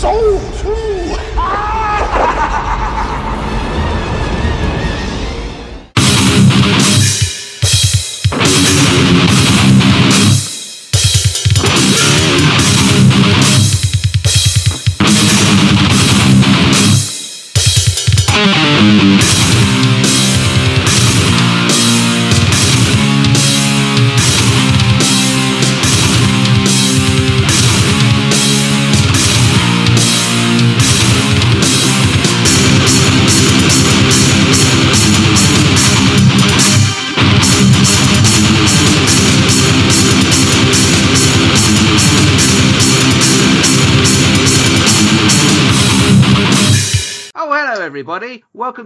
soul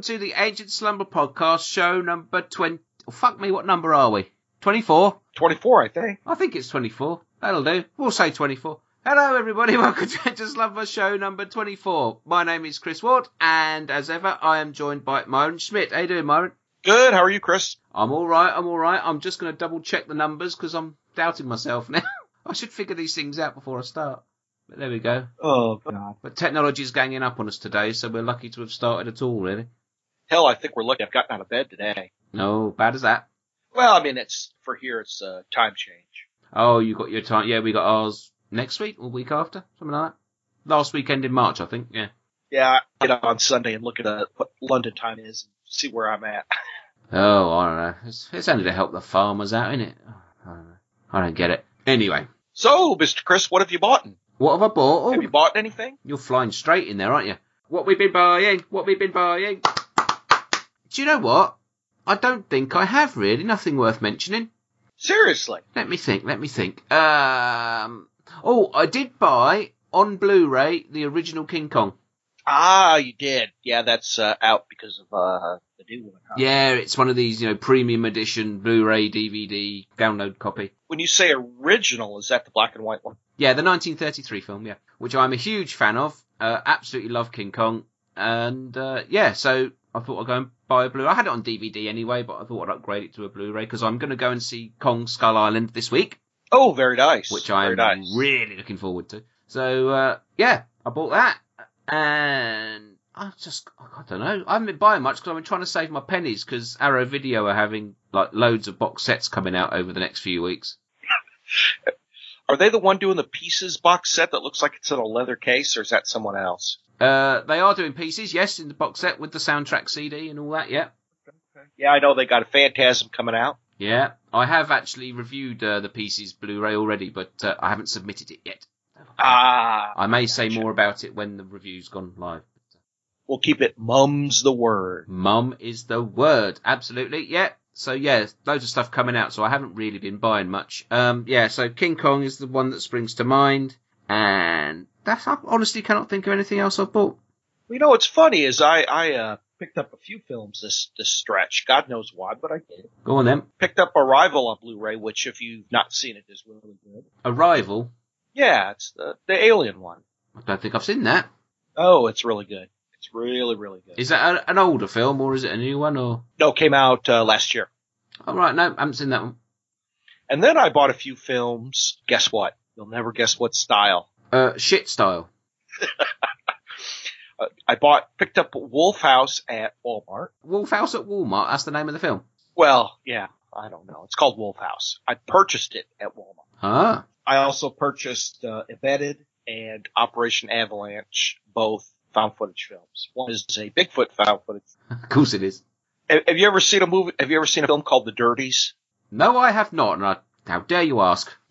to the Ancient Slumber Podcast, show number 20. Oh, fuck me, what number are we? 24? 24, I think. I think it's 24. That'll do. We'll say 24. Hello, everybody. Welcome to Ancient Slumber, show number 24. My name is Chris Ward, and as ever, I am joined by Myron Schmidt. How you doing, Myron? Good. How are you, Chris? I'm alright, I'm alright. I'm just going to double check the numbers because I'm doubting myself now. I should figure these things out before I start. But there we go. Oh, God. But technology's ganging up on us today, so we're lucky to have started at all, really. Hell, I think we're lucky I've gotten out of bed today. No, bad as that. Well, I mean, it's, for here, it's, uh, time change. Oh, you got your time. Yeah, we got ours next week or week after, something like that. Last weekend in March, I think. Yeah. Yeah, I get on Sunday and look at, uh, what London time is and see where I'm at. Oh, I don't know. It's, it's only to help the farmers out, isn't it? I don't know. I don't get it. Anyway, So, Mr. Chris, what have you bought? what have I bought? Have Oh, you bought anything? you're flying straight in there, aren't you? What we been buying? What we been buying? Do you know what? I don't think I have really. Nothing worth mentioning. Seriously. Let me think. Let me think. Um. Oh, I did buy on Blu-ray the original King Kong. Ah, you did. Yeah, that's, uh, out because of, uh, the new one. huh? Yeah, it's one of these, you know, premium edition Blu-ray DVD download copy. When you say original, is that the black and white one? Yeah, the 1933 film, yeah, which I'm a huge fan of. Uh, absolutely love King Kong, and uh, yeah, so I thought I'd go and buy a Blu. I had it on DVD anyway, but I thought I'd upgrade it to a Blu-ray because I'm going to go and see Kong Skull Island this week, Oh, very nice. which very I'm nice. really looking forward to. So uh, yeah, I bought that, and I just I don't know. I haven't been buying much because I've been trying to save my pennies because Arrow Video are having like loads of box sets coming out over the next few weeks. Are they the one doing the pieces box set that looks like it's in a leather case, or is that someone else? Uh, they are doing pieces, yes, in the box set with the soundtrack CD and all that. Yeah, Yeah, I know they got a Phantasm coming out. yeah. I have actually reviewed uh, the pieces Blu-ray already, but uh, I haven't submitted it yet. Ah, I may say gotcha. more about it when the review's gone live. we'll keep it mum's the word. Mum is the word. Absolutely. Yeah. So yeah, loads of stuff coming out. So I haven't really been buying much. Um, yeah. So King Kong is the one that springs to mind, and that's I honestly cannot think of anything else I've bought. You know, what's funny is I, I, uh, picked up a few films this, this stretch. God knows why, but I did. Go on then. Picked up Arrival on Blu-ray, which if you've not seen it is really good. Arrival. Yeah, it's the, the alien one. I don't think I've seen that. Oh, it's really good. It's really, really good. Is that a, an older film or is it a new one or? no, came out, uh, last year. Oh right, no, I haven't seen that one. And then I bought a few films. Guess what? You'll never guess what style. Uh, shit style. Uh, I bought, picked up Wolf House at Walmart. Wolf House at Walmart. That's the name of the film. Well, yeah, I don't know. It's called Wolf House. I purchased it at Walmart. Huh? I also purchased uh, Embedded and Operation Avalanche, both found footage films. One is a Bigfoot found footage. of course it is. Have have you ever seen a movie? Have you ever seen a film called The Dirties? No, I have not. And I, how dare you ask?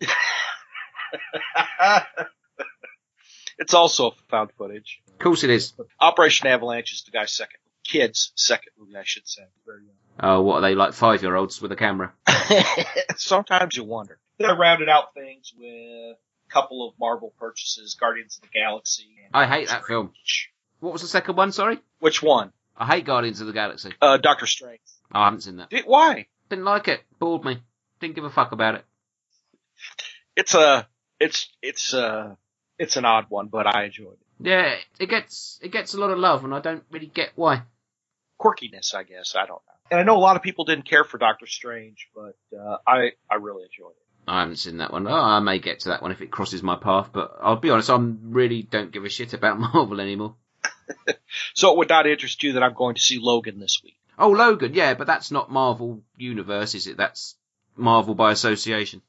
it's also found footage. Of course it is. Operation Avalanche is the guy's second, kid's second movie, I should say. Very young. Oh, what are they like? Five year olds with a camera? Sometimes you wonder. Then I rounded out things with a couple of Marvel purchases, Guardians of the Galaxy. And I hate that film. What was the second one? Sorry. Which one? I hate Guardians of the Galaxy. Uh, Doctor Strange. Oh, I haven't seen that. Did- Why? Didn't like it. Bored me. Didn't give a fuck about it. It's a, it's, it's uh it's an odd one, but I enjoyed it. Yeah, it gets it gets a lot of love, and I don't really get why. Quirkiness, I guess. I don't know. And I know a lot of people didn't care for Doctor Strange, but uh, I I really enjoyed it. I haven't seen that one. Oh, I may get to that one if it crosses my path, but I'll be honest, I really don't give a shit about Marvel anymore. So it would not interest you that I'm going to see Logan this week. Oh, Logan, yeah, but that's not Marvel Universe, is it? That's Marvel by association.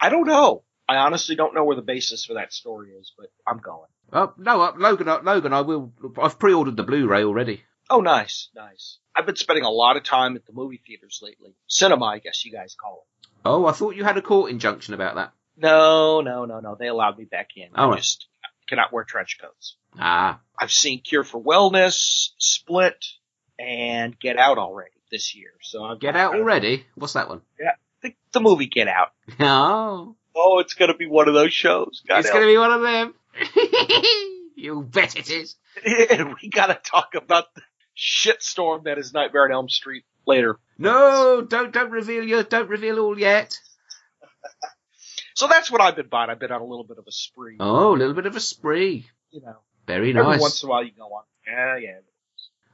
I don't know. I honestly don't know where the basis for that story is, but I'm going. Oh, no, uh, Logan, uh, Logan, I will, I've pre-ordered the Blu-ray already. Oh, nice, nice. I've been spending a lot of time at the movie theaters lately. Cinema, I guess you guys call it. Oh, I thought you had a court injunction about that. No, no, no, no. They allowed me back in. Oh, I just cannot wear trench coats. Ah, I've seen Cure for Wellness, Split, and Get Out already this year. So I'm Get Out already? What's that one? The, the movie Get Out. Oh, Oh, it's gonna be one of those shows. God it's going to be one of them. you bet it is. And we gotta talk about the shitstorm that is Nightmare on Elm Street later. No, don't don't reveal your don't reveal all yet. So that's what I've been buying. I've been on a little bit of a spree. Oh, a little bit of a spree. You know, Very nice. every once in a while you go on. Yeah, yeah.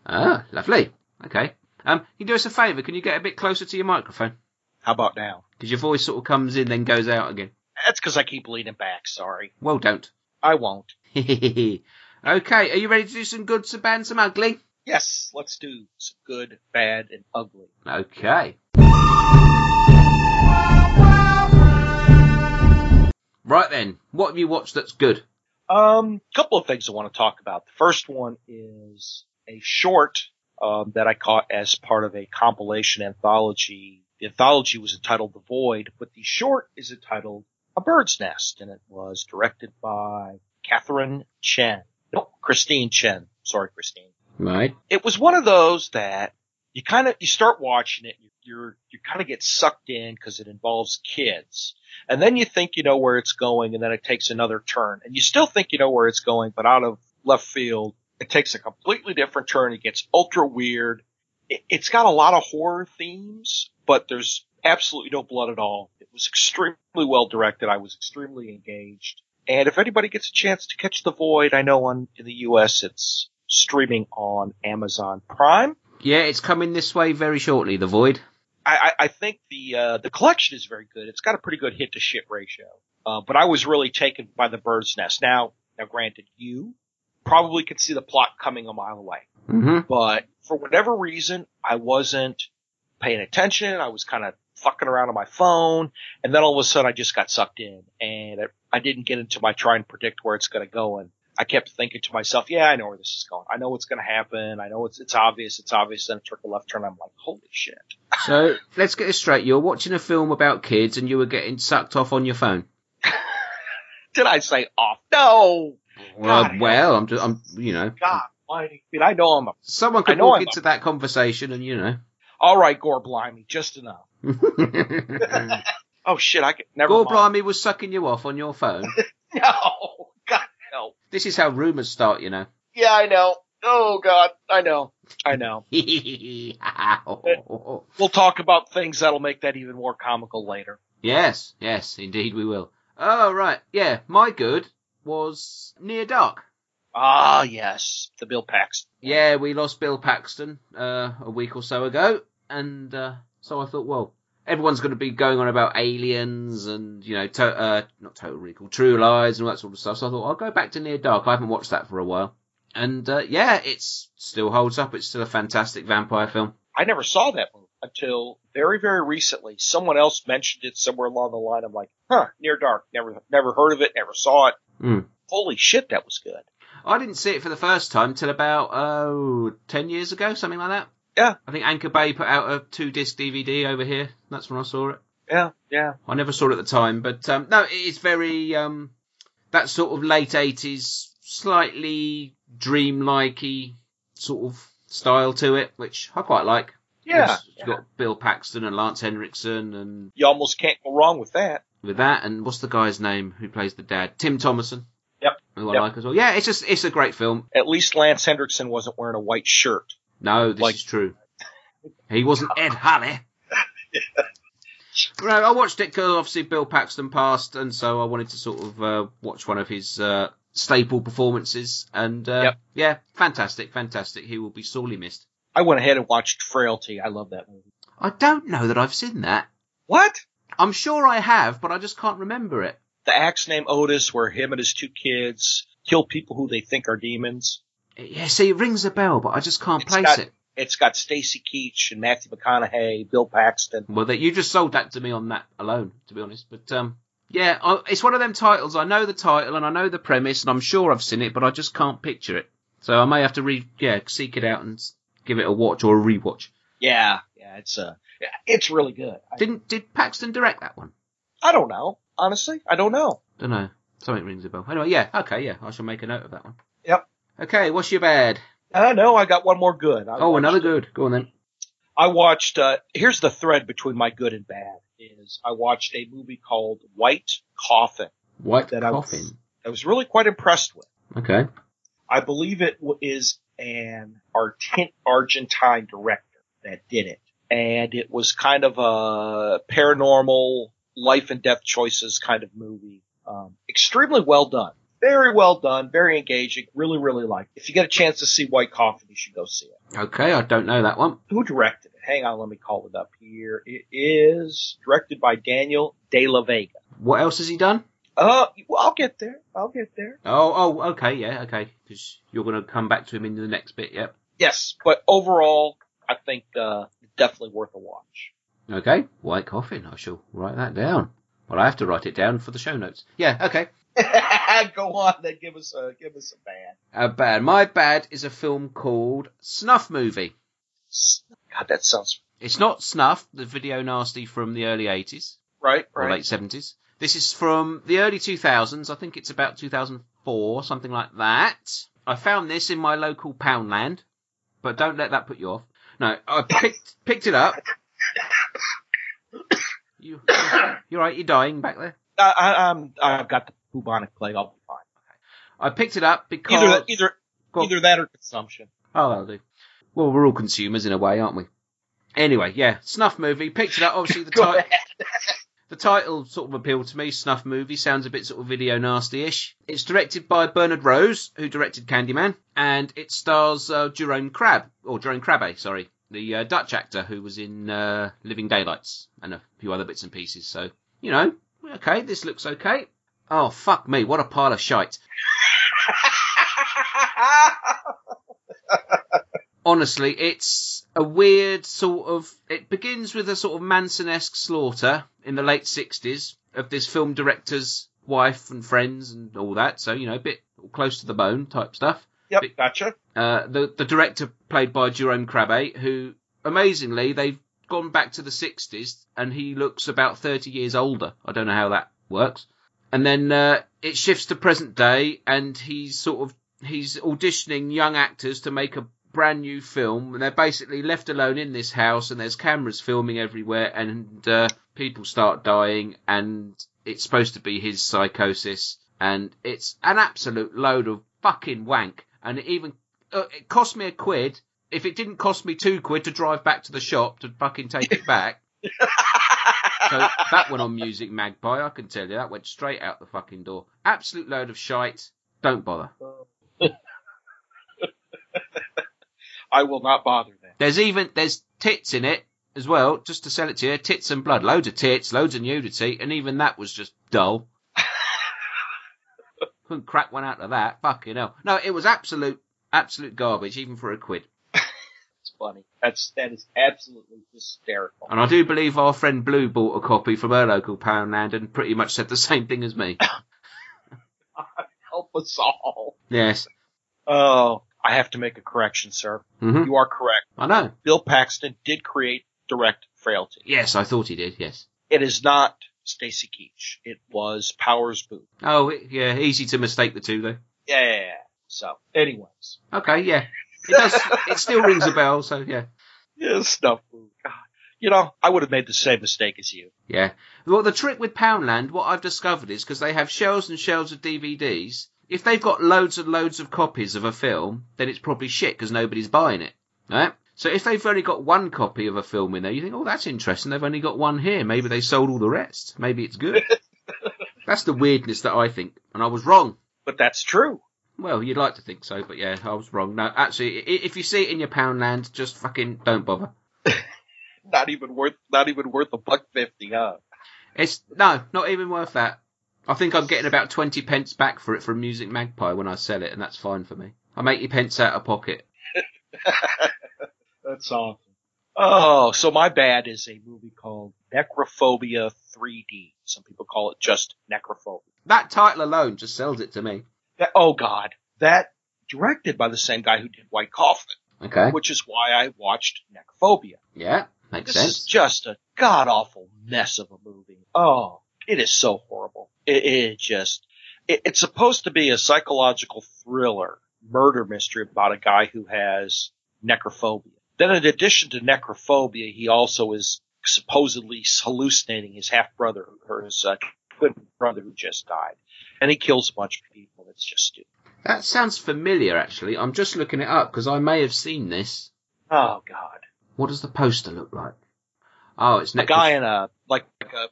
Ah, lovely. Okay. Um, can you do us a favour? Can you get a bit closer to your microphone? How about now? Because your voice sort of comes in, then goes out again. That's because I keep leaning back. Sorry, Well, don't. I won't. okay, are you ready to do some good, some bad, some ugly? Yes, let's do some good, bad, and ugly. Okay. Right then, what have you watched that's good? Um, couple of things I want to talk about. The first one is a short um, that I caught as part of a compilation anthology. The anthology was entitled The Void, but the short is entitled A Bird's Nest, and it was directed by Catherine Chen. Nope, Christine Chen. Sorry, Christine. Right. It was one of those that you kind of you start watching it, you're you kind of get sucked in because it involves kids, and then you think you know where it's going, and then it takes another turn, and you still think you know where it's going, but out of left field, it takes a completely different turn. It gets ultra weird. It, it's got a lot of horror themes, but there's absolutely no blood at all. It was extremely well directed. I was extremely engaged. And if anybody gets a chance to catch The Void, I know on in the U.S. it's streaming on Amazon Prime. Yeah, it's coming this way very shortly, The Void. I, I, I think the uh, the collection is very good. It's got a pretty good hit to shit ratio. Uh, but I was really taken by the bird's nest. Now, now, granted, you probably could see the plot coming a mile away, Mm-hmm. but for whatever reason, I wasn't paying attention. I was kind of fucking around on my phone, and then all of a sudden, I just got sucked in, and I, I didn't get into my try and predict where it's going to go. And I kept thinking to myself, "Yeah, I know where this is going. I know what's going to happen. I know it's it's obvious. It's obvious." Then it took a left turn. I'm like, "Holy shit!" So, let's get it straight. You're watching a film about kids and you were getting sucked off on your phone. Did I say off? No. Well, God. well, I'm just, I'm, you know, God, why? I mean, I know I'm a. someone could walk I'm into that conversation and, you know. All right, Gore Blimey, just enough. Oh shit, I could never. Gore mind. Blimey was sucking you off on your phone. No, God no. this is how rumours start, you know. Yeah, I know. Oh God, I know. I know. We'll talk about things that'll make that even more comical later. yes, yes, indeed we will. Oh, right. Yeah, my good was Near Dark. Ah, yes, the Bill Paxton. Yeah, we lost Bill Paxton uh, a week or so ago, and uh, so I thought, well, everyone's going to be going on about aliens and you know, to- uh, not Total Recall, True Lies and all that sort of stuff. So I thought I'll go back to Near Dark. I haven't watched that for a while, and uh, yeah, it still holds up. It's still a fantastic vampire film. I never saw that movie until very, very recently. Someone else mentioned it somewhere along the line. I'm like, huh, Near Dark. Never, never heard of it. Never saw it. Mm. Holy shit, that was good. I didn't see it for the first time till about oh ten years ago, something like that. Yeah. I think Anchor Bay put out a two disc DVD over here. That's when I saw it. Yeah, yeah. I never saw it at the time, but um, no, it is very um, that sort of late eighties, slightly dreamlikey sort of style to it, which I quite like. Yeah. It's- it's got Bill Paxton and Lance Henriksen, and You almost can't go wrong with that. with that, and what's the guy's name who plays the dad? Tim Thomerson. Who I Yep. like as well. Yeah, it's just it's a great film. At least Lance Henriksen wasn't wearing a white shirt. No, this Like- is true. He wasn't Ed Harley. Right, I watched it because obviously Bill Paxton passed, and so I wanted to sort of uh, watch one of his uh, staple performances. And uh, Yep. yeah, fantastic, fantastic. He will be sorely missed. I went ahead and watched Frailty. I love that movie. I don't know that I've seen that. What? I'm sure I have, but I just can't remember it. The axe named Otis, where him and his two kids kill people who they think are demons. Yeah, see, it rings a bell, but I just can't It's place got- it. It's got Stacy Keach and Matthew McConaughey, Bill Paxton. Well, that you just sold that to me on that alone, to be honest. But um, yeah, I, it's one of them titles. I know the title and I know the premise, and I'm sure I've seen it, but I just can't picture it. So I may have to re yeah seek it out and give it a watch or a rewatch. Yeah, yeah, it's uh, it's really good. Didn't did Paxton direct that one? I don't know, honestly, I don't know. Don't know. Something rings a bell. Anyway, yeah, okay, yeah, I shall make a note of that one. Yep. Okay, what's your bad? I know. I got one more good. I Oh, watched- another good. Go on then. I watched. Uh, here's the thread between my good and bad. Is I watched a movie called White Coffin. White That I- coffin. I was really quite impressed with. Okay. I believe it w- an Argent- Argentine director that did it. And it was kind of a paranormal life and death choices kind of movie. Um, extremely well done. Very well done. Very engaging. Really, really like it. If you get a chance to see White Coffin, you should go see it. Okay, I don't know that one. Who directed it? Hang on, let me call it up here. It is directed by Daniel De La Vega. What else has he done? Uh, well, I'll get there. I'll get there. Oh, oh, okay, yeah, okay. Because you're going to come back to him in the next bit, yep. Yes, but overall, I think uh, definitely worth a watch. Okay, White Coffin. I shall write that down. Well, I have to write it down for the show notes. Yeah, okay. Go on, then give us a give us a bad. Uh, bad. My bad is a film called Snuff Movie. God, that sounds It's not Snuff, the video nasty from the early 80s right. or Right. late 70s. This is from the early 2000s. I think it's about 2004, something like that. I found this in my local Poundland, but don't let that put you off. No, I picked picked it up. You, you're right. You're dying back there. I, I, I'm I've got the bubonic plague. I'll be fine. I picked it up because Either that, either either that or consumption. Oh, that'll do. Well, we're all consumers in a way, aren't we? Anyway, yeah, snuff movie. Picked it up. Obviously, the title. The title sort of appealed to me. Snuff movie sounds a bit sort of video nasty-ish. It's directed by Bernard Rose, who directed Candyman, and it stars uh, Jerome Crabbe or Jerome Crabbe, sorry, the uh, Dutch actor who was in uh, Living Daylights and a few other bits and pieces. So you know, okay, this looks okay. Oh fuck me, what a pile of shite. honestly, it's a weird sort of. It begins with a sort of Manson-esque slaughter in the late '60s of this film director's wife and friends and all that. So you know, a bit close to the bone type stuff. Yep, gotcha. Uh, the the director played by Jerome Crabbe, who amazingly they've gone back to the '60s and he looks about 30 years older. I don't know how that works. And then uh, it shifts to present day, and he's sort of he's auditioning young actors to make a brand new film, and they're basically left alone in this house, and there's cameras filming everywhere, and uh, people start dying, and it's supposed to be his psychosis, and it's an absolute load of fucking wank, and it even uh, it cost me a quid. If it didn't cost me two quid to drive back to the shop to fucking take it back, so that went on Music Magpie, I can tell you. That went straight out the fucking door. Absolute load of shite. Don't bother. I will not bother then. There's even there's tits in it as well, just to sell it to you. Tits and blood, loads of tits, loads of nudity, and even that was just dull. Couldn't crack one out of that. Fucking hell. No, it was absolute absolute garbage, even for a quid. It's funny. That's that is absolutely hysterical. And I do believe our friend Blue bought a copy from her local Poundland and pretty much said the same thing as me. Help us all. yes. Oh, I have to make a correction, sir. hmm You are correct. I know. Bill Paxton did create direct Frailty. Yes, I thought he did. Yes. It is not Stacy Keach. It was Powers Boothe. Oh, yeah. Easy to mistake the two, though. Yeah. yeah, yeah. So, anyways. Okay, yeah. It does. it still rings a bell. So yeah, Yeah, stuff. God. You know, I would have made the same mistake as you. yeah. Well, the trick with Poundland, what I've discovered is because they have shelves and shelves of DVDs. If they've got loads and loads of copies of a film, then it's probably shit because nobody's buying it, right? So if they've only got one copy of a film in there, you think, oh, that's interesting. They've only got one here. Maybe they sold all the rest. Maybe it's good. that's the weirdness that I think, and I was wrong. But that's true. Well, you'd like to think so, but yeah, I was wrong. No, actually, if you see it in your Poundland, just fucking don't bother. Not even worth, not even worth a buck fifty, huh? It's no, not even worth that. I think I'm getting about twenty pence back for it from Music Magpie when I sell it, and that's fine for me. I'm eighty pence out of pocket. That's awesome. Oh, so my bad is a movie called Necrophobia 3D. Some people call it just Necrophobia. That title alone just sells it to me. That, oh God, that directed by the same guy who did White Coffin, Okay. which is why I watched Necrophobia. Yeah, makes sense. This is just a god awful mess of a movie. Oh, it is so horrible. It, it just, it, it's supposed to be a psychological thriller, murder mystery about a guy who has necrophobia. Then in addition to necrophobia, he also is supposedly hallucinating his half brother or his uh, twin brother who just died. And he kills a bunch of people. It's just stupid. That sounds familiar, actually. I'm just looking it up because I may have seen this. Oh God. What does the poster look like? Oh, it's A guy in a, like, like a,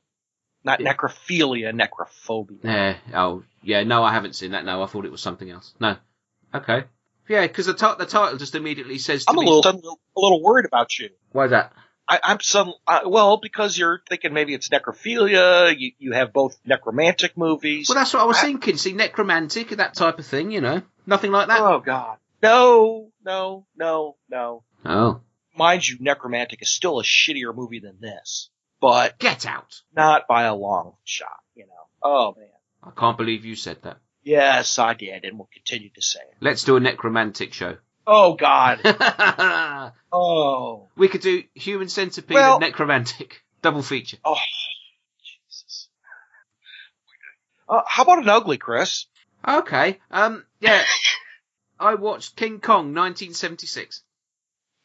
not Yeah. necrophilia, necrophobia. Yeah. Oh, yeah. No, I haven't seen that. No, I thought it was something else. No. Okay. Yeah, because the, ti- the title just immediately says to I'm a little, a little worried about you. Why that? I, I'm some, uh, well, because you're thinking maybe it's necrophilia, you, you have both Nekromantik movies. Well, that's what I was I- thinking. See, Nekromantik, and that type of thing. You know, nothing like that. oh god. No, no, no, no. Oh, Mind you, Nekromantik is still a shittier movie than this, but get out! not by a long shot, you know. Oh man. I can't believe you said that. Yes, I did, and will continue to say it. Let's do a Nekromantik show. Oh god. Oh. we could do human centipede Well- and Nekromantik double feature. Oh. Jesus. Uh, how about an ugly, Chris? Okay. Um. Yeah. I watched King Kong 1976.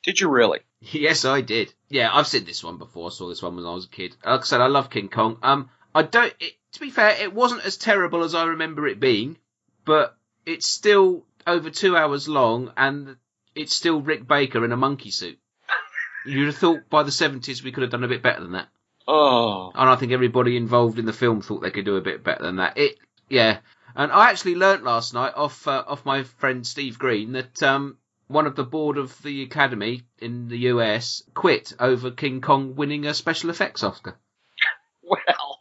Did you really? Yes, I did. Yeah, I've seen this one before. I saw this one when I was a kid. Like I said, I love King Kong. Um, I don't. It, to be fair, it wasn't as terrible as I remember it being, but it's still over two hours long, and it's still Rick Baker in a monkey suit. You'd have thought by the seventies we could have done a bit better than that. Oh. And I think everybody involved in the film thought they could do a bit better than that. It, yeah. And I actually learnt last night off uh, off my friend Steve Green that um, one of the board of the Academy in the US quit over King Kong winning a special effects Oscar. Well,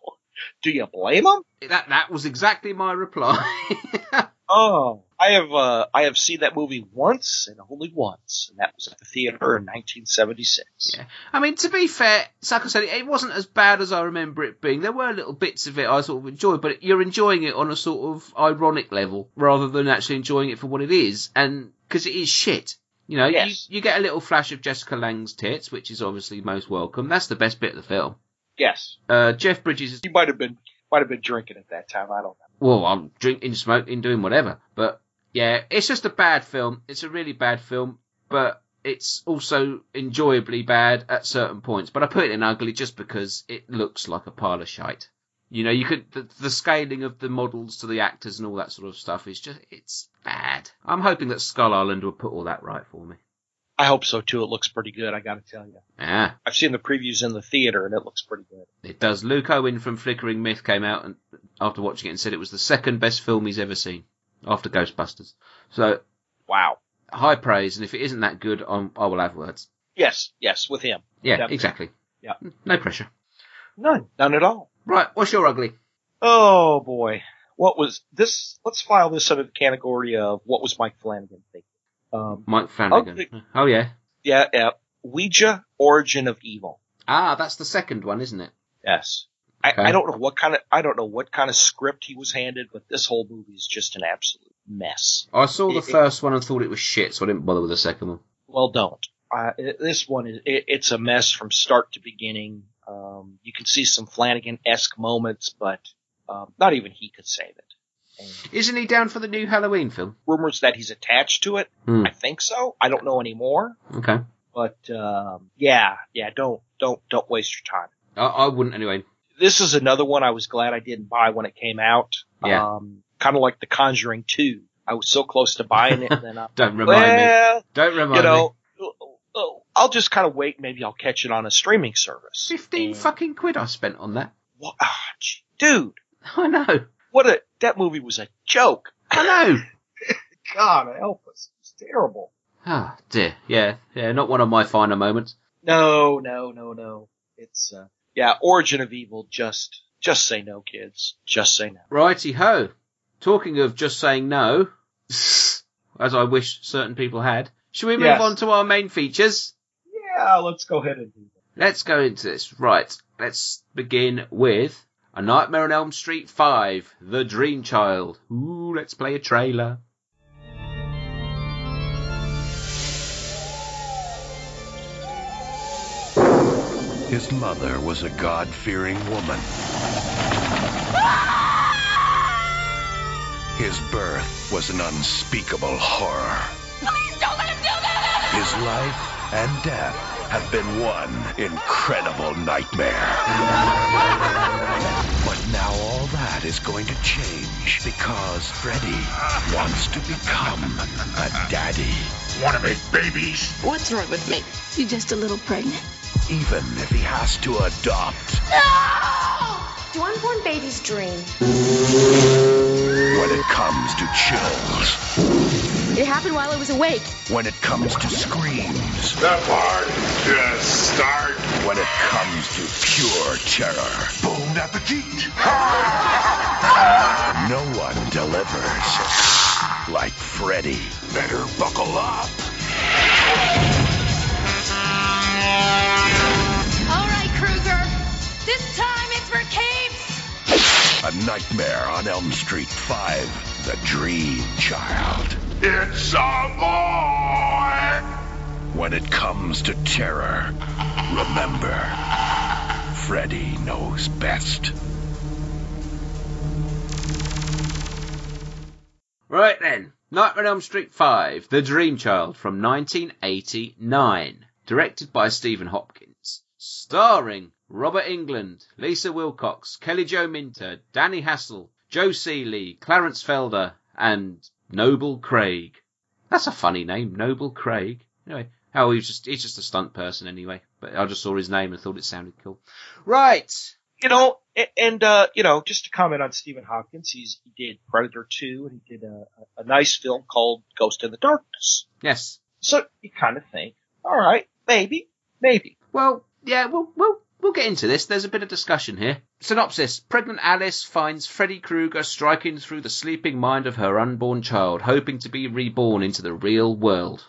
do you blame him? That that was exactly my reply. Oh, I have uh, I have seen that movie once and only once, and that was at the theater in 1976. Yeah. I mean, to be fair, like I said, it wasn't as bad as I remember it being. There were little bits of it I sort of enjoyed, but you're enjoying it on a sort of ironic level rather than actually enjoying it for what it is, and because it is shit. You know, Yes. you, you get a little flash of Jessica Lange's tits, which is obviously most welcome. That's the best bit of the film. Yes, Uh, Jeff Bridges is, you might have been might have been drinking at that time. I don't know. well, I'm drinking, smoking, doing whatever, but yeah, it's just a bad film. It's a really bad film, but it's also enjoyably bad at certain points. But I put it in ugly just because it looks like a pile of shite. You know, you could the, the scaling of the models to the actors and all that sort of stuff is just it's bad. I'm hoping that Skull Island will put all that right for me. I hope so too. It looks pretty good. I got to tell you. Ah, I've seen the previews in the theater, and it looks pretty good. it does. Luke Owen from Flickering Myth came out and after watching it and said it was the second best film he's ever seen after Ghostbusters. So Wow. high praise, and if it isn't that good, I'm, I will have words. Yes, yes, with him. Yeah, Definitely. exactly. Yeah. No pressure. None, none at all. Right, what's your ugly? Oh boy, what was this? Let's file this under the category of what was Mike Flanagan thinking? Um, Mike Flanagan. Oh yeah. yeah, yeah. Ouija, Origin of Evil. Ah, that's the second one, isn't it? Yes. Okay. I, I don't know what kind of I don't know what kind of script he was handed, but this whole movie is just an absolute mess. I saw the It- it- first one and thought it was shit, so I didn't bother with the second one. Well, don't. Uh, this one is it, it's a mess from start to beginning. Um, you can see some Flanagan-esque moments, but um, not even he could save it. Isn't he down for the new Halloween film? rumors that he's attached to it. Hmm. I think so. I don't know anymore, Okay. but um, yeah, yeah. Don't don't don't waste your time. I, I wouldn't anyway. This is another one I was glad I didn't buy when it came out. Yeah. Um, kind of like The Conjuring 2. I was so close to buying it, and then I, Don't remind me. Don't remind you me. know, I'll just kind of wait. Maybe I'll catch it on a streaming service. Fifteen And- fucking quid I spent on that. What, ah, gee, dude, I know. what a that movie was a joke. I know. God help us, it's terrible. Ah, dear. Yeah, yeah. Not one of my finer moments. No, no, no, no. It's uh, Yeah, Origin of Evil. Just, just say no, kids. Just say no. Righty ho. Talking of just saying no, as I wish certain people had, should we move Yes. on to our main features? Yeah, let's go ahead and do that. Let's go into this. Right. Let's begin with A Nightmare on Elm Street 5, The Dream Child. Ooh, let's play a trailer. His mother was a God fearing woman. His birth was an unspeakable horror. Please don't let him do that! His life and death have been one incredible nightmare. But now all that is going to change because Freddy wants to become a daddy. Want to make babies? What's wrong with me? You're just a little pregnant. Even if he has to adopt. No! Do unborn babies dream? When it comes to chills. It happened while I was awake. When it comes to screams. The party just start. When it comes to pure terror. Bon appetit. No one delivers like Freddy. Better buckle up. All right, Kruger. This time it's for keeps. A Nightmare on Elm Street 5. The Dream Child. It's a boy. When it comes to terror, remember, Freddy knows best. Right then. Nightmare on Elm Street 5, The Dream Child from 1989. Directed by Stephen Hopkins. Starring Robert Englund, Lisa Wilcox, Kelly Jo Minter, Danny Hassel, Joe Seeley, Clarence Felder, and Noble Craig. That's a funny name, Noble Craig. Anyway, oh, he's just, he's just a stunt person anyway. But I just saw his name and thought it sounded cool. Right. You know, and, uh, you know, just to comment on Stephen Hopkins, he's, he did Predator 2 and he did a, a nice film called Ghost in the Darkness. Yes. So you kind of think, all right, maybe, maybe. Well, yeah, we'll, we'll, we'll get into this. There's a bit of discussion here. Synopsis. Pregnant Alice finds Freddy Krueger striking through the sleeping mind of her unborn child, hoping to be reborn into the real world.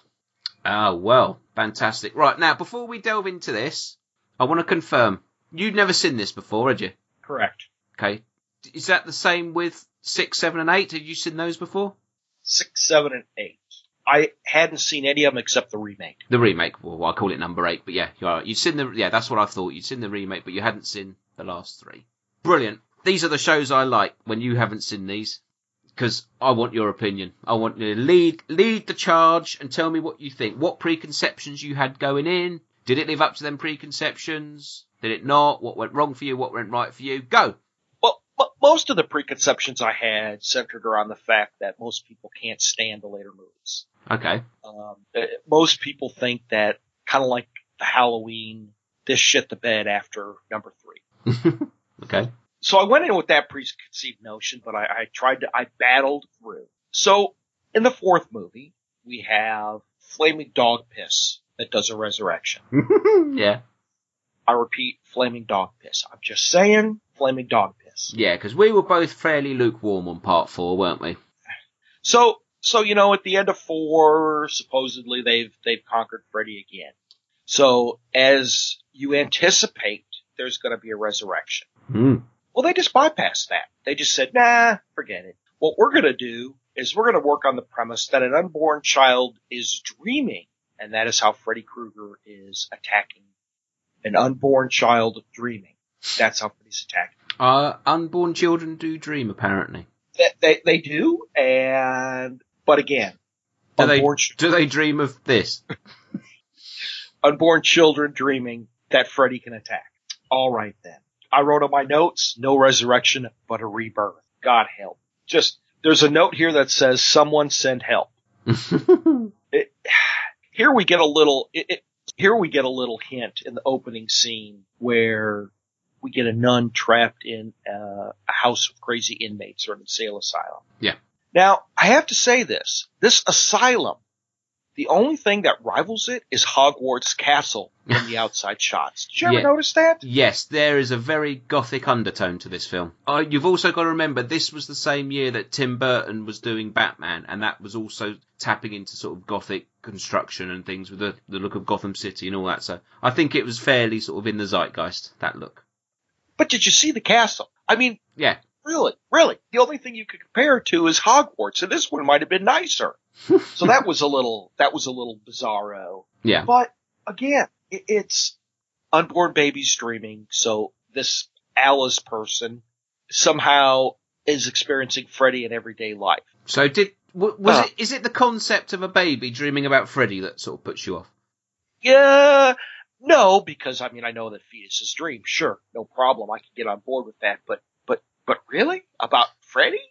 Ah, well, fantastic. Right, now, before we delve into this, I want to confirm. You'd never seen this before, had you? Correct. Okay. Is that the same with 6, 7, and 8? Had you seen those before? Six, seven, and eight. I hadn't seen any of them except the remake. The remake. Well, I call it number eight, but yeah, you're right. You'd seen the, yeah, that's what I thought. You'd seen the remake, but you hadn't seen the last three. Brilliant. These are the shows I like when you haven't seen these. Because I want your opinion. I want you to lead, lead the charge and tell me what you think. What preconceptions you had going in. Did it live up to them preconceptions? Did it not? What went wrong for you? What went right for you? Go! Well, most of the preconceptions I had centered around the fact that most people can't stand the later movies. Okay. Um, uh, most people think that kind of like the Halloween, this shit the bed after number three. okay. So I went in with that preconceived notion, but I, I tried to, I battled through. So in the fourth movie, we have Flaming Dog Piss that does a resurrection. yeah. I repeat, Flaming Dog Piss. I'm just saying, Flaming Dog Piss. Yeah, because we were both fairly lukewarm on part four, weren't we? So, so you know, at the end of four, supposedly they've they've conquered Freddy again. So as you anticipate, there's going to be a resurrection. Hmm. Well, they just bypassed that. They just said, nah, forget it. What we're going to do is we're going to work on the premise that an unborn child is dreaming, and that is how Freddy Krueger is attacking an unborn child dreaming. That's how Freddy's attacking. Uh, unborn children do dream, apparently. They, they, they do, and, but again, Do they, do they dream of this? unborn children dreaming that Freddy can attack. All right then. I wrote on my notes, no resurrection, but a rebirth. God help. Just, there's a note here that says someone send help. It, here we get a little, it, it, here we get a little hint in the opening scene where we get a nun trapped in uh, a house of crazy inmates or an insane asylum. Yeah. Now, I have to say this. This asylum the only thing that rivals it is Hogwarts Castle in the outside shots. Did you ever Yeah. notice that? Yes, there is a very gothic undertone to this film. Uh, you've also got to remember this was the same year that Tim Burton was doing Batman, and that was also tapping into sort of gothic construction and things with the, the look of Gotham City and all that. So I think it was fairly sort of in the zeitgeist that look. But did you see the castle? I mean, Yeah, really, really, the only thing you could compare it to is Hogwarts, and this one might have been nicer. so that was a little, that was a little bizarro. yeah, But again, it, it's unborn babies dreaming. So this Alice person somehow is experiencing Freddy in everyday life. So did was Uh. it? Is it the concept of a baby dreaming about Freddy that sort of puts you off? Yeah, no, because I mean, I know that fetuses dream. Sure, no problem. I can get on board with that. But, but, but really? About Freddy?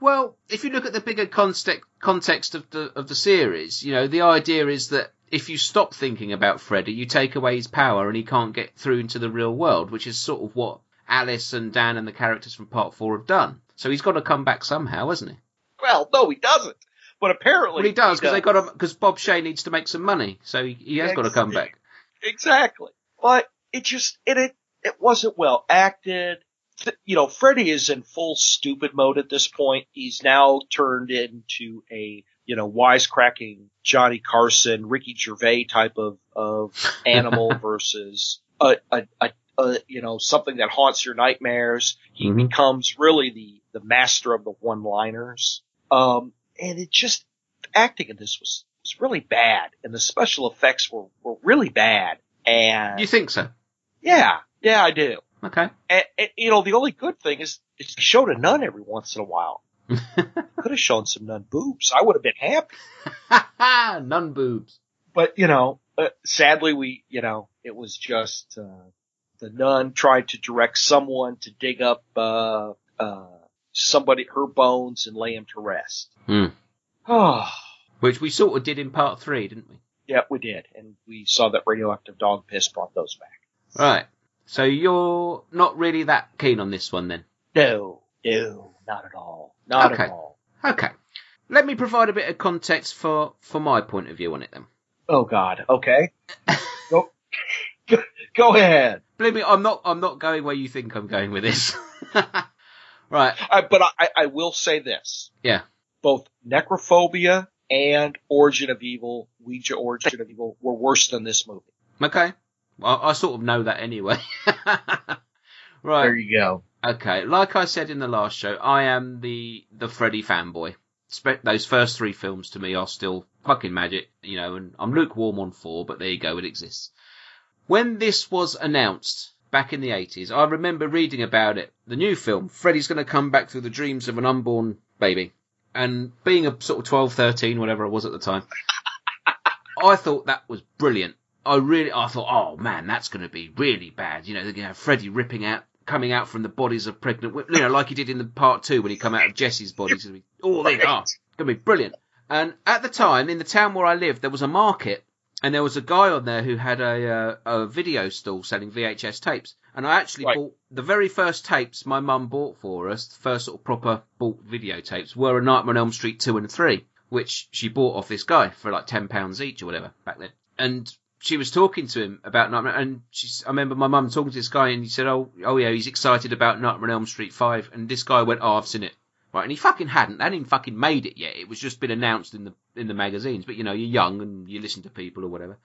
Well, if you look at the bigger context context of the of the series, you know, the idea is that if you stop thinking about Freddy, you take away his power and he can't get through into the real world, which is sort of what Alice and Dan and the characters from part four have done. So he's got to come back somehow, hasn't he? Well, no, he doesn't. But apparently Well, he does because they got because Bob Shaye needs to make some money, so he, he has got to come back. Exactly. But it just, it, it, it wasn't well acted. You know, Freddy is in full stupid mode at this point. He's now turned into a, you know, wisecracking Johnny Carson, Ricky Gervais type of, of animal versus a, a, a, a, you know, something that haunts your nightmares. He Mhm. becomes really the, the master of the one-liners. Um, and it just, acting in this was, was really bad and the special effects were, were really bad. And You think so? yeah, yeah, I do. Okay. And, and you know, the only good thing is, is they showed a nun every once in a while. Could have shown some nun boobs. I would have been happy. Ha ha! Boobs. But you know, uh, sadly, we, you know, it was just uh, the nun tried to direct someone to dig up uh, uh, somebody her bones and lay him to rest. Hmm. Oh, Which we sort of did in part three, didn't we? yeah, we did, and we saw that radioactive dog piss brought those back. Right. So you're not really that keen on this one then? No, no, not at all, not Okay. at all. Okay. Let me provide a bit of context for, for my point of view on it then. Oh God. Okay. go, go, go ahead. Believe me, I'm not, I'm not going where you think I'm going with this. right. I, but I, I will say this: Yeah. both Necrophobia and Origin of Evil, Ouija Origin of Evil, were worse than this movie. Okay. Well, I sort of know that anyway. right. There you go. Okay. Like I said in the last show, I am the, the Freddy fanboy. Spe- those first three films to me are still fucking magic, you know, and I'm lukewarm on four, but there you go, it exists. When this was announced back in the 80s, I remember reading about it. The new film, Freddy's going to come back through the dreams of an unborn baby. And being a sort of 12, 13, whatever I was at the time, I thought that was brilliant. I really, I thought, oh man, that's going to be really bad. You know, they're going to have Freddy ripping out, coming out from the bodies of pregnant women, you know, like he did in the part two when he come out of Jesse's body. It's gonna be, oh, they are. Going to be brilliant. And at the time, in the town where I lived, there was a market and there was a guy on there who had a, uh, a video stall selling VHS tapes. And I actually Right. bought the very first tapes my mum bought for us, the first sort of proper bought videotapes, were A Nightmare on Elm Street 2 and 3, which she bought off this guy for like £10 each or whatever back then. And she was talking to him about Nightmare, and she's, I remember my mum talking to this guy and he said, oh, oh yeah, he's excited about Nightmare on Elm Street 5. And this guy went, oh, I've seen it. Right, and he fucking hadn't. They hadn't fucking made it yet. It was just been announced in the in the magazines. But you know, you're young and you listen to people or whatever.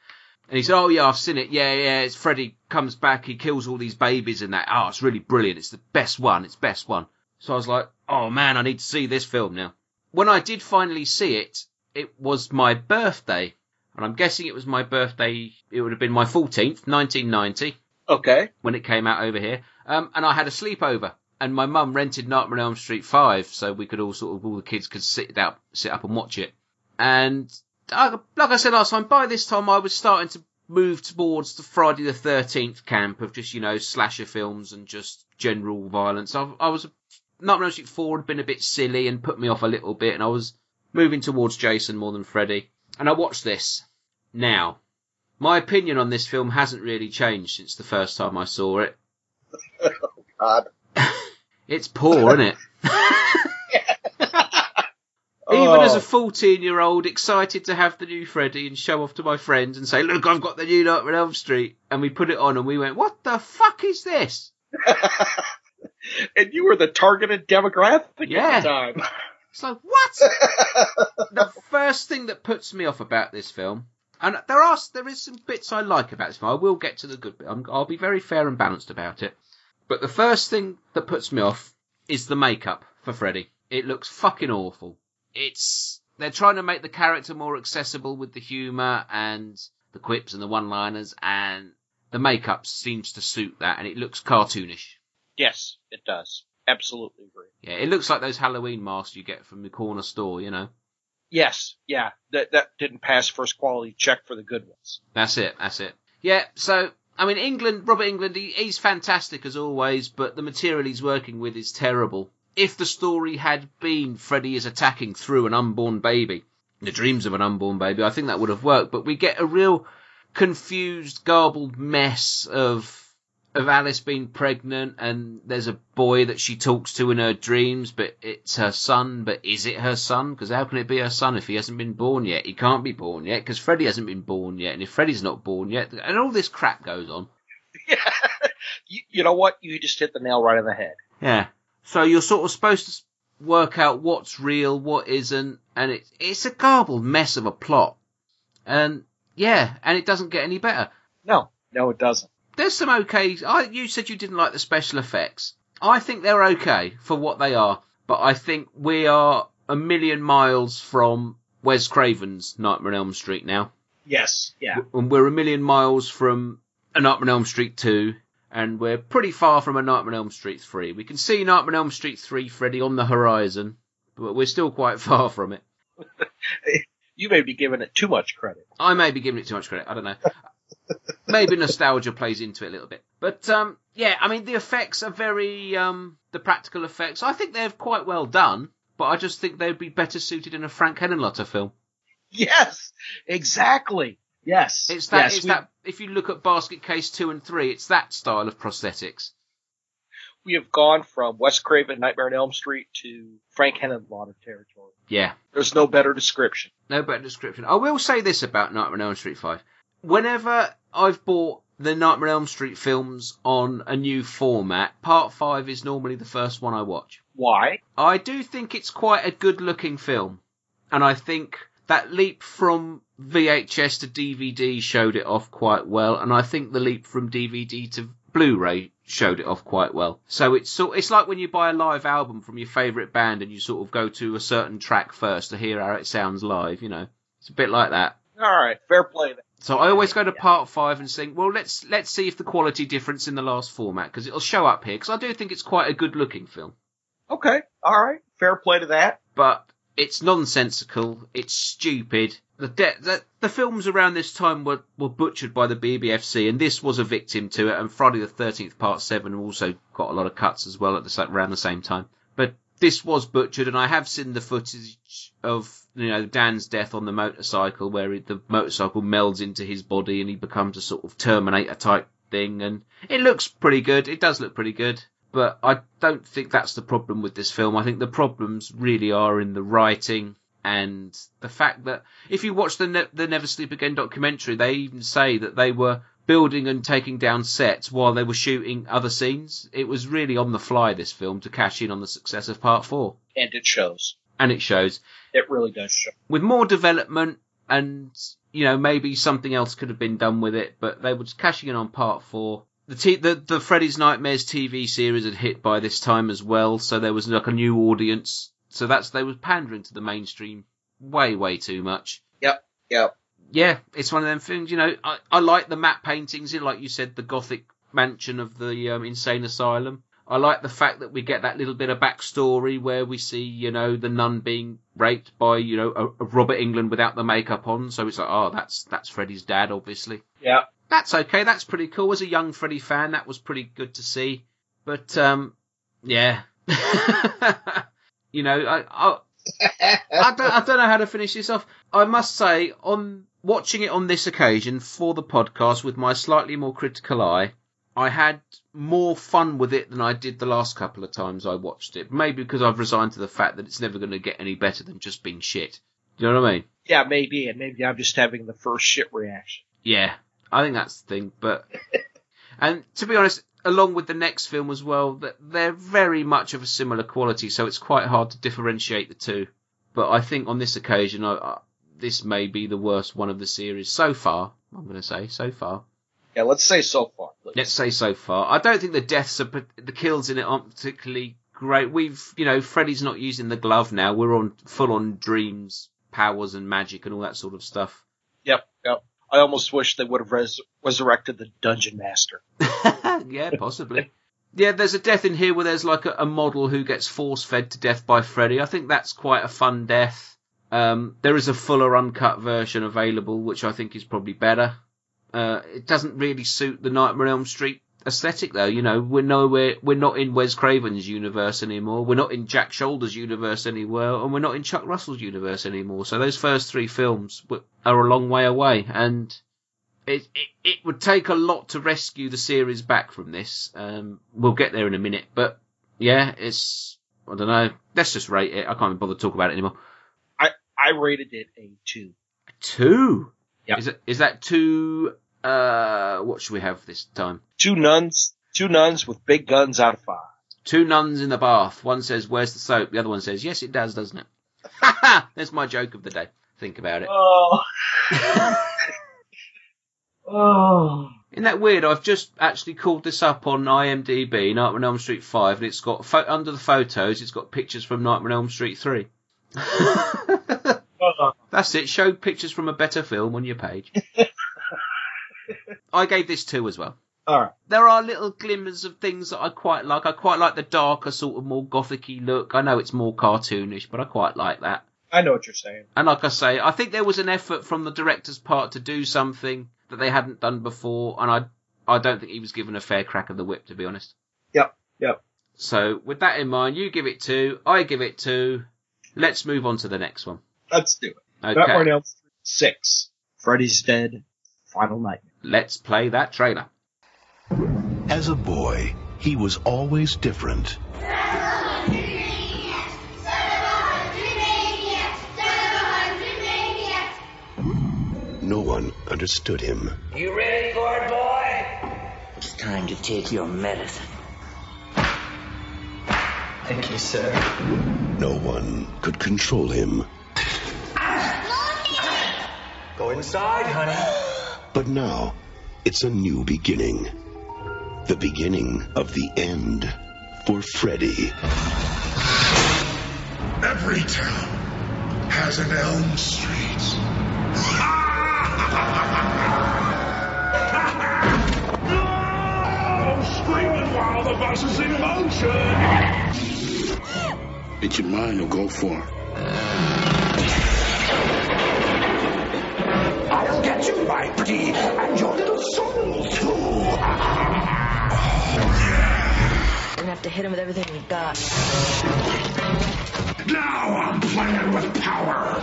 And he said, "Oh yeah, I've seen it. Yeah, yeah. It's Freddy comes back. He kills all these babies and that. Oh, it's really brilliant. It's the best one. It's best one." So I was like, "Oh man, I need to see this film now." When I did finally see it, it was my birthday, and I'm guessing it was my birthday. It would have been my 14th, 1990 Okay. when it came out over here. Um, and I had a sleepover, and my mum rented Nightmare on Elm Street five, so we could all sort of all the kids could sit up, sit up and watch it. And uh, like I said last time, by this time I was starting to move towards the Friday the Thirteenth camp of just you know slasher films and just general violence. I, I was Nightmare on Elm Street four had been a bit silly and put me off a little bit, and I was moving towards Jason more than Freddy. And I watched this now. My opinion on this film hasn't really changed since the first time I saw it. oh, God. It's poor, isn't it? Even as Oh. a 14 year old, excited to have the new Freddy and show off to my friends and say, look, I've got the new Nightmare on Elm Street. And we put it on and we went, what the fuck is this? and you were the targeted demographic Yeah. at the time. It's like, what? the first thing that puts me off about this film, and there are there is some bits I like about this film. I will get to the good bit. I'm, I'll be very fair and balanced about it. But the first thing that puts me off is the makeup for Freddy. It looks fucking awful. It's they're trying to make the character more accessible with the humour and the quips and the one-liners, and the makeup seems to suit that, and it looks cartoonish. yes, it does. Absolutely agree. Yeah, it looks like those Halloween masks you get from the corner store, you know. Yes, yeah. That that didn't pass first quality check for the good ones. That's it. That's it. Yeah. So I mean, Englund, Robert Englund, he, he's fantastic as always, but the material he's working with is terrible. If the story had been Freddy is attacking through an unborn baby, the dreams of an unborn baby, I think that would have worked. But we get a real confused, garbled mess of of Alice being pregnant, and there's a boy that she talks to in her dreams, but it's her son. But is it her son? Because how can it be her son if he hasn't been born yet? He can't be born yet because Freddy hasn't been born yet, and if Freddy's not born yet, and all this crap goes on. you, you know what? You just hit the nail right on the head. Yeah. So you're sort of supposed to work out what's real, what isn't, and it's it's a garbled mess of a plot. And yeah, and it doesn't get any better. No, no, it doesn't. There's some okay. I, you said you didn't like the special effects. I think they're okay for what they are, but I think we are a million miles from Wes Craven's Nightmare on Elm Street now. Yes, yeah. And we're a million miles from a Nightmare on Elm Street 2, and we're pretty far from a Nightmare on Elm Street 3. We can see Nightmare on Elm Street 3, Freddy, on the horizon, but we're still quite far from it. You may be giving it too much credit. I may be giving it too much credit. I don't know. Maybe nostalgia plays into it a little bit. But, um, yeah, I mean, the effects are very, um, the practical effects, I think they're quite well done, but I just think they'd be better suited in a Frank Henenlotter film. Yes, exactly. Yes, It's that, Yes, it's we, that, if you look at Basket Case 2 and 3, it's that style of prosthetics. we have gone from Wes Craven, Nightmare on Elm Street to Frank Henenlotter territory. Yeah. There's no better description. No better description. I will say this about Nightmare on Elm Street 5. Whenever I've bought the Nightmare on Elm Street films on a new format, part 5 is normally the first one I watch. Why? I do think it's quite a good looking film. And I think that leap from VHS to DVD showed it off quite well. And I think the leap from DVD to Blu-ray showed it off quite well. So it's sort, it's like when you buy a live album from your favourite band and you sort of go to a certain track first to hear how it sounds live, you know. It's a bit like that. All right, fair play. Then. So I always go to part five and think, well, let's let's see if the quality difference in the last format because it'll show up here because I do think it's quite a good looking film. Okay, all right, fair play to that. but it's nonsensical. It's stupid. The, de- the the films around this time were, were butchered by the BBFC, and this was a victim to it. And Friday the Thirteenth Part Seven also got a lot of cuts as well at the around the same time. But this was butchered, and I have seen the footage of you know Dan's death on the motorcycle, where the motorcycle melds into his body and he becomes a sort of Terminator type thing, and it looks pretty good. It does look pretty good. But I don't think that's the problem with this film. I think the problems really are in the writing and the fact that if you watch the ne- the Never Sleep Again documentary, they even say that they were building and taking down sets while they were shooting other scenes. It was really on the fly this film to cash in on the success of Part Four, And it shows. And it shows It really does show. with more development and you know maybe something else could have been done with it, but they were just cashing in on Part Four. The, t- the the Freddy's Nightmares TV series had hit by this time as well, so there was like a new audience. So that's they were pandering to the mainstream way way too much. Yep, yep. Yeah, it's one of them things. You know, I, I like the matte paintings, know, like you said, the gothic mansion of the um, insane asylum. I like the fact that we get that little bit of backstory where we see, you know, the nun being raped by, you know, a, a Robert Englund without the makeup on. So it's like, oh, that's that's Freddy's dad, obviously. Yeah. That's okay. That's pretty cool. As a young Freddy fan, that was pretty good to see. But um, yeah, you know, I, I I don't, I don't know how to finish this off. I must say, on watching it on this occasion for the podcast with my slightly more critical eye, I had more fun with it than I did the last couple of times I watched it. Maybe because I've resigned to the fact that it's never going to get any better than just being shit. Do you know what I mean? Yeah, maybe, and maybe I'm just having the first shit reaction. Yeah, I think that's the thing. But and to be honest, along with the next film as well, that they're very much of a similar quality, so it's quite hard to differentiate the two. But I think on this occasion, I, I, this may be the worst one of the series so far. I'm going to say so far. Yeah, let's say so far. please. Let's say so far. I don't think the deaths are the kills in it aren't particularly great. We've you know Freddy's not using the glove now. We're on full on dreams, powers, and magic and all that sort of stuff. Yep, yep. I almost wish they would have res- resurrected the dungeon master. yeah, possibly. Yeah, there's a death in here where there's like a, a model who gets force fed to death by Freddy. I think that's quite a fun death. Um, there is a fuller uncut version available, which I think is probably better. Uh, it doesn't really suit the Nightmare on Elm Street aesthetic though. You know, we're nowhere, we're not in Wes Craven's universe anymore. We're not in Jack Sholder's universe anymore, and we're not in Chuck Russell's universe anymore. So those first three films are a long way away, and it, it it would take a lot to rescue the series back from this. Um, we'll get there in a minute, but yeah, it's I don't know. Let's just rate it. I can't even bother to talk about it anymore. I I rated it a two. Two. Yep. Is it is that two? Uh, what should we have this time? Two nuns, two nuns with big guns out of five. Two nuns in the bath. One says, "Where's the soap?" The other one says, "Yes, it does, doesn't it?" That's my joke of the day. Think about it. Oh. oh. Isn't that weird? I've just actually called this up on IMDb, Nightmare on Elm Street 5, and it's got, pho- under the photos, it's got pictures from Nightmare on Elm Street 3. That's it. Show pictures from a better film on your page. I gave this two as well. All right. There are little glimmers of things that I quite like. I quite like the darker, sort of more gothic-y look. I know it's more cartoonish, but I quite like that. I know what you're saying. And like I say, I think there was an effort from the director's part to do something that they hadn't done before, and I I don't think he was given a fair crack of the whip, to be honest. Yep. Yep. So with that in mind, you give it two, I give it two. Let's move on to the next one. Let's do it. Okay, Nightmare on Elm Street six. Freddy's dead. Final nightmare. let's play that trailer. As a boy, he was always different. No one understood him. You ready for it, boy? It's time to take your medicine. Thank you, sir. No one could control him. Go inside, honey. But now, it's a new beginning. The beginning of the end for Freddy. Every town has an Elm Street. I'm screaming while the bus is in motion. It's your mind or go for my pretty, and your little soul too. We're gonna have to hit him with everything we've got. Now I'm playing with power.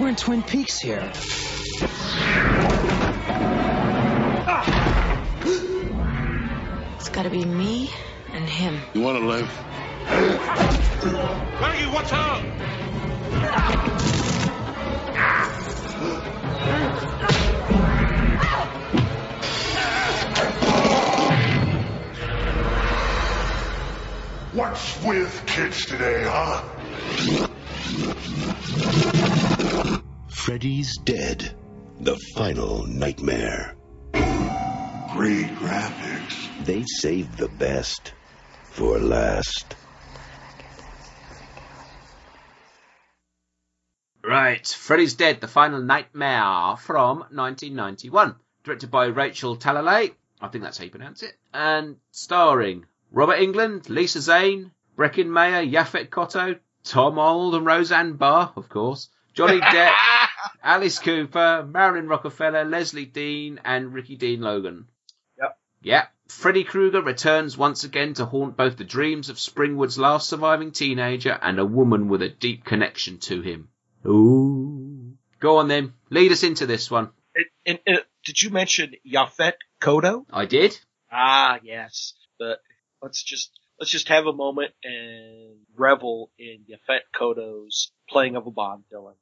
We're in Twin Peaks here. It's gotta be me and him. You want to live? Maggie, watch out! What's with kids today, huh? Freddy's dead. The final nightmare. Great graphics. They saved the best for last. Right, Freddy's Dead, The Final Nightmare from 1991. Directed by Rachel Talalay, I think that's how you pronounce it, and starring Robert Englund, Lisa Zane, Breckin Meyer, Yaphet Kotto, Tom Arnold and Roseanne Barr, of course, Johnny Depp, Alice Cooper, Marilyn Rockafellow, Lezlie Deane, and Ricky Dean Logan. Yep. Yeah. Freddy Krueger returns once again to haunt both the dreams of Springwood's last surviving teenager and a woman with a deep connection to him. Ooh. Go on then. Lead us into this one. And, and, and did you mention Yaphet Kotto? I did. Ah, yes. But let's just let's just have a moment and revel in Yaphet Kotto's playing of a Bond villain.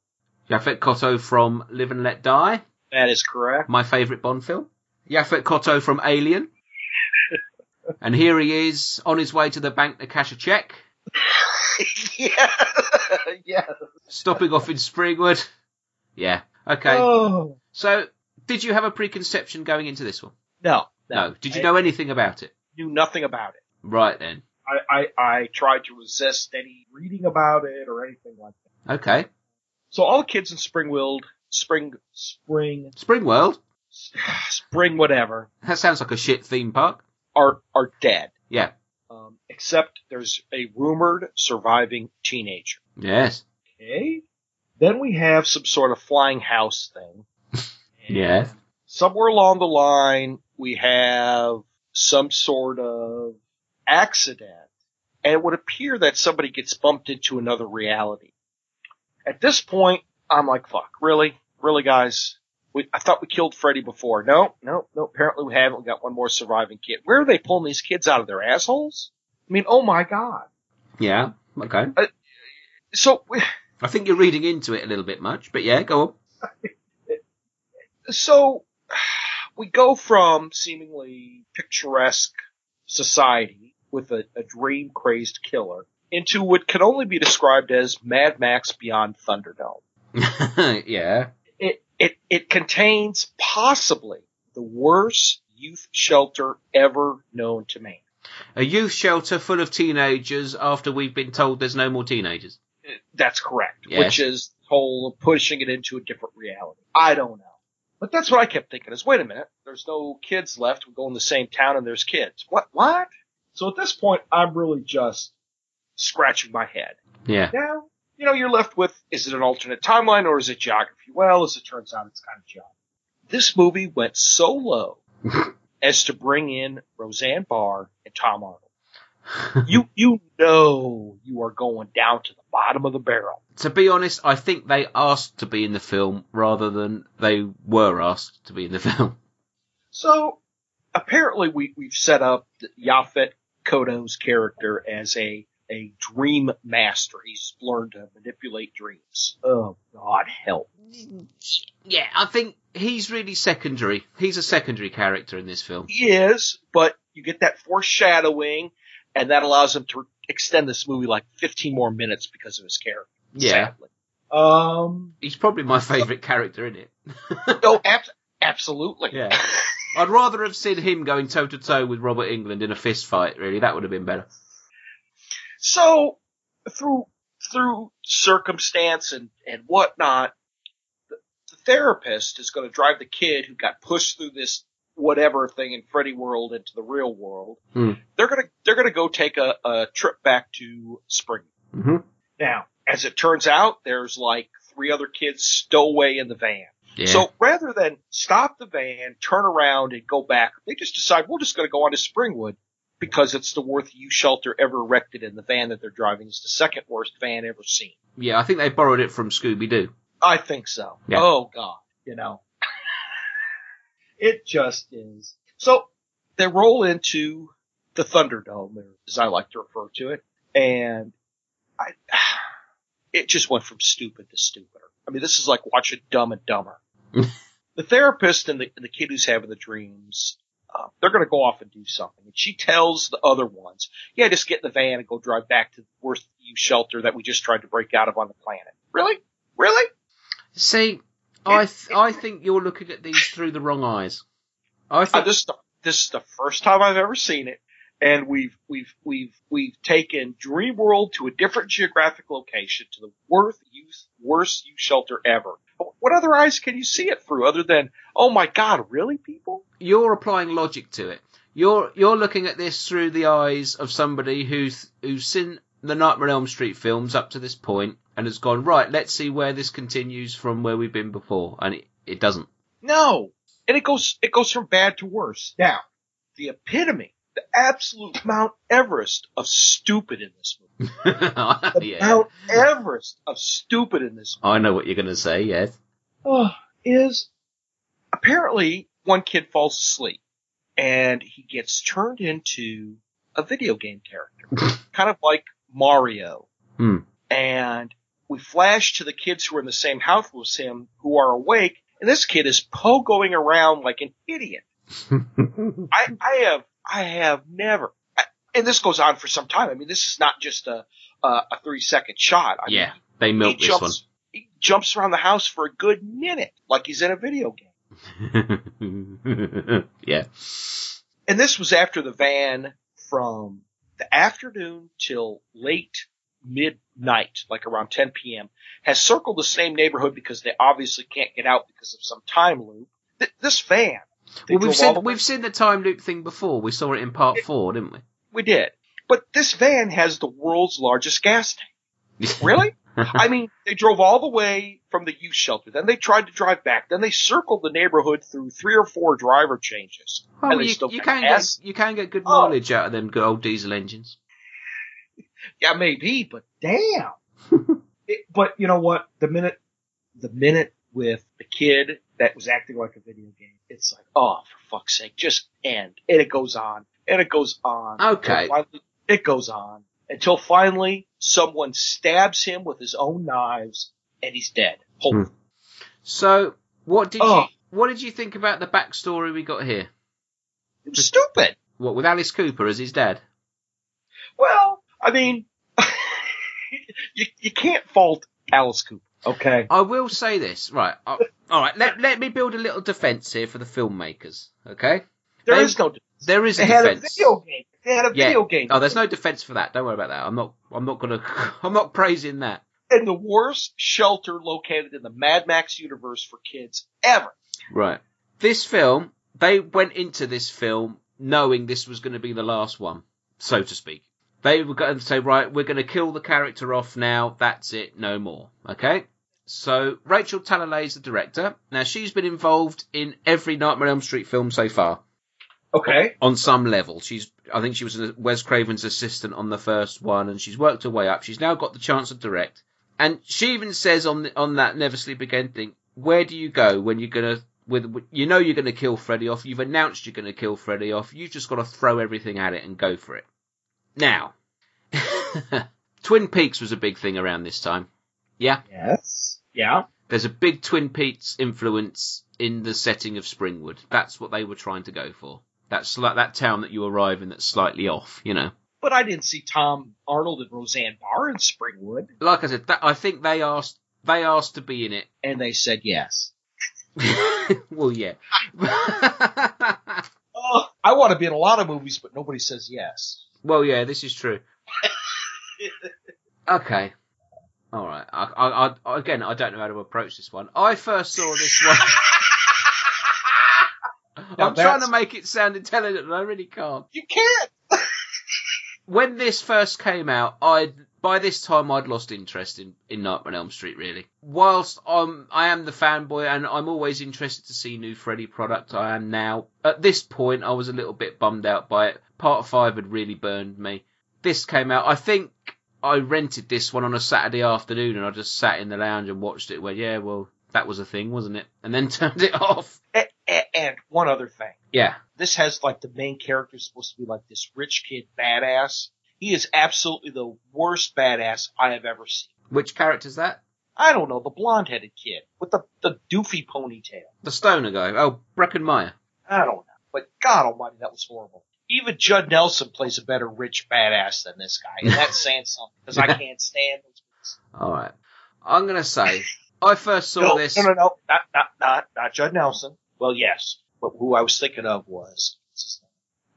Yaphet Kotto from Live and Let Die, That is correct. my favourite Bond film. Yaphet Kotto from Alien. and here he is on his way to the bank to cash a check, yeah, yeah. stopping off in Springwood. Yeah. Okay. Oh So, did you have a preconception going into this one? no, No. Did you I know anything about it? knew nothing about it. Right then. I, I I tried to resist any reading about it or anything like that. Okay. So all the kids in Springfield, Spring, Spring, Spring World. Spring, whatever, That sounds like a shit theme park. are are dead. Yeah. Um, except there's a rumored surviving teenager. Yes. Okay. Then we have some sort of flying house thing. Yes. Somewhere along the line, we have some sort of accident, and it would appear that somebody gets bumped into another reality. At this point, I'm like, fuck, really? Really, guys? We, I thought we killed Freddy before. No, no, no, apparently we haven't. We got one more surviving kid. Where are they pulling these kids out of their assholes? I mean, oh my god. Yeah. Okay. Uh, so, I think you're reading into it a little bit much, but yeah, go on. so we go from seemingly picturesque society with a, a dream crazed killer into what can only be described as Mad Max Beyond Thunderdome. yeah. It, it, it contains possibly the worst youth shelter ever known to man. A youth shelter full of teenagers after we've been told there's no more teenagers. That's correct. Yes. Which is the whole pushing it into a different reality. I don't know. But that's what I kept thinking is, wait a minute, there's no kids left. We go in the same town and there's kids. What, what? So at this point, I'm really just scratching my head. Yeah. Now, you know, you're left with, is it an alternate timeline or is it geography? Well, as it turns out, it's kind of geography. This movie went so low as to bring in Roseanne Barr and Tom Arnold. You, you know you are going down to the bottom of the barrel. to be honest, I think they asked to be in the film rather than they were asked to be in the film. So apparently we, we've set up Yaphet Kotto's character as a, a dream master. He's learned to manipulate dreams. Oh God help. Yeah, I think he's really secondary. He's a secondary character in this film. He is, but you get that foreshadowing and that allows him to extend this movie like 15 more minutes because of his character. Yeah. Sadly. Um, He's probably my favourite character in it. oh, ab- absolutely. Yeah. I'd rather have seen him going toe to toe with Robert Englund in a fist fight, really. That would have been better. So through through circumstance and and whatnot, the, the therapist is going to drive the kid who got pushed through this whatever thing in Freddy World into the real world. Hmm. They're gonna they're gonna go take a, a trip back to Spring. Mm-hmm. Now, as it turns out, there's like three other kids stowaway in the van. Yeah. So rather than stop the van, turn around and go back, they just decide we're just going to go on to Springwood because it's the worst youth shelter ever erected and the van that they're driving is the second worst van ever seen. yeah, I think they borrowed it from Scooby Doo. I think so. Yeah. Oh God, you know. it just is. So they roll into the Thunderdome, as I like to refer to it, and I, it just went from stupid to stupider. I mean, this is like watching Dumb and Dumber. the therapist and the, and the kid who's having the dreams, uh, they're going to go off and do something. And she tells the other ones, yeah, just get in the van and go drive back to the worst youth shelter that we just tried to break out of on the planet. Really? Really? See, I th- I think you're looking at these through the wrong eyes. I Uh, think is the- this is the first time I've ever seen it. And we've, we've, we've, we've taken Dream World to a different geographic location to the worst youth, worst youth shelter ever. What other eyes can you see it through other than, oh my god, really people? you're applying logic to it. You're you're looking at this through the eyes of somebody who's who's seen the Nightmare on Elm Street films up to this point and has gone right. Let's see where this continues from where we've been before, and it, it doesn't. No. And it goes, it goes from bad to worse. Now, the epitome, the absolute Mount Everest of stupid in this movie. The yeah, Mount Everest of stupid in this movie. I know what you're going to say. Yes. oh, is apparently one kid falls asleep and he gets turned into a video game character, kind of like Mario. Hmm. And we flash to the kids who are in the same house with him who are awake, and this kid is pogoing around like an idiot. I, I have, I have never, I, and this goes on for some time. I mean, this is not just a, a, a three second shot. I yeah, mean, they he milk this jumps, he jumps around the house for a good minute, like he's in a video game. yeah. And this was after the van from the afternoon till late midnight, like around 10 p.m., has circled the same neighborhood because they obviously can't get out because of some time loop. Th- this van. Well, we've seen the we've seen the time loop thing before. We saw it in part four, didn't we? we did. But this van has the world's largest gas tank. Really? I mean, they drove all the way from the youth shelter. Then they tried to drive back. Then they circled the neighborhood through three or four driver changes. Oh, and you, you can gas. get you can get good Oh. mileage out of them good old diesel engines. Yeah, maybe, but damn. it, but you know what? The minute, the minute with the kid that was acting like a video game, it's like, oh, for fuck's sake, just end. And it goes on, and it goes on. Okay. Finally- it goes on until finally someone stabs him with his own knives, and he's dead. Hmm. So, what did Oh. you what did you think about the backstory we got here? it was stupid. What with Alice Cooper as his dad? Well, I mean, you you can't fault Alice Cooper. Okay. I will say this, right? uh, all right, let let me build a little defense here for the filmmakers. Okay, There They- is no. there is a They had a defense. video game. They had a Yeah. video game. Oh, there's no defense for that. Don't worry about that. I'm not. I'm not gonna. I'm not praising that. and the worst shelter located in the Mad Max universe for kids ever. Right. This film, they went into this film knowing this was going to be the last one, so to speak. They were going to say, right, we're going to kill the character off now. That's it. No more. Okay. So Rachel Talalay is the director. Now she's been involved in every Nightmare on Elm Street film so far. Okay. on some level. She's, I think she was Wes Craven's assistant on the first one, and she's worked her way up. She's now got the chance to direct, and she even says on the, on that Never Sleep Again thing, where do you go when you're gonna with you know you're gonna kill Freddy off? You've announced you're gonna kill Freddy off. You've just got to throw everything at it and go for it. Now, Twin Peaks was a big thing around this time. Yeah, Yes. Yeah. there's a big Twin Peaks influence in the setting of Springwood. That's what they were trying to go for. That's like that town that you arrive in that's slightly off, you know. But I didn't see Tom Arnold and Roseanne Barr in Springwood, Like I said, that, I think they asked they asked to be in it. and they said yes. well, yeah. Oh, I want to be in a lot of movies, but nobody says yes. Well, yeah, this is true. Okay. All right. I, I, I, again, I don't know how to approach this one. I first saw this one. Now I'm trying to make it sound intelligent, and I really can't. You can't. when this first came out, I by this time I'd lost interest in, in Nightmare on Elm Street. Really, whilst I'm I am the fanboy and I'm always interested to see new Freddy product. I am now. At this point, I was a little bit bummed out by it. Part five had really burned me. This came out. I think I rented this one on a Saturday afternoon and I just sat in the lounge and watched it. Where yeah, well that was a thing, wasn't it? And then turned it off. A- a- and one other thing. Yeah. This has like the main character is supposed to be like this rich kid badass. He is absolutely the worst badass I have ever seen. Which character's that? I don't know, the blonde headed kid with the, the doofy ponytail. The stoner guy. Oh, Breckin Meyer. I don't know. But God almighty, that was horrible. Even Judd Nelson plays a better rich badass than this guy. And that's saying something because I can't stand. All right. I'm gonna say I first saw no, this. No, no, no, not, not, not, not Judd Nelson. Well, yes, but who I was thinking of was,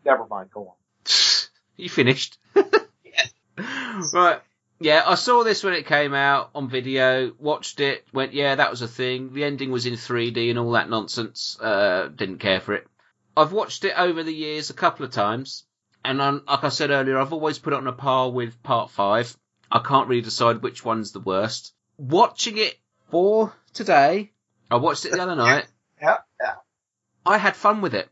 never mind, go on. you finished. right. Yeah, I saw this when it came out on video, watched it, went, yeah, that was a thing. The ending was in 3D and all that nonsense. Uh, didn't care for it. I've watched it over the years a couple of times, and I'm, like I said earlier, I've always put it on a par with part five. I can't really decide which one's the worst. Watching it for today, I watched it the other night. Yeah, yeah. I had fun with it.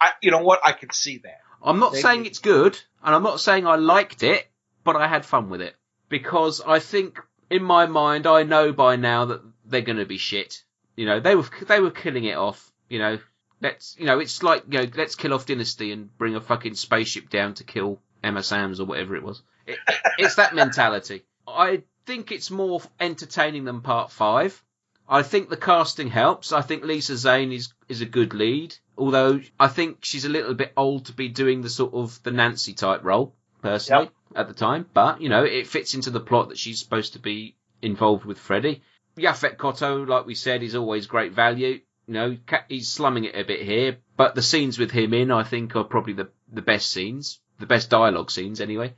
I, you know what? I can see that. I'm not Thank saying you. it's good, and I'm not saying I liked it, but I had fun with it. Because I think, in my mind, I know by now that they're going to be shit. You know, they were they were killing it off. You know, let's you know it's like you know let's kill off Dynasty and bring a fucking spaceship down to kill Emma Samms or whatever it was. It, it's that mentality. I think it's more entertaining than Part Five. I think the casting helps. I think Lisa Zane is is a good lead, although I think she's a little bit old to be doing the sort of the Nancy type role personally Yep. at the time. But you know, it fits into the plot that she's supposed to be involved with Freddy. Yaphet Kotto, like we said, is always great value. You know, he's slumming it a bit here, but the scenes with him in, I think, are probably the the best scenes, the best dialogue scenes, anyway.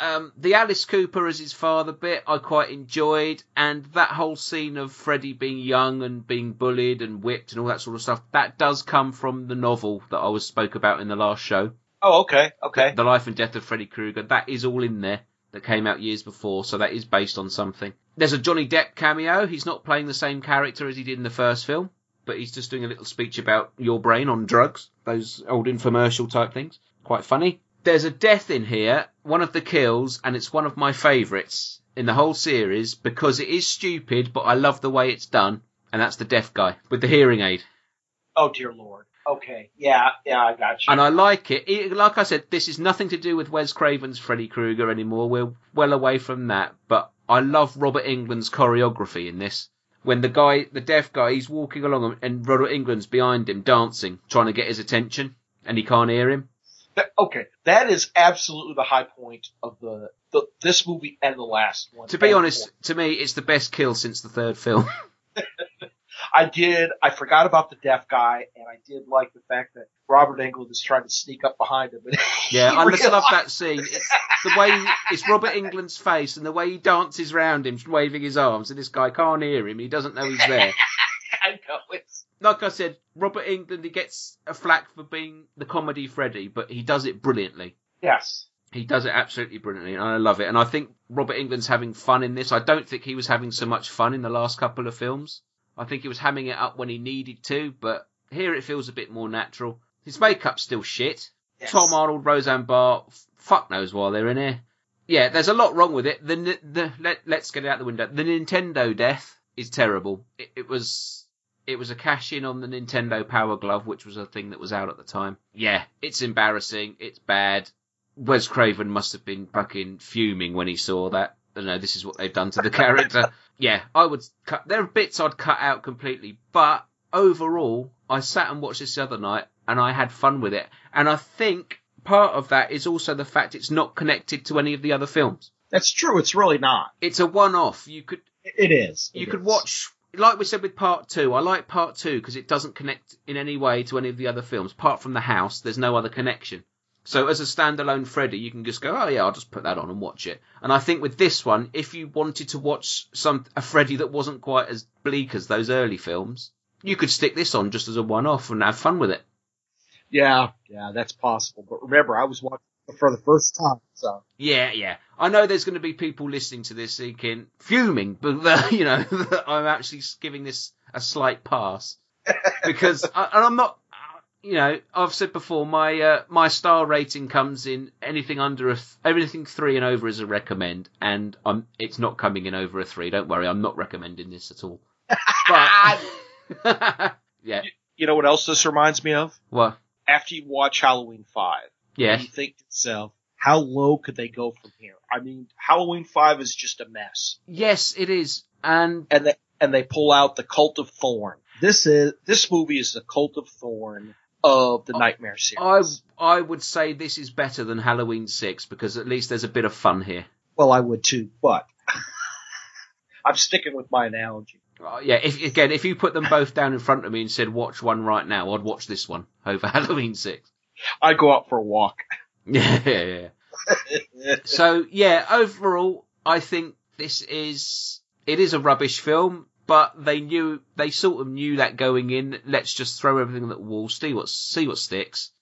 Um, the Alice Cooper as his father bit I quite enjoyed, and that whole scene of Freddy being young and being bullied and whipped and all that sort of stuff, that does come from the novel that I was spoke about in the last show. Oh, okay, okay. The Life and Death of Freddy Krueger. That is all in there. That came out years before, so that is based on something. There's a Johnny Depp cameo. He's not playing the same character as he did in the first film, but he's just doing a little speech about your brain on drugs. Those old infomercial type things. Quite funny. There's a death in here, one of the kills, and it's one of my favourites in the whole series because it is stupid, but I love the way it's done, and that's the deaf guy with the hearing aid. Oh dear lord. Okay. Yeah, yeah, I got you. And I like it. it. Like I said, this is nothing to do with Wes Craven's Freddy Krueger anymore. We're well away from that. But I love Robert Englund's choreography in this. When the guy, the deaf guy, he's walking along and Robert Englund's behind him dancing, trying to get his attention, and he can't hear him. That- okay, that is absolutely the high point of the, the this movie and the last one. To be honest, to me, it's the best kill since the third film. I did. I forgot about the deaf guy, and I did like the fact that Robert Englund is trying to sneak up behind him. Yeah, I just love that scene. It's the way it's Robert Englund's face and the way he dances round him, waving his arms, and this guy can't hear him. He doesn't know he's there. I know it's like I said, Robert Englund he gets a flack for being the comedy Freddy, but he does it brilliantly. yes. He does it absolutely brilliantly, and I love it. And I think Robert Englund's having fun in this. I don't think he was having so much fun in the last couple of films. I think he was hamming it up when he needed to, but here it feels a bit more natural. His makeup's still shit. Yes. Tom Arnold, Roseanne Barr, fuck knows why they're in here. Yeah, there's a lot wrong with it. The, the, let, let's get it out the window. The Nintendo death is terrible. It, it was it was a cash in on the Nintendo Power Glove, which was a thing that was out at the time. Yeah, it's embarrassing. It's bad. Wes Craven must have been fucking fuming when he saw that. You know, this is what they've done to the character. yeah, I would cut. There are bits I'd cut out completely, but overall, I sat and watched this the other night, and I had fun with it. And I think part of that is also the fact it's not connected to any of the other films. That's true. It's really not. It's a one-off. You could It is. you It could watch like we said with part two i like part two because it doesn't connect in any way to any of the other films apart from the house there's no other connection so as a standalone freddy you can just go oh yeah i'll just put that on and watch it and i think with this one if you wanted to watch some a freddy that wasn't quite as bleak as those early films you could stick this on just as a one-off and have fun with it Yeah, yeah, that's possible. But remember, I was watching for the first time, so Yeah, yeah. I know there's going to be people listening to this thinking, fuming, but uh, you know, I'm actually giving this a slight pass because, I, and I'm not, uh, you know, I've said before, my uh, my star rating comes in anything under a th- everything three and over is a recommend, and I'm it's not coming in over a three. Don't worry, I'm not recommending this at all. But yeah, you know what else this reminds me of? well, After you watch Halloween Five, yeah, you think to yourself, how low could they go from here? I mean, Halloween Five is just a mess, yes, it is, and and they and they pull out the Cult of Thorn. This is this movie is the Cult of Thorn of the Nightmare I series. I would say this is better than Halloween Six because at least there's a bit of fun here. well, I would too, but I'm sticking with my analogy. Uh, yeah, if again, if you put them both down in front of me and said watch one right now, I'd watch this one over Halloween Six. I'd go out for a walk. Yeah, yeah, yeah. So yeah, overall, I think this is it is a rubbish film, but they knew they sort of knew that going in. Let's just throw everything at the wall, see what see what sticks.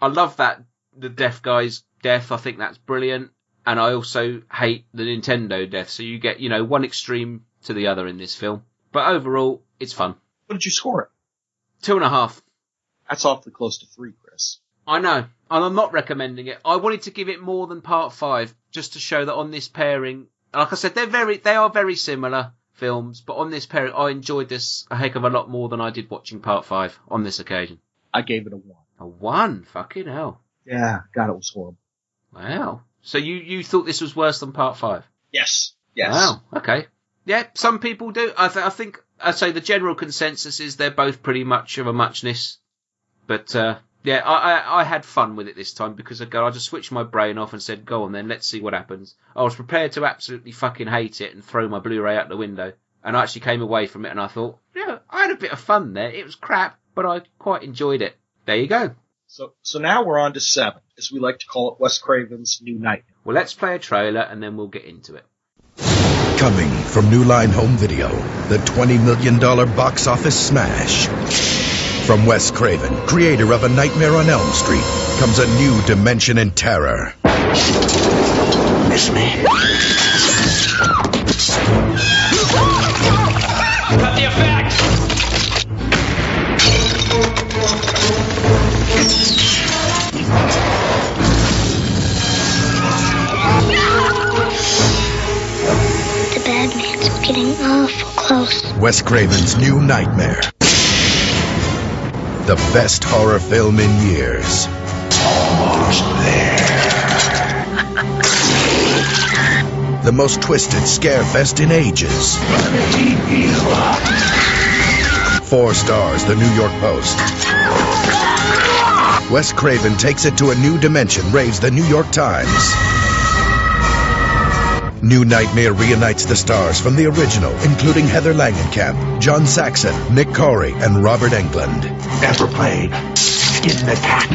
I love that the deaf guy's death. I think that's brilliant, and I also hate the Nintendo death. So you get you know one extreme to the other in this film, but overall, it's fun. What did you score it? Two and a half. That's awfully close to three, Chris. I know, and I'm not recommending it. I wanted to give it more than part five, just to show that on this pairing, like I said, they're very, they are very similar. films, but on this pairing, I enjoyed this a heck of a lot more than I did watching part five on this occasion. I gave it a one. A one, fucking hell! Yeah, God, it was horrible. Wow. So you you thought this was worse than part five? Yes, yes. Wow. Okay. Yeah, some people do. I, th- I think I say the general consensus is they're both pretty much of a muchness. But uh, yeah, I, I I had fun with it this time because I go I just switched my brain off and said, "Go on then, let's see what happens." I was prepared to absolutely fucking hate it and throw my Blu-ray out the window, and I actually came away from it and I thought, yeah, I had a bit of fun there. It was crap, but I quite enjoyed it. There you go. So, so now we're on to seven, as we like to call it, Wes Craven's New Nightmare. Well, let's play a trailer and then we'll get into it. Coming from New Line Home Video, the $20 million box office smash. From Wes Craven, creator of A Nightmare on Elm Street, comes a new dimension in terror. Miss me? Cut the effect! Getting awful close. Wes Craven's New Nightmare. The best horror film in years. Almost there. The most twisted scare fest in ages. Four stars, The New York Post. Wes Craven takes it to a new dimension, raves The New York Times. New Nightmare reunites the stars from the original, including Heather Langenkamp, John Saxon, Nick Corri, and Robert Englund. Never played. Didn't attack.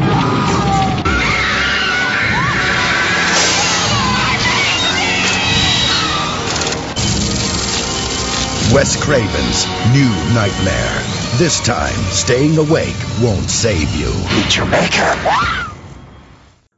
Wes Craven's New Nightmare. This time, staying awake won't save you. Meet your maker.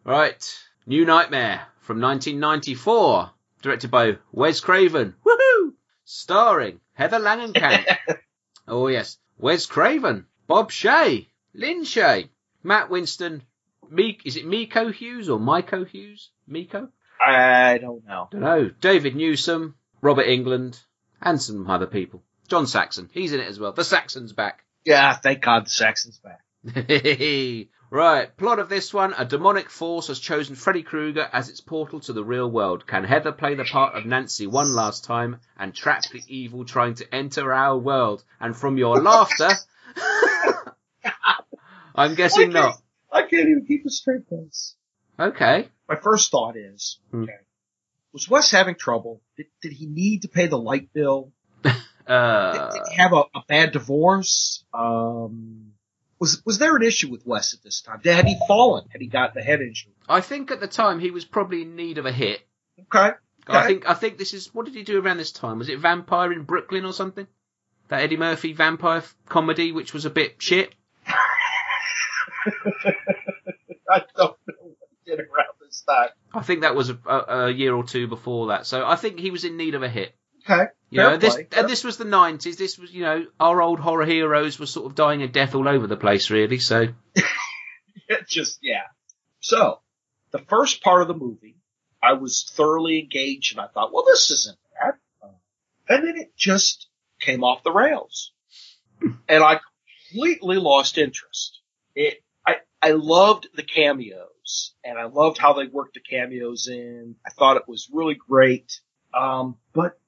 Right, New Nightmare from 1994, directed by Wes Craven. Woohoo! Starring Heather Langenkamp. oh yes, Wes Craven, Bob Shaye, Lynn Shaye, Matt Winston, Meek. Is it Miko Hughes or Miko Hughes? Miko? I don't know. Don't know. David Newsom, Robert Englund, and some other people. John Saxon, he's in it as well. The Saxon's back. Yeah, thank God the Saxon's back. right, plot of this one. A demonic force has chosen Freddy Krueger as its portal to the real world. Can Heather play the part of Nancy one last time and trap the evil trying to enter our world? And from your laughter, I'm guessing I can't- I can't even keep a straight face. Okay. My first thought is, Hmm. okay, was Wes having trouble? Did, did he need to pay the light bill? Did, Uh, did he have a, a bad divorce? Um, was was there an issue with Wes at this time? Had he fallen? Had he gotten a head injury? I think at the time he was probably in need of a hit. Okay. I think I think this is what did he do around this time? Was it Vampire in Brooklyn or something? That Eddie Murphy vampire f- comedy, which was a bit shit. I don't know what he did around this time. I think that was a, a, a year or two before that. So I think he was in need of a hit. Okay. You know, this and this was the nineties. This was you know our old horror heroes were sort of dying a death all over the place, really. So It just yeah. So the first part of the movie, I was thoroughly engaged, and I thought, well, this isn't bad. Uh, And then it just came off the rails, and I completely lost interest. It I I loved the cameos, and I loved how they worked the cameos in. I thought it was really great. Um, but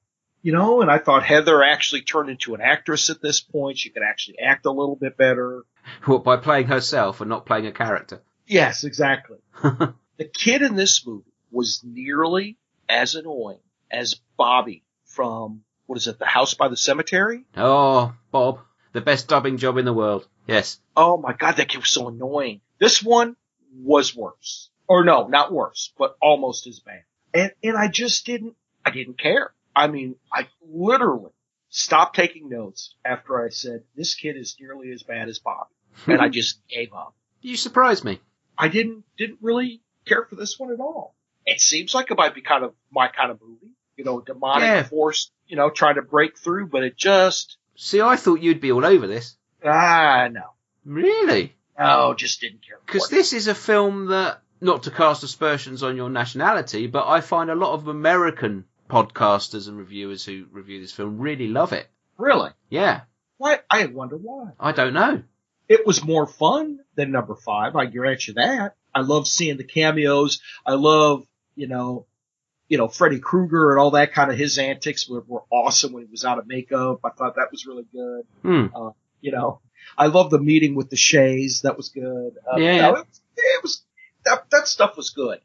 you know, and I thought Heather actually turned into an actress at this point. She could actually act a little bit better. what, by playing herself and not playing a character. Yes, exactly. the kid in this movie was nearly as annoying as Bobby from what is it, The House by the Cemetery? oh, Bob, the best dubbing job in the world. Yes. Oh my god, that kid was so annoying. This one was worse. Or no, not worse, but almost as bad. And and I just didn't I didn't care. I mean, I literally stopped taking notes after I said this kid is nearly as bad as Bobby. And I just gave up. You surprised me. I didn't didn't really care for this one at all. It seems like it might be kind of my kind of movie, you know, demonic Yeah. force, you know, trying to break through, but it just See, I thought you'd be all over this. ah no, Really? no, just didn't care. Because this is a film that, not to cast aspersions on your nationality, but I find a lot of American podcasters and reviewers who review this film really love it. Really? Yeah, Why? I wonder why. I don't know. It was more fun than number five. I grant you that. I love seeing the cameos. I love, you know, you know, Freddy Krueger and all that kind of his antics were, were awesome when he was out of makeup. I thought that was really good. Hmm. Uh, you know, I love the meeting with the Shayes. That was good. Uh, Yeah. it, it was, that, that stuff was good.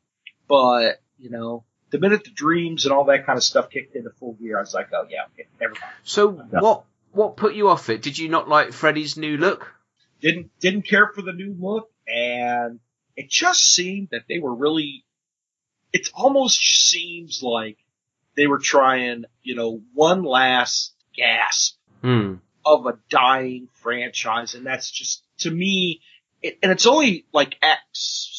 But, you know, the minute the dreams and all that kind of stuff kicked into full gear, I was like, oh yeah, okay, never mind. So what what put you off it? Did you not like Freddy's new look? didn't didn't care for the new look and it just seemed that they were really it almost seems like they were trying you know one last gasp Hmm. of a dying franchise and that's just to me it, and it's only like x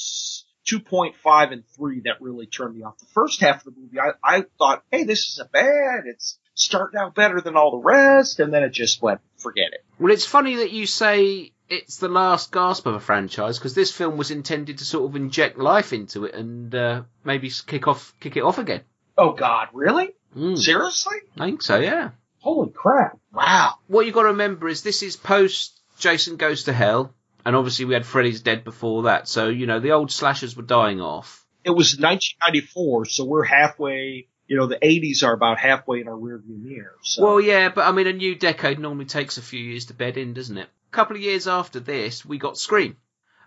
2.5 and 3 that really turned me off the first half of the movie i, I thought hey this isn't bad it's starting out better than all the rest and then it just went forget it Well, it's funny that you say it's the last gasp of a franchise because this film was intended to sort of inject life into it and uh, maybe kick off kick it off again. oh god really Hmm. seriously I think so. Yeah. Holy crap. Wow. What you got to remember is this is post Jason Goes to Hell, and obviously we had Freddy's Dead before that. So you know the old slashers were dying off. It was 1994, so we're halfway, you know, the 80s are about halfway in our rearview mirror. So. Well, yeah, but I mean, a new decade normally takes a few years to bed in, doesn't it? A couple of years after this, we got Scream,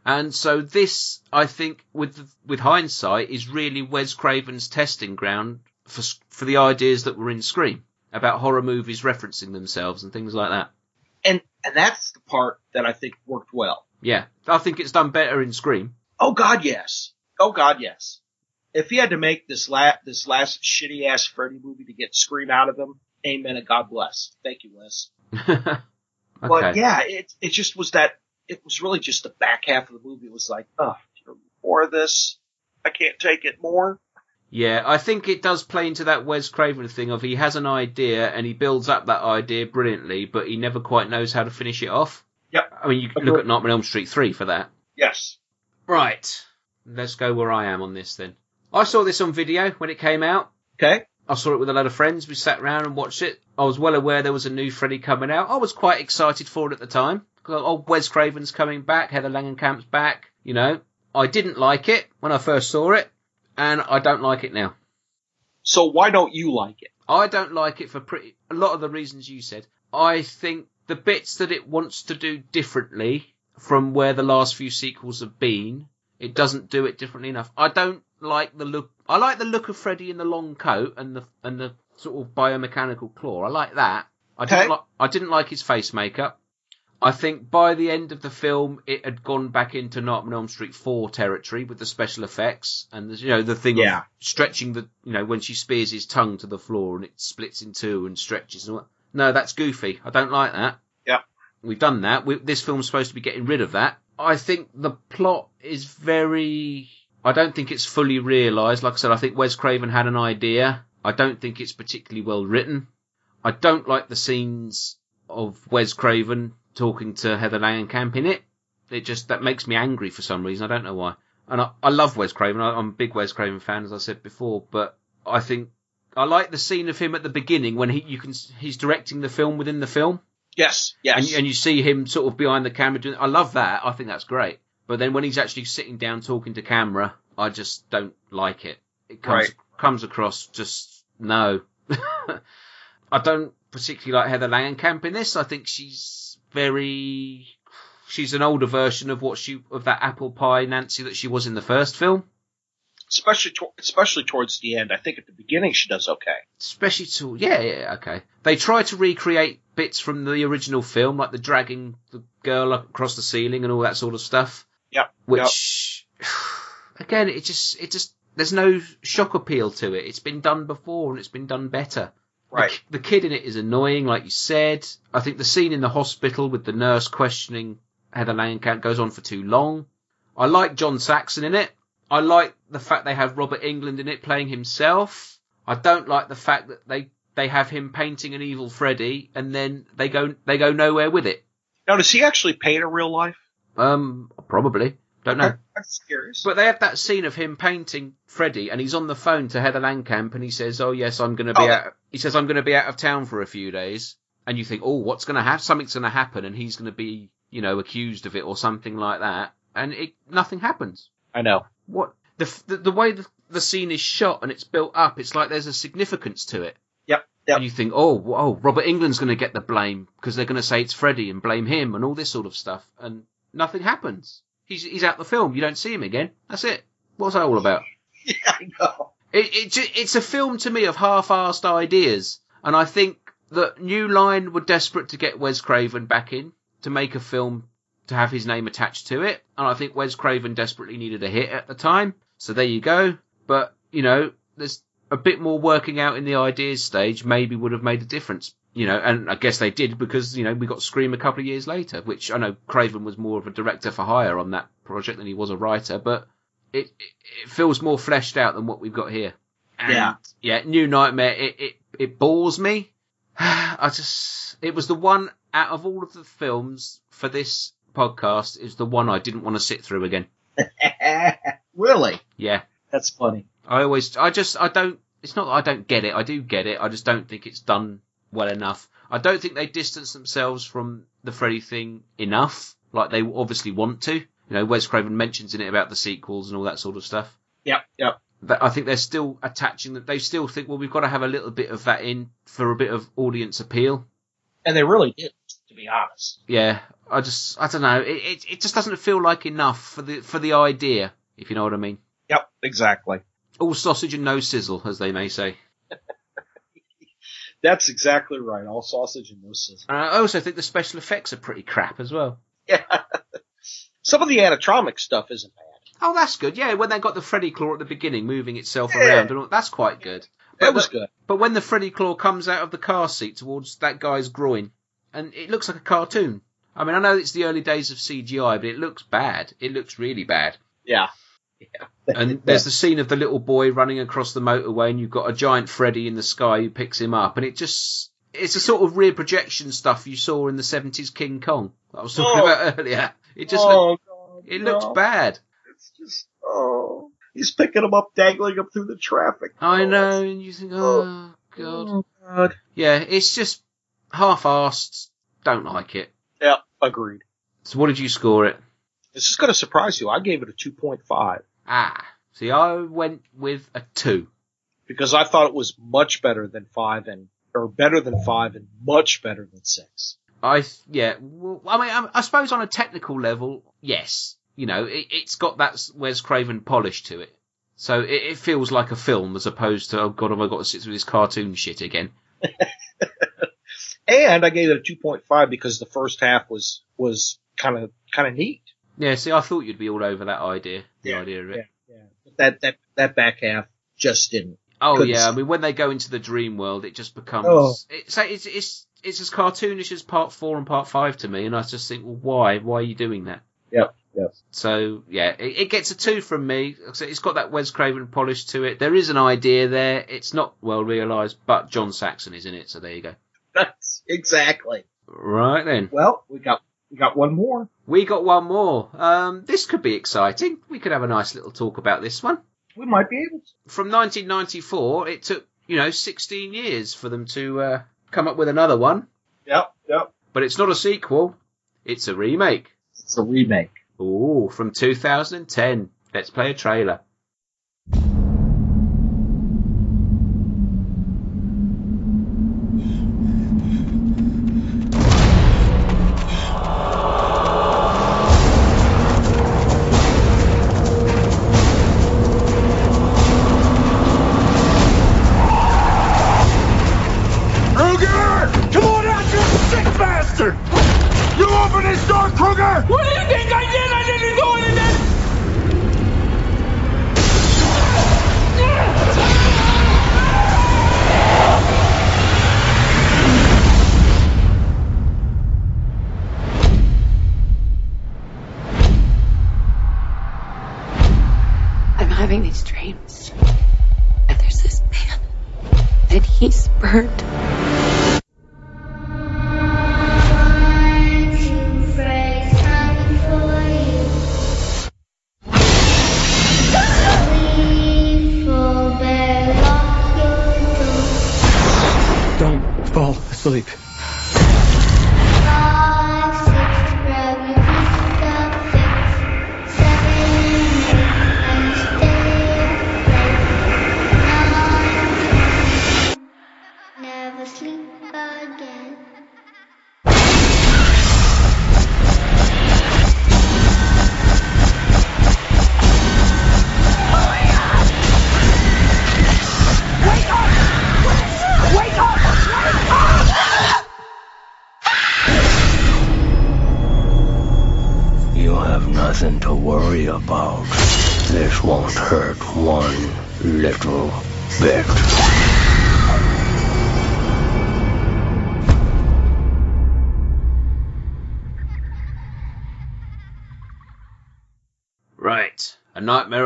and so this, I think, with with hindsight, is really Wes Craven's testing ground for for the ideas that were in Scream about horror movies referencing themselves and things like that. and, and that's the part that I think worked well. Yeah, I think it's done better in Scream. Oh god, yes. Oh god, yes. If he had to make this la- this last shitty ass Freddy movie to get Scream out of him, amen and God bless. Thank you, Wes. okay. But yeah, it, it just was that, it was really just the back half of the movie was like, oh, more of this. I can't take it more. Yeah, I think it does play into that Wes Craven thing of he has an idea and he builds up that idea brilliantly, but he never quite knows how to finish it off. Yep. I mean, you can look at Nightmare on Elm Street 3 for that. Yes. Right. Let's go where I am on this then. I saw this on video when it came out. Okay. I saw it with a lot of friends. We sat around and watched it. I was well aware there was a new Freddy coming out. I was quite excited for it at the time. Oh, Wes Craven's coming back. Heather Langenkamp's back. You know, I didn't like it when I first saw it, and I don't like it now. So why don't you like it? I don't like it for pretty a lot of the reasons you said. I think the bits that it wants to do differently from where the last few sequels have been, it doesn't do it differently enough. I don't like the look. I like the look of Freddy in the long coat and the and the sort of biomechanical claw. I like that. I didn't Okay. like I didn't like his face makeup. I think by the end of the film, it had gone back into Nightmare on Elm Street 4 territory with the special effects and the, you know the thing Yeah. of stretching the you know when she spears his tongue to the floor and it splits in two and stretches and what. No, that's goofy. I don't like that. Yeah. We've done that. We, this film's supposed to be getting rid of that. I think the plot is very. I don't think it's fully realised. Like I said, I think Wes Craven had an idea. I don't think it's particularly well written. I don't like the scenes of Wes Craven talking to Heather Langenkamp in it. It just that makes me angry for some reason. I don't know why. And I, I love Wes Craven. I, I'm a big Wes Craven fan, as I said before. But I think I like the scene of him at the beginning when he you can he's directing the film within the film. Yes. Yes. And, and you see him sort of behind the camera doing. I love that. I think that's great. But then when he's actually sitting down talking to camera, I just don't like it. It comes Right. comes across just no. I don't particularly like Heather Langenkamp in this. I think she's very. She's an older version of what she of that apple pie Nancy that she was in the first film. especially to- especially towards the end. I think at the beginning she does okay. Especially to yeah, yeah, okay. They try to recreate bits from the original film, like the dragging the girl across the ceiling and all that sort of stuff. Yep. Which again, it just it just there's no shock appeal to it. It's been done before and it's been done better. Right. The, the kid in it is annoying, like you said. I think the scene in the hospital with the nurse questioning Heather Langenkamp goes on for too long. I like John Saxon in it. I like the fact they have Robert Englund in it playing himself. I don't like the fact that they they have him painting an evil Freddy and then they go they go nowhere with it. Now, does he actually paint in real life? Um, probably. Don't know. I'm just curious. But they have that scene of him painting Freddy, and he's on the phone to Heather Langenkamp, and he says, "Oh yes, I'm going to be Oh. out." He says, "I'm going to be out of town for a few days," and you think, "Oh, what's going to happen? Something's going to happen, and he's going to be, you know, accused of it or something like that." And it nothing happens. I know. What the the, the way the, the scene is shot and it's built up, it's like there's a significance to it. Yep. Yep. And you think, oh, oh, Robert Englund's going to get the blame because they're going to say it's Freddy and blame him and all this sort of stuff, and nothing happens. He's he's out the film. You don't see him again. That's it. What's that all about? Yeah, I know. It, it it's a film to me of half-assed ideas, and I think that New Line were desperate to get Wes Craven back in to make a film to have his name attached to it, and I think Wes Craven desperately needed a hit at the time. So there you go. But you know, there's a bit more working out in the ideas stage. Maybe would have made a difference. You know, and I guess they did because you know we got Scream a couple of years later, which I know Craven was more of a director for hire on that project than he was a writer, but it, it, it feels more fleshed out than what we've got here. And, Yeah. yeah. New Nightmare. It, it it bores me. I just it was the one out of all of the films for this podcast is the one I didn't want to sit through again. really? Yeah. That's funny. I always, I just, I don't, it's not that I don't get it, I do get it, I just don't think it's done well enough. I don't think they distance themselves from the Freddy thing enough, like they obviously want to. You know, Wes Craven mentions in it about the sequels and all that sort of stuff. Yep. Yep. That I think they're still attaching that, they still think, well, we've got to have a little bit of that in for a bit of audience appeal. And they really did, to be honest. Yeah, I just, I don't know, it, it, it just doesn't feel like enough for the, for the idea, if you know what I mean. Yep. Exactly. All sausage and no sizzle, as they may say. That's exactly right. All sausage and no sizzle. And I also think the special effects are pretty crap as well. Yeah. Some of the animatronic stuff isn't bad. Oh, that's good. Yeah, when they got the Freddy claw at the beginning, moving itself Yeah. around, and all, that's quite good. That was the- good. But when the Freddy claw comes out of the car seat towards that guy's groin, and it looks like a cartoon. I mean, I know it's the early days of CGI, but it looks bad. It looks really bad. Yeah. And there's the scene of the little boy running across the motorway, and you've got a giant Freddy in the sky who picks him up, and it just. It's the sort of rear projection stuff you saw in the 70s King Kong that I was talking Oh. about earlier. It just oh, looked, God, it looked bad. It's just, oh. He's picking him up, dangling him through the traffic. I Oh, know, and you think, oh, oh, God. Oh, God. Yeah, it's just half-assed. Don't like it. Yeah, agreed. So what did you score it? This is going to surprise you. I gave it a 2.5 Ah, see, I went with a two. because I thought it was much better than 5 and, or better than 5 and much better than 6. I yeah. Well, I mean, I, I suppose on a technical level, yes. You know, it, it's got that Wes Craven polish to it, so it, it feels like a film as opposed to oh god, have I got to sit through this cartoon shit again? And I gave it a 2.5 because the first half was, was kind of, kind of neat. Yeah. See, I thought you'd be all over that idea. The Yeah, idea of it. Yeah, yeah. But that, that, that back half just didn't. Oh Couldn't yeah, I mean when they go into the dream world, it just becomes Oh. it's it's it's it's as cartoonish as part four and part five to me, and I just think, well, why? Why are you doing that? Yep, yep. So yeah, it, it gets a two from me. It's got that Wes Craven polish to it. There is an idea there. It's not well realised, but John Saxon is in it, so there you go. That's exactly. Right then, Well, we got, we got one more. we got one more. Um, this could be exciting. We could have a nice little talk about this one. We might be able to. From 1994, it took you know 16 years for them to uh, come up with another one. Yep, yep. But it's not a sequel. It's a remake. It's a remake. Ooh, from 2010. Let's play a trailer.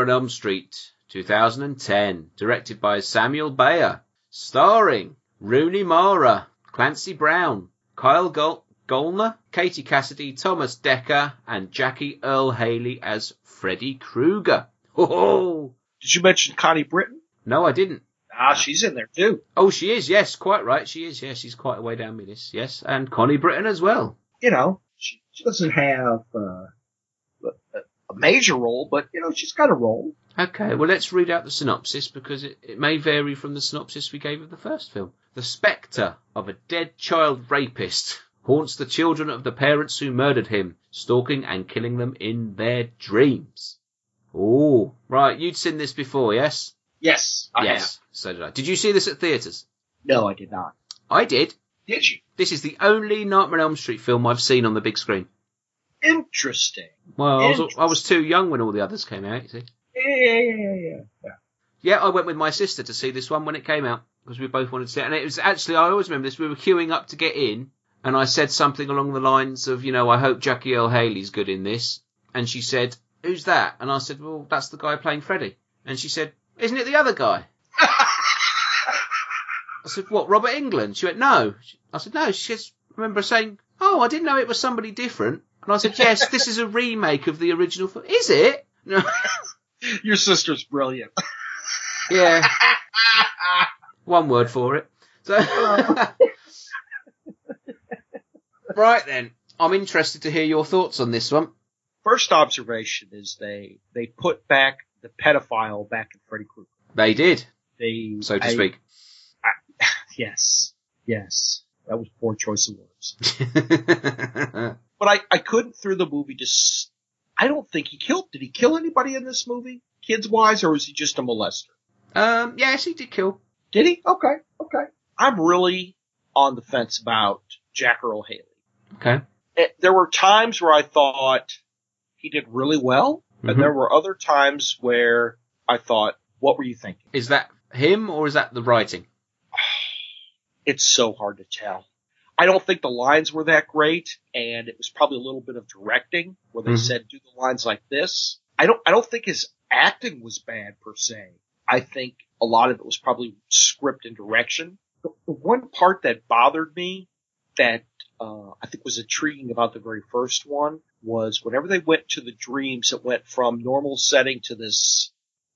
On Elm Street, 2010. Directed by Samuel Bayer. Starring Rooney Mara, Clancy Brown, Kyle Gol- Gollner, Katie Cassidy, Thomas Dekker, and Jackie Earle Haley as Freddy Krueger. Oh, Did you mention Connie Britton? no, I didn't. Ah, she's in there too. Oh, she is. Yes, quite right. She is. Yes, she's quite a way down my list. Yes, and Connie Britton as well. You know, she, she doesn't have uh, major role, but you know, she's got a role. Okay, well, let's read out the synopsis because it, it may vary from the synopsis we gave of the first film. The spectre of a dead child rapist haunts the children of the parents who murdered him, stalking and killing them in their dreams. Oh, right. You'd seen this before, yes? Yes, I yes. So did I. Did you see this at theatres? No, I did not. I did. Did you? This is the only Nightmare on Elm Street film I've seen on the big screen. Interesting. Well, I was, I was too young when all the others came out, you see. Yeah, yeah, yeah, yeah, yeah. Yeah, I went with my sister to see this one when it came out because we both wanted to see it. And it was actually, I always remember this, we were queuing up to get in and I said something along the lines of, you know, I hope Jackie Earle Haley's good in this. And she said, who's that? And I said, well, that's the guy playing Freddy. And she said, isn't it the other guy? I said, what, Robert Englund? She went, no. I said, no. She says, remember saying, oh, I didn't know it was somebody different. And I said, yes, this is a remake of the original film. Is it? No. Your sister's brilliant. Yeah. One word for it. So, right then, I'm interested to hear your thoughts on this one. First observation is they they put back the pedophile back in Freddy Krueger. They did, They so to I- speak. Yes, yes, that was poor choice of words. But I I couldn't through the movie just. I don't think he killed. Did he kill anybody in this movie, kids wise, or was he just a molester? um, yes, he did kill. Did he? Okay, okay. I'm really on the fence about Jack Earle Haley. Okay. it, there were times where I thought he did really well, Mhm. and there were other times where I thought, what were you thinking? Is that him or is that the writing? It's so hard to tell. I don't think the lines were that great, and it was probably a little bit of directing where they Mhm. said do the lines like this. I don't, I don't think his acting was bad per se. I think a lot of it was probably script and direction. The, the one part that bothered me that uh, I think was intriguing about the very first one was whenever they went to the dreams, it went from normal setting to this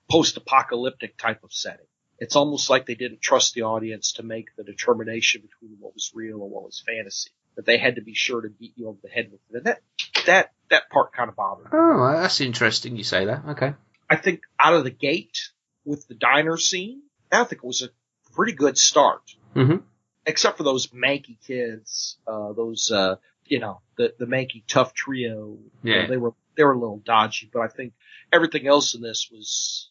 post-apocalyptic type of setting. It's almost like they didn't trust the audience to make the determination between what was real and what was fantasy. That they had to be sure to beat you over the head with it. And that that that part kind of bothered me. Oh, that's interesting. You say that. Okay. I think out of the gate with the diner scene, I think it was a pretty good start. Mm-hmm. Except for those manky kids, uh, those, uh, you know, the, the manky tough trio. You know, Yeah. they were, they were a little dodgy, but I think everything else in this was,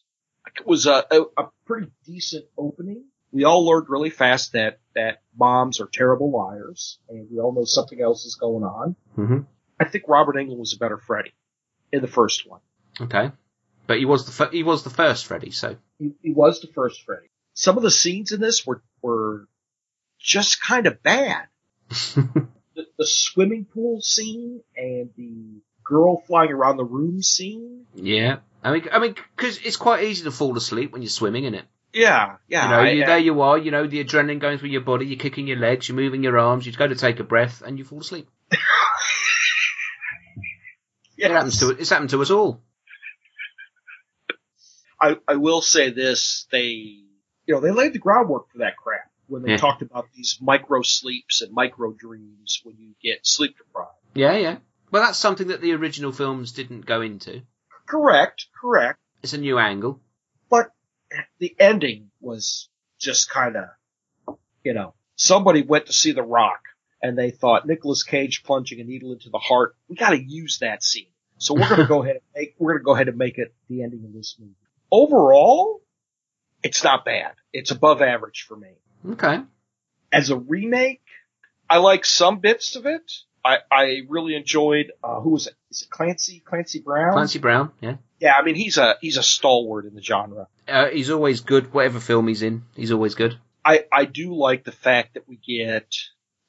was a, a, a pretty decent opening. We all learned really fast that, that moms are terrible liars and we all know something else is going on. Mm-hmm. I think Robert Englund was a better Freddy in the first one. Okay. But he was the fir- he was the first Freddy, so He, he was the first Freddy. Some of the scenes in this were were just kind of bad. the, the swimming pool scene and the girl flying around the room scene. yeah. I mean, I mean, because it's quite easy to fall asleep when you're swimming, isn't it? Yeah, yeah. you know, I- you, I- there you are. You know, the adrenaline going through your body. You're kicking your legs. You're moving your arms. You go to take a breath, and you fall asleep. It happens to it's happened to us all. I, I will say this: they, you know, they laid the groundwork for that crap. when they Yeah. talked about these micro sleeps and micro dreams when you get sleep deprived. Yeah, yeah. Well, that's something that the original films didn't go into. Correct, correct. It's a new angle. But the ending was just kind of, you know, somebody went to see The Rock and they thought Nicolas Cage plunging a needle into the heart. We got to use that scene. So we're going to go ahead and make, we're going to go ahead and make it the ending of this movie. Overall, it's not bad. It's above average for me. Okay. As a remake, I like some bits of it. I, I really enjoyed, uh, who was it? Is it Clancy? Clancy Brown? Clancy Brown, yeah. Yeah, I mean, he's a, he's a stalwart in the genre. Uh, he's always good. Whatever film he's in, he's always good. I, I do like the fact that we get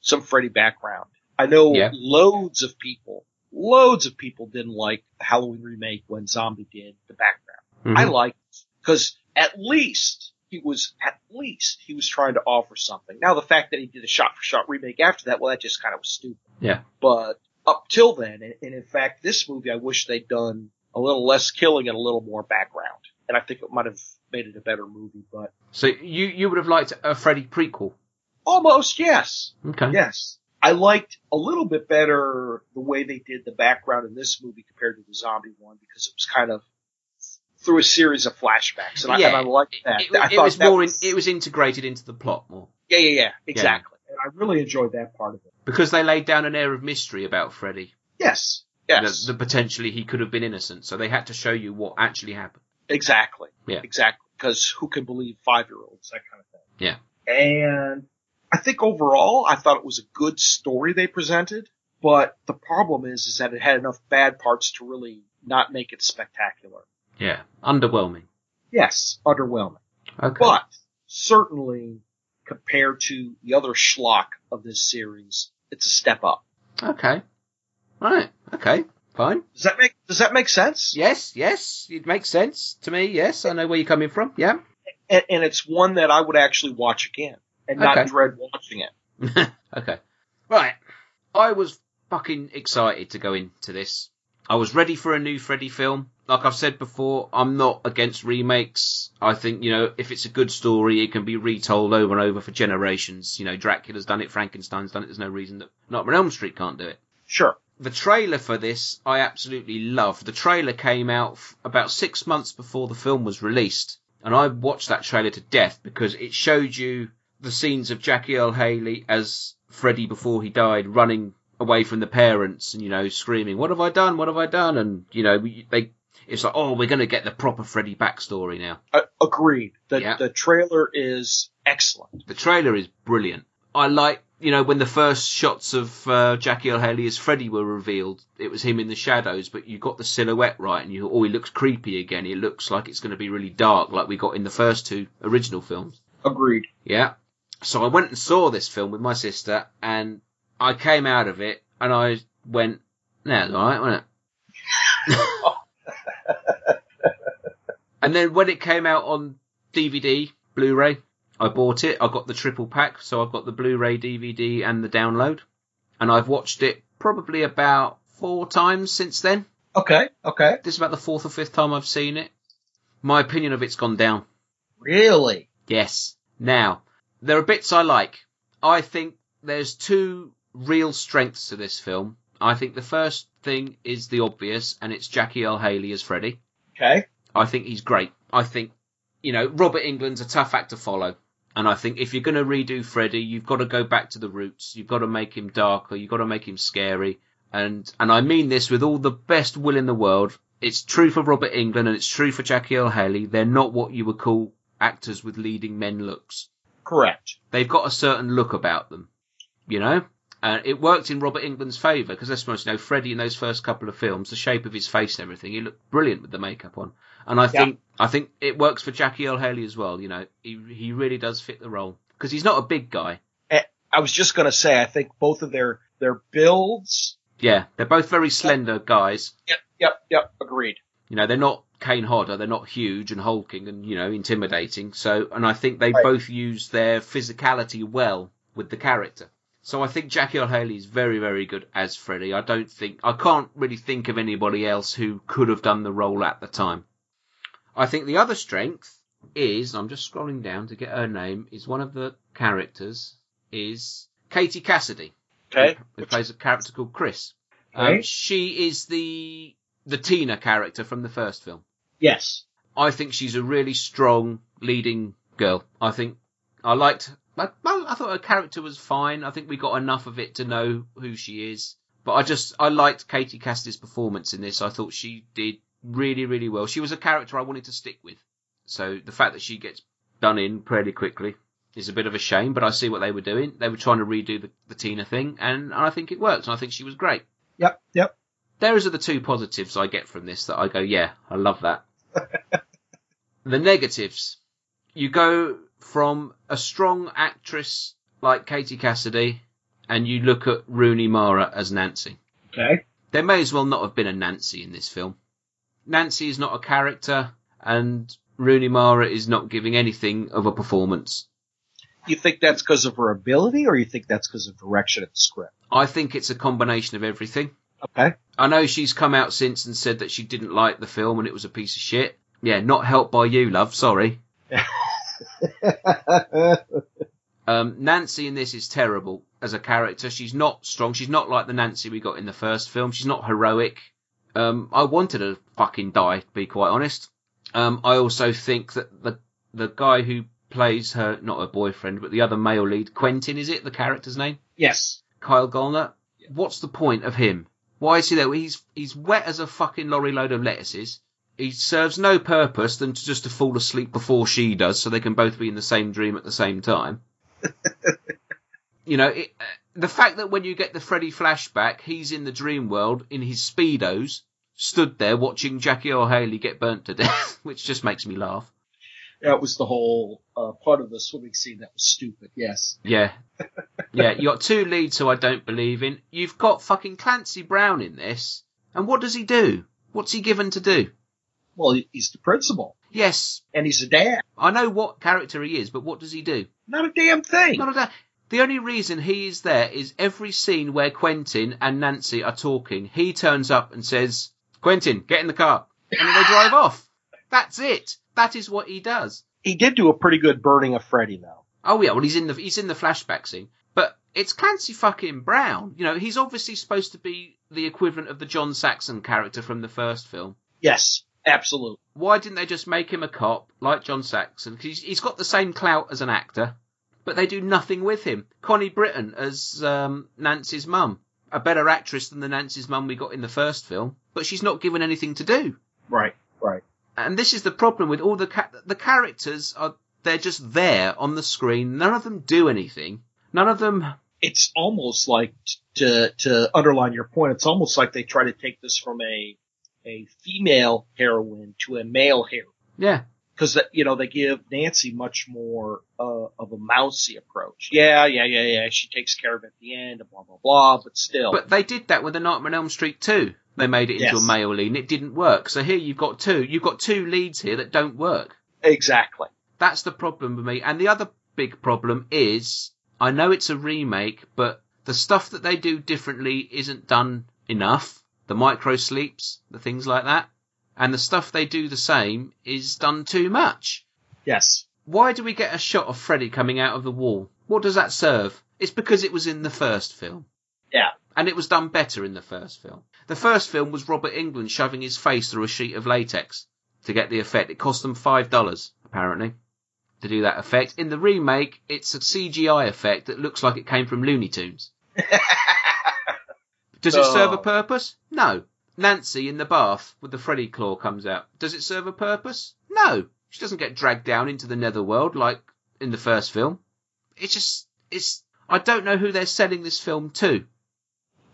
some Freddy background. I know Yeah. loads of people, loads of people didn't like the Halloween remake when Zombie did the background. Mhm. I liked because at least he was, at least he was trying to offer something. Now the fact that he did a shot for shot remake after that, well that just kind of was stupid. Yeah. But up till then, and, and in fact this movie I wish they'd done a little less killing and a little more background. And I think it might have made it a better movie, but So you you would have liked a Freddy prequel. almost yes. Okay. Yes. I liked a little bit better the way they did the background in this movie compared to the zombie one because it was kind of through a series of flashbacks, and, I, and I liked that. It, I it thought was more. In, it was integrated into the plot more yeah, yeah, yeah, exactly. And I really enjoyed that part of it. Because they laid down an air of mystery about Freddy. Yes, yes, That, that potentially he could have been innocent, so they had to show you what actually happened. exactly, Yeah. exactly. Because who can believe five year olds? That kind of thing. Yeah. And I think overall, I thought it was a good story they presented. But the problem is, is that it had enough bad parts to really not make it spectacular. Yeah. Underwhelming. Yes, underwhelming. Okay. But certainly compared to the other schlock of this series, it's a step up. Okay. Right. Okay. Fine. Does that make does that make sense? Yes. Yes. It makes sense to me. Yes. I know where you're coming from. Yeah. And, and it's one that I would actually watch again and not Okay. dread watching it. okay. Right. I was fucking excited to go into this. I was ready for a new Freddy film. Like I've said before, I'm not against remakes. I think, you know, if it's a good story, it can be retold over and over for generations. You know, Dracula's done it, Frankenstein's done it. There's no reason that Nightmare on Elm Street can't do it. Sure. The trailer for this, I absolutely love. The trailer came out f- about six months before the film was released, and I watched that trailer to death because it showed you the scenes of Jackie Earle Haley as Freddy before he died, running away from the parents and you know screaming, "What have I done? What have I done?" And you know they, it's like, "Oh, we're going to get the proper Freddy backstory now." Uh, agreed. The Yeah. the trailer is excellent. The trailer is brilliant. I like, you know, when the first shots of uh, Jackie Earle Haley as Freddy were revealed, it was him in the shadows, but you got the silhouette right, and you, oh, he looks creepy again. It looks like it's going to be really dark, like we got in the first two original films. Agreed. Yeah. So I went and saw this film with my sister, and I came out of it, and I went, "No, it's alright, wasn't it?" and then when it came out on DVD, Blu-ray, I bought it. I got the triple pack, so I've got the Blu-ray, DVD, and the download, and I've watched it probably about four times since then. Okay. Okay. This is about the fourth or fifth time I've seen it. My opinion of it's gone down. Really? Yes. Now, there are bits I like. I think there's two real strengths to this film. I think the first thing is the obvious, and it's Jackie Earle Haley as Freddy. Okay. I think he's great. I think, you know, Robert Englund's a tough act to follow. And I think if you're going to redo Freddy, you've got to go back to the roots. You've got to make him darker. You've got to make him scary. And, and I mean this with all the best will in the world. It's true for Robert Englund and it's true for Jackie Earle Haley. They're not what you would call actors with leading men looks. Correct. They've got a certain look about them, you know? And it worked in Robert Englund's favour because let's be honest, you know, Freddy in those first couple of films, the shape of his face and everything, he looked brilliant with the makeup on. And I think, I think it works for Jackie Earle Haley as well, you know, he, he really does fit the role because he's not a big guy. Eh, I was just going to say, I think both of their their builds. Yeah, they're both very slender guys. Yep. Yep. Yep. Agreed. You know, they're not Kane Hodder, they're not huge and hulking and, you know, intimidating. So, and I think they Right. both use their physicality well with the character. So I think Jackie Earle Haley is very, very good as Freddy. I don't think, I can't really think of anybody else who could have done the role at the time. I think the other strength is, I'm just scrolling down to get her name, is one of the characters, is Katie Cassidy. Okay. Who plays a character called Chris. Um, she is the, the Tina character from the first film. Yes. I think she's a really strong leading girl. I think I liked. I, well, I thought her character was fine. I think we got enough of it to know who she is. But I just I liked Katie Cassidy's performance in this. I thought she did really really well. She was a character I wanted to stick with. So the fact that she gets done in pretty quickly is a bit of a shame. But I see what they were doing. They were trying to redo the, the Tina thing, and I think it worked. And I think she was great. Yep. Yep. Those are the two positives I get from this that I go, yeah, I love that. the negatives. You go from a strong actress like Katie Cassidy and you look at Rooney Mara as Nancy. Okay. There may as well not have been a Nancy in this film. Nancy is not a character and Rooney Mara is not giving anything of a performance. You think that's because of her ability, or you think that's because of direction of the script? I think it's a combination of everything. Okay. I know she's come out since and said that she didn't like the film and it was a piece of shit. Yeah, not helped by you, love. Sorry. Um, Nancy in this is terrible as a character. She's not strong. She's not like the Nancy we got in the first film. She's not heroic. Um, I wanted her to fucking die, to be quite honest. Um, I also think that the the guy who plays her, not her boyfriend, but the other male lead, Quentin, is it the character's name? yes. Kyle Gollner. What's the point of him? Why is he there? He's he's wet as a fucking lorry load of lettuces. He serves no purpose than to just to fall asleep before she does, so they can both be in the same dream at the same time. you know, it, uh, the fact that when you get the Freddy flashback, he's in the dream world in his speedos, stood there watching Jackie O'Haley get burnt to death, which just makes me laugh. That was the whole uh, part of the swimming scene that was stupid. Yes. Yeah. Yeah, you got two leads who I don't believe in. You've got fucking Clancy Brown in this. And what does he do? What's he given to do? Well, he's the principal, Yes, and he's a dad. I know what character he is, but what does he do? Not a damn thing. Not a da- The only reason he is there is every scene where Quentin and Nancy are talking, he turns up and says, Quentin, get in the car. And they drive off. That's it. That is what he does. He did do a pretty good burning of Freddy, though. Oh yeah, well he's in the he's in the flashback scene, but it's Clancy fucking Brown. You know, he's obviously supposed to be the equivalent of the John Saxon character from the first film. Yes, absolutely. Why didn't they just make him a cop like John Saxon? Because he's, he's got the same clout as an actor, but they do nothing with him. Connie Britton as um, Nancy's mum, a better actress than the Nancy's mum we got in the first film, but she's not given anything to do. Right. Right. And this is the problem with all the ca- the characters are they're just there on the screen. None of them do anything. None of them. It's almost like to to underline your point. It's almost like they try to take this from a a female heroine to a male heroine Yeah, because you know they give Nancy much more uh, of a mousy approach. Yeah, yeah, yeah, yeah. She takes care of it at the end, blah blah blah. But still, but they did that with the Nightmare on Elm Street too. They made it into Yes. a male lead, and it didn't work. So here you've got two. You've got two leads here that don't work. exactly. That's the problem with me. And the other big problem is, I know it's a remake, but the stuff that they do differently isn't done enough. The micro sleeps, the things like that. And the stuff they do the same is done too much. Yes. Why do we get a shot of Freddy coming out of the wall? What does that serve? It's because it was in the first film. Yeah. And it was done better in the first film. The first film was Robert Englund shoving his face through a sheet of latex to get the effect. It cost them five dollars, apparently, to do that effect. In the remake, it's a CGI effect that looks like it came from Looney Tunes. Does it serve a purpose? No. Nancy in the bath with the Freddy claw comes out. Does it serve a purpose? No. She doesn't get dragged down into the netherworld like in the first film. It's just, it's, I don't know who they're selling this film to.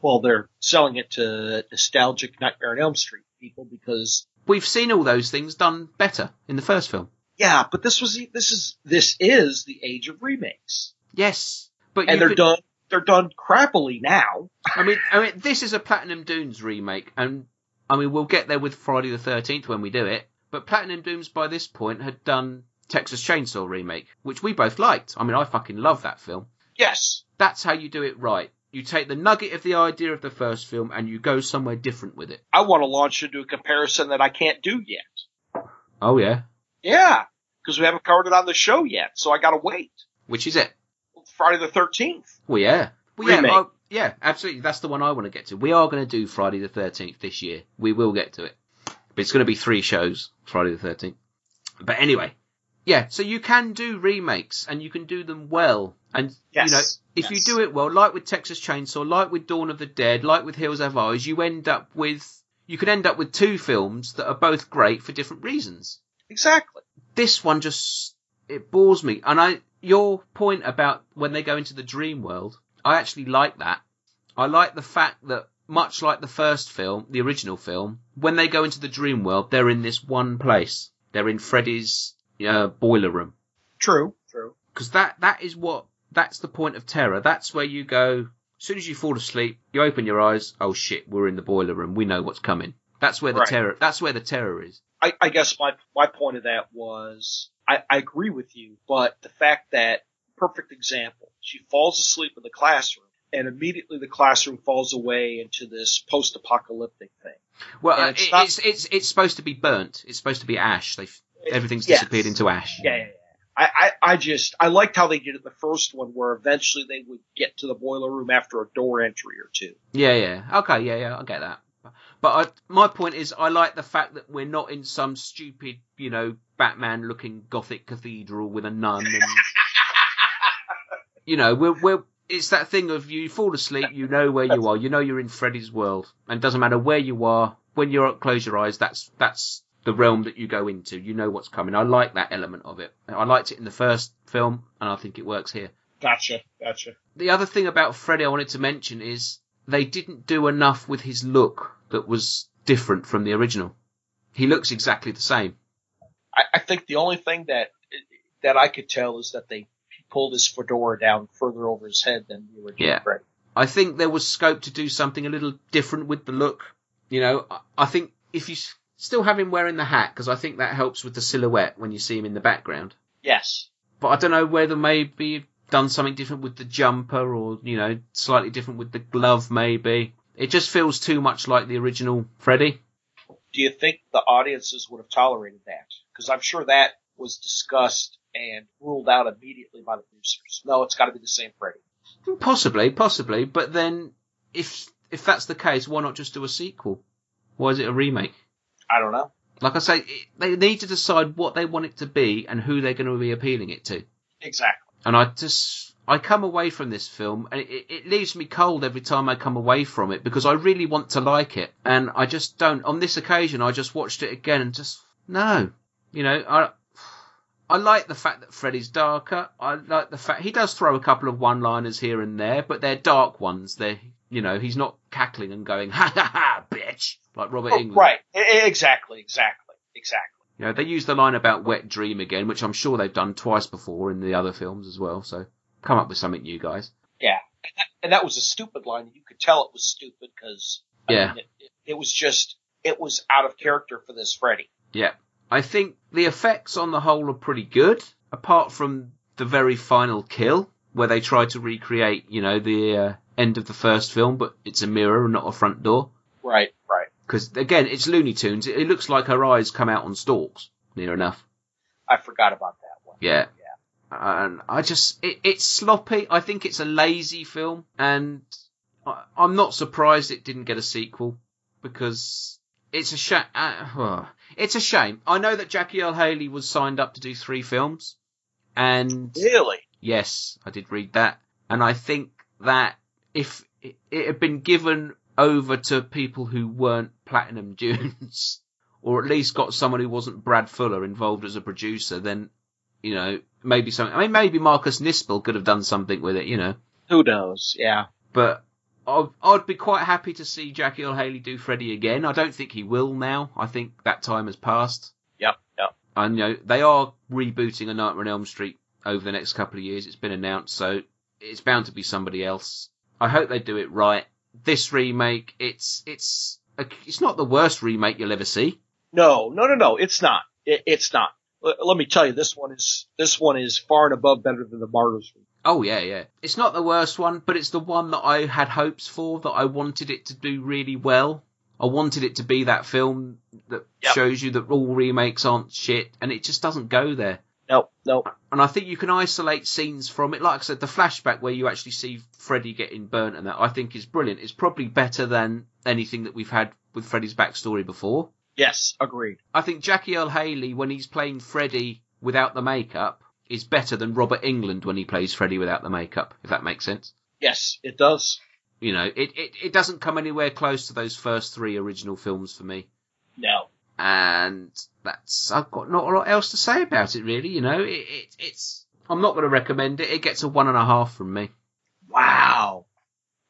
Well, they're selling it to nostalgic Nightmare on Elm Street people because We've seen all those things done better in the first film. yeah, but this was this is this is the age of remakes, Yes, but and they're could- done they're done crappily now. I mean, I mean, this is a Platinum Dunes remake, and I mean, we'll get there with Friday the Thirteenth when we do it. But Platinum Dunes by this point had done Texas Chainsaw remake, which we both liked. I mean, I fucking love that film. Yes, That's how you do it right. You take the nugget of the idea of the first film and you go somewhere different with it. I want to launch into a comparison that I can't do yet. Oh yeah, Yeah, because we haven't covered it on the show yet. So I got to wait. Which is it? Friday the Thirteenth. Well, yeah. Well, yeah, I- yeah, absolutely. That's the one I want to get to. We are going to do Friday the 13th this year. We will get to it. But it's going to be three shows, Friday the 13th. But anyway, yeah, so you can do remakes and you can do them well. And, Yes, you know, if you do it well, like with Texas Chainsaw, like with Dawn of the Dead, like with Hills Have Eyes, you end up with, you can end up with two films that are both great for different reasons Exactly. this one just it bores me. And I your point about when they go into the dream world, I actually like that. I like the fact that much like the first film, the original film, when they go into the dream world, they're in this one place. They're in Freddy's uh, boiler room True. True. because that that is what that's the point of terror. That's where you go. As soon as you fall asleep, you open your eyes. Oh shit, we're in the boiler room. We know what's coming. That's where the Right. terror. That's where the terror is. I, I guess my my point of that was I, I agree with you, but the fact that perfect example, she falls asleep in the classroom and immediately the classroom falls away into this post apocalyptic thing. Well, uh, it's it- not- it's it's it's supposed to be burnt. It's supposed to be ash. They everything's Yes. disappeared into ash. Yeah, yeah, yeah. I, I, I just I liked how they did it the first one where eventually they would get to the boiler room after a door entry or two. Yeah, yeah. Okay, yeah, yeah. I get that. But I, my point is, I like the fact that we're not in some stupid, you know, Batman-looking Gothic cathedral with a nun, and you know, we're we're. It's that thing of you fall asleep, you know where you are, you know you're in Freddy's world, and it doesn't matter where you are. When you're close your eyes, that's that's the realm that you go into. You know what's coming. I like that element of it. I liked it in the first film, and I think it works here. Gotcha, gotcha. The other thing about Freddy I wanted to mention is they didn't do enough with his look that was different from the original. He looks exactly the same. I, I think the only thing that that I could tell is that they pulled his fedora down further over his head than the original Yeah. Freddy. I think there was scope to do something a little different with the look. You know, I- I think if you still have him wearing the hat, because I think that helps with the silhouette when you see him in the background. Yes. But I don't know whether maybe you've done something different with the jumper or, you know, slightly different with the glove maybe. It just feels too much like the original Freddy. Do you think the audiences would have tolerated that? Because I'm sure that was discussed and ruled out immediately by the producers. No, it's got to be the same Freddy. Possibly, possibly, but then if if that's the case, why not just do a sequel? Why is it a remake? I don't know. Like I say, they need to decide what they want it to be and who they're going to be appealing it to. Exactly. And I just I come away from this film and it, it leaves me cold every time I come away from it because I really want to like it and I just don't. On this occasion, I just watched it again and just no, you know, I. I like the fact that Freddy's darker. I like the fact he does throw a couple of one-liners here and there, but they're dark ones. They're, you know, he's not cackling and going, ha ha ha, bitch, like Robert Oh, Englund. right. Exactly. Exactly. Exactly. You know, they use the line about wet dream again, which I'm sure they've done twice before in the other films as well. So come up with something new, guys. Yeah. And that, and that was a stupid line. You could tell it was stupid because Yeah. it, it, it was just it was out of character for this Freddy. Yeah. I think the effects on the whole are pretty good, apart from the very final kill, where they try to recreate, you know, the uh, end of the first film, but it's a mirror and not a front door. Right. Right. Because, again, it's Looney Tunes. It, it looks like her eyes come out on stalks, near enough. I forgot about that one. Yeah. And I just, it, it's sloppy. I think it's a lazy film, and I, I'm not surprised it didn't get a sequel because it's a shame. Uh, it's a shame. I know that Jackie Earle Haley was signed up to do three films, and Really? yes, I did read that, and I think that if it, it had been given over to people who weren't Platinum Dunes, or at least got someone who wasn't Brad Fuller involved as a producer, then you know maybe something. I mean, maybe Marcus Nispel could have done something with it, you know. Who knows? Yeah. But I'd, I'd be quite happy to see Jackie Earle Haley do Freddy again. I don't think he will now. I think that time has passed. Yep. Yep. And you know they are rebooting A Nightmare on Elm Street over the next couple of years. It's been announced, so it's bound to be somebody else. I hope they do it right. This remake, it's it's a, it's not the worst remake you'll ever see. No, no, no, no. It's not. It, it's not. Let me tell you, this one is this one is far and above better than the Martyrs. Oh yeah, yeah. It's not the worst one, but it's the one that I had hopes for. That I wanted it to do really well. I wanted it to be that film that Yep. shows you that all remakes aren't shit, and it just doesn't go there. No, no. And I think you can isolate scenes from it. Like I said, the flashback where you actually see Freddy getting burnt and that I think is brilliant. It's probably better than anything that we've had with Freddy's backstory before. Yes, agreed. I think Jackie Earle Haley, when he's playing Freddy without the makeup, is better than Robert Englund when he plays Freddy without the makeup, if that makes sense. Yes, it does. You know, it, it, it doesn't come anywhere close to those first three original films for me. No. And that's, I've got not a lot else to say about it really, you know, it, it it's, I'm not going to recommend it. It gets a one and a half from me. Wow.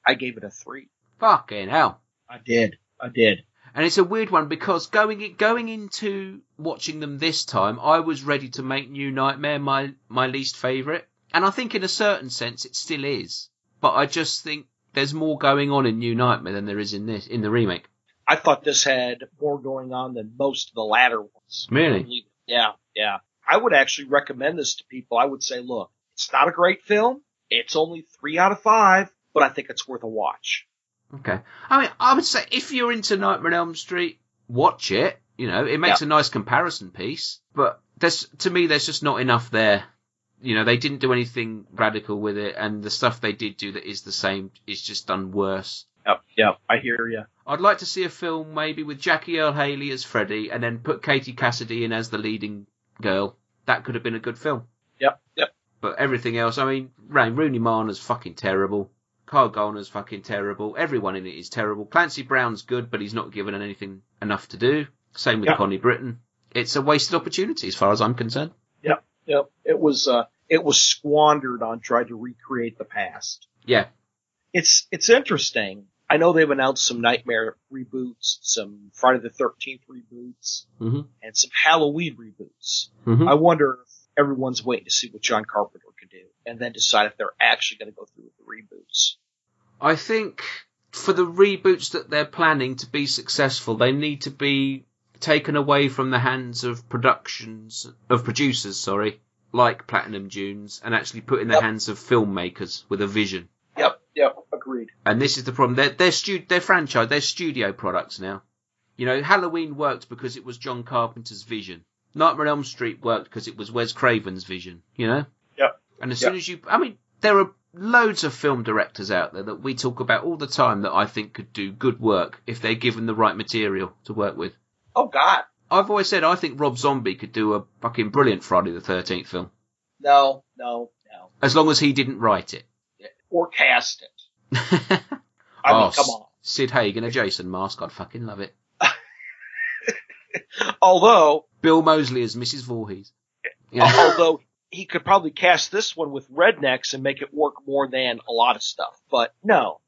I gave it a three. Fucking hell. I did. I did. And it's a weird one because going going into watching them this time, I was ready to make New Nightmare my my least favorite, and I think in a certain sense it still is. But I just think there's more going on in New Nightmare than there is in this in the remake. I thought this had more going on than most of the latter ones. Really? Yeah, yeah. I would actually recommend this to people. I would say, look, it's not a great film. It's only three out of five, but I think it's worth a watch. Okay. I mean, I would say if you're into Nightmare on Elm Street, watch it. You know, it makes Yeah. a nice comparison piece. But there's, to me, there's just not enough there. You know, they didn't do anything radical with it, and the stuff they did do that is the same is just done worse. Yep, yep. I hear you. I'd like to see a film maybe with Jackie Earle Haley as Freddy, and then put Katie Cassidy in as the leading girl. That could have been a good film. Yep, yep. But everything else, I mean, Rain Rooney Mara's fucking terrible. Kyle Gallner's fucking terrible. Everyone in it is terrible. Clancy Brown's good, but he's not given anything enough to do. Same with Yep. Connie Britton. It's a wasted opportunity as far as I'm concerned. Yep, yep. It was, uh, it was squandered on trying to recreate the past. Yeah. It's, it's interesting. I know they've announced some Nightmare reboots, some Friday the 13th reboots, hmm and some Halloween reboots. hmm I wonder if everyone's waiting to see what John Carpenter do and then decide if they're actually going to go through with the reboots. I think for the reboots that they're planning to be successful, they need to be taken away from the hands of productions of producers, sorry, like Platinum Dunes, and actually put in the Yep. hands of filmmakers with a vision. Yep, yep, agreed. And this is the problem. They're they're stu- they're franchise, they're studio products now. You know, Halloween worked because it was John Carpenter's vision. Nightmare on Elm Street worked because it was Wes Craven's vision. You know. And as Yep. soon as you, I mean, there are loads of film directors out there that we talk about all the time that I think could do good work if they're given the right material to work with. Oh God, I've always said I think Rob Zombie could do a fucking brilliant Friday the Thirteenth film no, no, no. as long as he didn't write it. Or cast it. I oh, mean, come on. Sid Haig in a Jason mask, I'd fucking love it. Although, Bill Moseley as Mrs. Voorhees. Yeah. although he could probably cast this one with rednecks and make it work more than a lot of stuff. But no,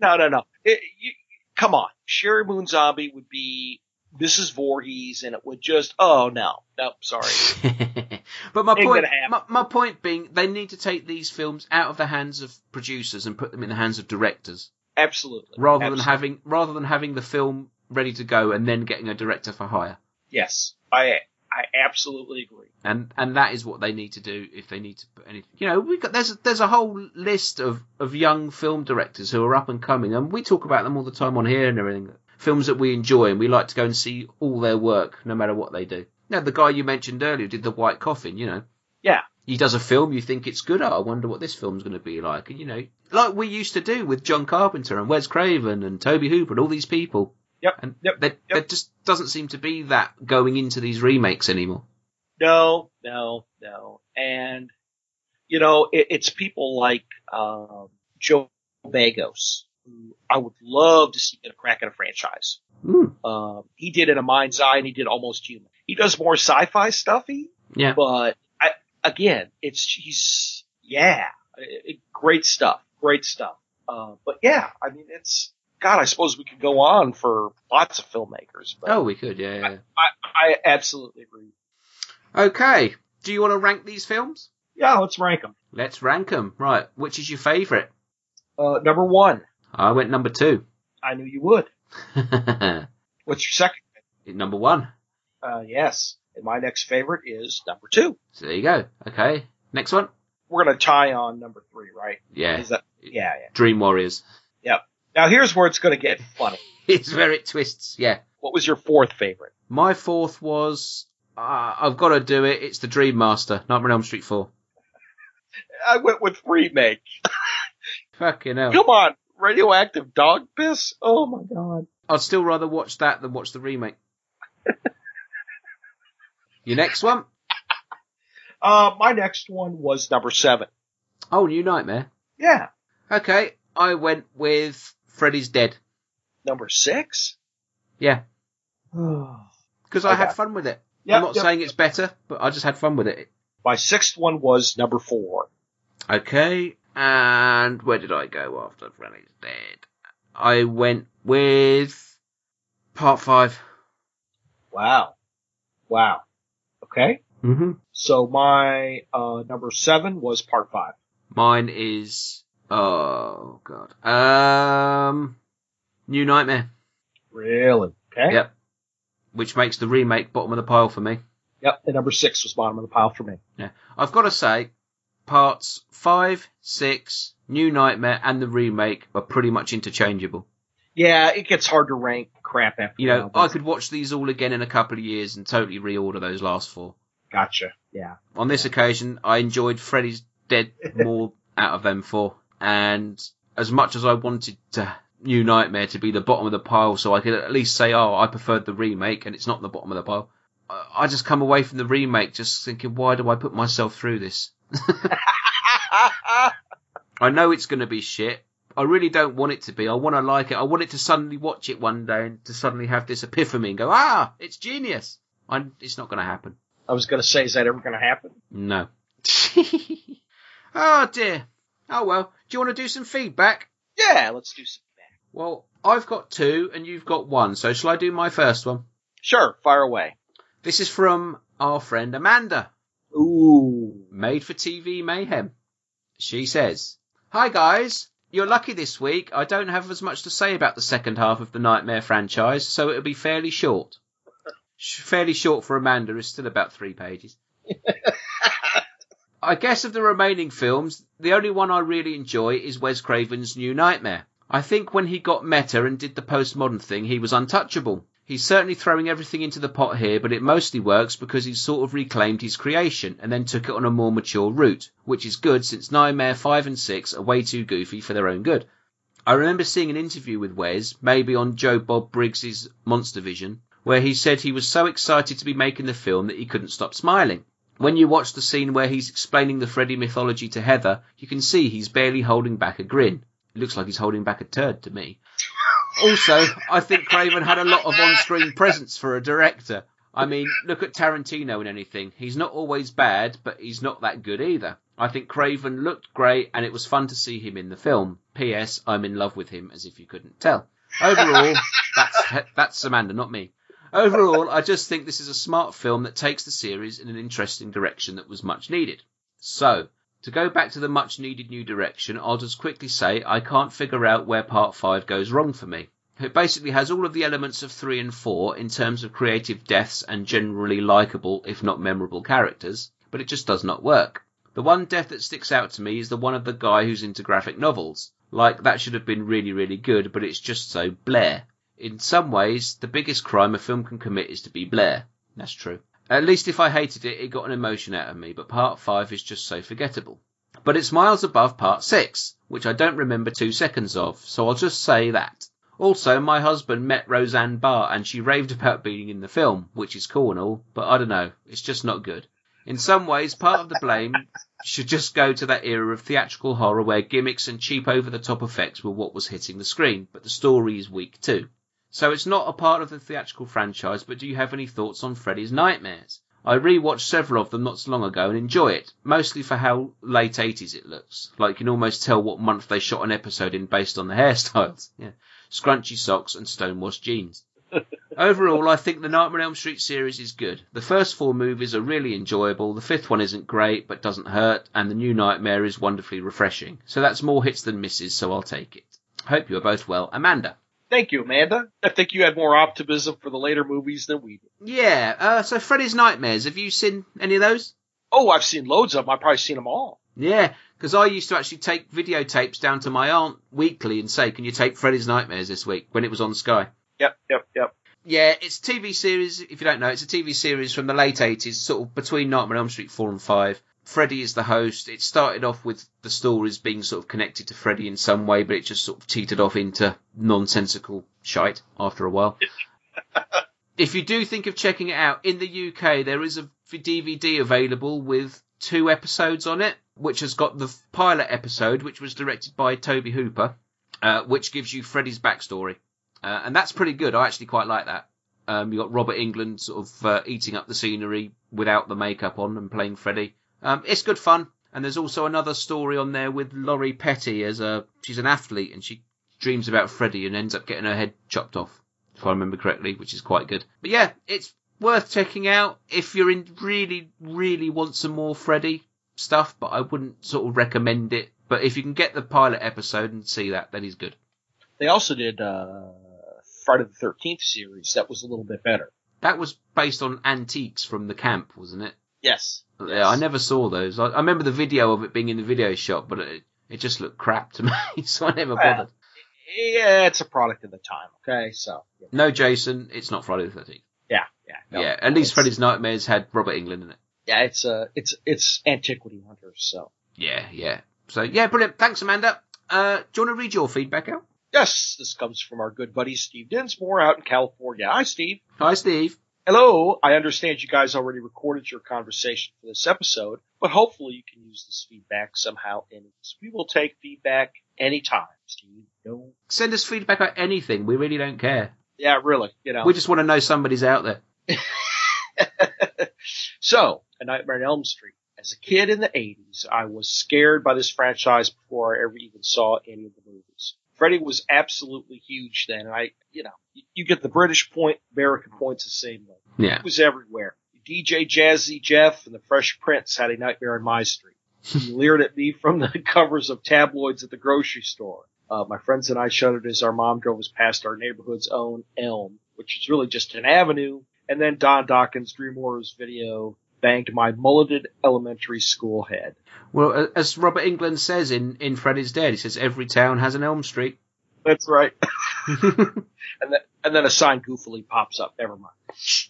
no, no, no. It, you, come on, Sheri Moon Zombie would be Mrs. Voorhees, and it would just oh no, no, sorry. but my Ain't point, my, my point being, they need to take these films out of the hands of producers and put them in the hands of directors, Absolutely. rather than having rather than having the film ready to go and then getting a director for hire. yes, I I absolutely agree. And and that is what they need to do if they need to put anything. You know, we got there's a, there's a whole list of of young film directors who are up and coming, and we talk about them all the time on here and everything. Films that we enjoy, and we like to go and see all their work, no matter what they do. Now, the guy you mentioned earlier did the White Coffin. You know, Yeah, he does a film, you think it's good. Oh, I wonder what this film's going to be like. And you know, like we used to do with John Carpenter and Wes Craven and Tobe Hooper and all these people. Yep. And Yep. there, there just doesn't seem to be that going into these remakes anymore. No, no, no. And, you know, it, it's people like, um, Joe Begos, who I would love to see get a crack at a franchise. Mm. Um, he did in a mind's eye and he did almost human. He does more sci-fi stuffy, Yeah. but I, again, it's, he's, yeah, it, it- great stuff, great stuff. Uh, but yeah, I mean, it's, God, I suppose we could go on for lots of filmmakers, but Oh, we could, yeah. yeah. I, I absolutely agree. Okay. Do you want to rank these films? Yeah, let's rank them. Let's rank them. Right. Which is your favourite? Uh, number one, I went number two. I knew you would. What's your second? number one. Uh, yes. And my next favorite is number two. So there you go. Okay. Next one. We're gonna tie on number three, right? Yeah. That, yeah, yeah. Dream Warriors. Yep. Now here's where it's gonna get funny. It's where it twists. Yeah. What was your fourth favorite? My fourth was uh, I've got to do it. It's the Dream Master, Nightmare on Elm Street 4. I went with remake. Fucking hell. Come on, radioactive dog piss. Oh my god. I'd still rather watch that than watch the remake. Your next one? Uh, my next one was number seven. Oh, New Nightmare. Yeah. Okay, I went with Freddy's Dead. Number six? Yeah, because I had fun with it. Yep, I'm not yep, saying it's better, but I just had fun with it. My sixth one was number four. Okay, and where did I go after Freddy's Dead? I went with part five. Wow. Wow. Okay. Mm-hmm. So my, uh, number seven was part five. Mine is oh god, um, New Nightmare. Really? Okay. Yep, which makes the remake bottom of the pile for me. Yep. the number six was bottom of the pile for me. Yeah, I've got to say, parts five, six, New Nightmare, and the remake are pretty much interchangeable. Yeah, it gets hard to rank crap after You know, I could watch these all again in a couple of years and totally reorder those last four. Gotcha. Yeah. On this occasion, I enjoyed Freddy's Dead more out of them four, and as much as I wanted to New Nightmare to be the bottom of the pile, so I could at least say, "Oh, I preferred the remake," and it's not the bottom of the pile. I just come away from the remake just thinking, "Why do I put myself through this?" I know it's going to be shit. I really don't want it to be. I want to like it. I want it to suddenly watch it one day and to suddenly have this epiphany and go, "Ah, it's genius." I, it's not going to happen. I was gonna say, is that ever gonna happen? No. oh dear. Oh well. Do you want to do some feedback? Yeah, let's do some. Feedback. Well, I've got two and you've got one. So shall I do my first one? Sure, fire away. This is from our friend Amanda. Ooh. Made for TV Mayhem. She says, Hi guys. You're lucky this week. I don't have as much to say about the second half of the Nightmare franchise, so it'll be fairly short. Fairly short for Amanda is still about three pages. I guess of the remaining films, the only one I really enjoy is Wes Craven's New Nightmare. I think when he got meta and did the postmodern thing, he was untouchable. He's certainly throwing everything into the pot here, but it mostly works because he's sort of reclaimed his creation and then took it on a more mature route, which is good since Nightmare 5 and 6 are way too goofy for their own good. I remember seeing an interview with Wes, maybe on Joe Bob Briggs's Monster Vision, where he said he was so excited to be making the film that he couldn't stop smiling. When you watch the scene where he's explaining the Freddy mythology to Heather, you can see he's barely holding back a grin. It looks like he's holding back a turd to me. Also, I think Craven had a lot of on-screen presence for a director. I mean, look at Tarantino and anything. He's not always bad, but he's not that good either. I think Craven looked great and it was fun to see him in the film. P.S. I'm in love with him, as if you couldn't tell. Overall, that's, that's Amanda, not me. Overall, I just think this is a smart film that takes the series in an interesting direction that was much needed. So, to go back to the much needed new direction, I'll just quickly say I can't figure out where part 5 goes wrong for me. It basically has all of the elements of 3 and 4 in terms of creative deaths and generally likable, if not memorable characters, but it just does not work. The one death that sticks out to me is the one of the guy who's into graphic novels. Like, that should have been really, really good, but it's just so Blair. In some ways, the biggest crime a film can commit is to be Blair. That's true. At least if I hated it, it got an emotion out of me, but part 5 is just so forgettable. But it's miles above part 6, which I don't remember two seconds of, so I'll just say that. Also, my husband met Roseanne Barr and she raved about being in the film, which is cool and all, but I don't know, it's just not good. In some ways, part of the blame should just go to that era of theatrical horror where gimmicks and cheap over the top effects were what was hitting the screen, but the story is weak too. So it's not a part of the theatrical franchise, but do you have any thoughts on Freddy's Nightmares? I rewatched several of them not so long ago and enjoy it, mostly for how late 80s it looks. Like you can almost tell what month they shot an episode in based on the hairstyles. Yeah. Scrunchy socks and stonewashed jeans. Overall, I think the Nightmare on Elm Street series is good. The first four movies are really enjoyable, the fifth one isn't great but doesn't hurt, and the new Nightmare is wonderfully refreshing. So that's more hits than misses, so I'll take it. Hope you are both well. Amanda. Thank you, Amanda. I think you had more optimism for the later movies than we did. Yeah, uh, so Freddy's Nightmares, have you seen any of those? Oh, I've seen loads of them. I've probably seen them all. Yeah, because I used to actually take videotapes down to my aunt weekly and say, can you take Freddy's Nightmares this week when it was on Sky? Yep, yep, yep. Yeah, it's a TV series. If you don't know, it's a TV series from the late 80s, sort of between Nightmare on Elm Street 4 and 5. Freddy is the host. It started off with the stories being sort of connected to Freddy in some way, but it just sort of teetered off into nonsensical shite after a while. if you do think of checking it out, in the UK there is a DVD available with two episodes on it, which has got the pilot episode, which was directed by Tobe Hooper, uh, which gives you Freddy's backstory. Uh, and that's pretty good. I actually quite like that. Um, you got Robert Englund sort of uh, eating up the scenery without the makeup on and playing Freddy. Um, it's good fun. And there's also another story on there with Lori Petty as a she's an athlete and she dreams about Freddy and ends up getting her head chopped off, if I remember correctly, which is quite good. But yeah, it's worth checking out if you're in really really want some more Freddy stuff. But I wouldn't sort of recommend it. But if you can get the pilot episode and see that, then he's good. They also did uh, Friday the Thirteenth series. That was a little bit better. That was based on antiques from the camp, wasn't it? Yes. Yeah, I never saw those. I, I remember the video of it being in the video shop, but it, it just looked crap to me, so I never bothered. Yeah, it's a product of the time. Okay, so yeah. No, Jason, it's not Friday the Thirteenth. yeah, yeah, no, yeah, at least Freddy's Nightmares had Robert Englund in it. Yeah, it's uh, it's it's Antiquity Hunters. So Yeah, yeah. So yeah, brilliant. Thanks, Amanda. Uh, do you want to read your feedback out? yes, this comes from our good buddy Steve Dinsmore out in California. Hi, Steve. Hi, Steve. Hello. I understand you guys already recorded your conversation for this episode, but hopefully you can use this feedback somehow. anyways. we will take feedback anytime, Steve. No, Send us feedback about anything. We really don't care. yeah, really. You know. We just want to know somebody's out there. so, A Nightmare on Elm Street. As a kid in the 80s, I was scared by this franchise before I ever even saw any of the movies. Freddy was absolutely huge then, and I, you know, you, get the British point, American points the same way. Yeah. It was everywhere. DJ Jazzy Jeff and the Fresh Prince had a nightmare on my street. He leered at me from the covers of tabloids at the grocery store. Uh, my friends and I shuddered as our mom drove us past our neighborhood's own Elm, which is really just an avenue. And then Don Dokken's Dream Warriors video banged my mulleted elementary school head. Well, as Robert Englund says in, in Freddy's Dead, he says every town has an Elm Street. That's right. and then, and then a sign goofily pops up. Never mind.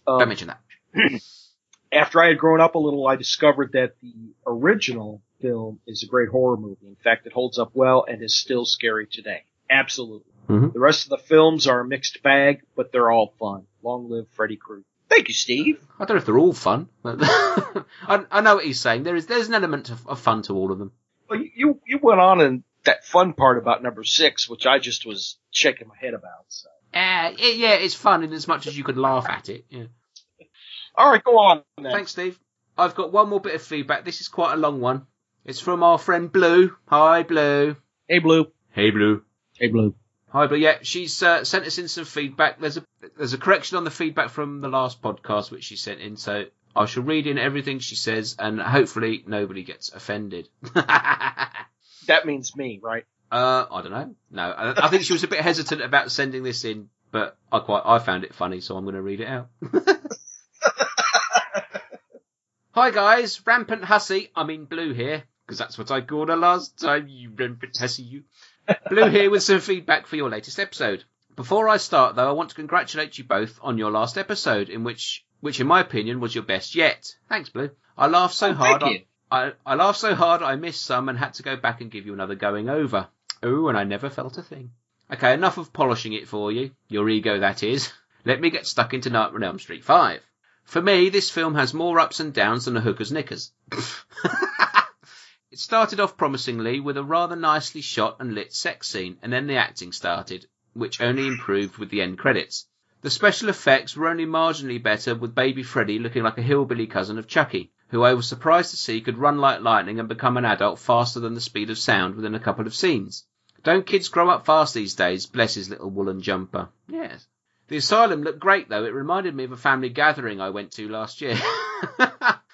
Um, Don't mention that. after I had grown up a little, I discovered that the original film is a great horror movie. In fact, it holds up well and is still scary today. Absolutely. Mhm. The rest of the films are a mixed bag, but they're all fun. Long live Freddy Krueger. Thank you, Steve. I don't know if they're all fun, but I, I know what he's saying. There is there's an element of, of fun to all of them. Well, you- you you went on in that fun part about number six, which I just was shaking my head about. So. Uh, it, yeah, it's fun in as much as you could laugh at it. Yeah. All right, go on. Then. Thanks, Steve. I've got one more bit of feedback. This is quite a long one. It's from our friend Blue. Hi, Blue. Hey, Blue. Hey, Blue. Hey, Blue. Hi, but Yeah, she's uh, sent us in some feedback. There's a there's a correction on the feedback from the last podcast which she sent in. So I shall read in everything she says, and hopefully nobody gets offended. That means me, right? Uh, I don't know. No, I, I think she was a bit hesitant about sending this in, but I quite I found it funny, so I'm going to read it out. Hi guys, rampant hussy. I mean blue here because that's what I called her last time. You rampant hussy, you. Blue here with some feedback for your latest episode. Before I start though, I want to congratulate you both on your last episode, in which which in my opinion was your best yet. Thanks, Blue. I laughed so Oh, hard. thank you. I, I laughed so hard I missed some and had to go back and give you another going over. Oh, and I never felt a thing. Okay, enough of polishing it for you. Your ego, that is. Let me get stuck into Nightmare on Elm Street 5. For me, this film has more ups and downs than a hooker's knickers. it started off promisingly with a rather nicely shot and lit sex scene, and then the acting started, which only improved with the end credits. The special effects were only marginally better with baby Freddy looking like a hillbilly cousin of Chucky, who I was surprised to see could run like lightning and become an adult faster than the speed of sound within a couple of scenes. Don't kids grow up fast these days? Bless his little woolen jumper. Yes. The asylum looked great though. It reminded me of a family gathering I went to last year.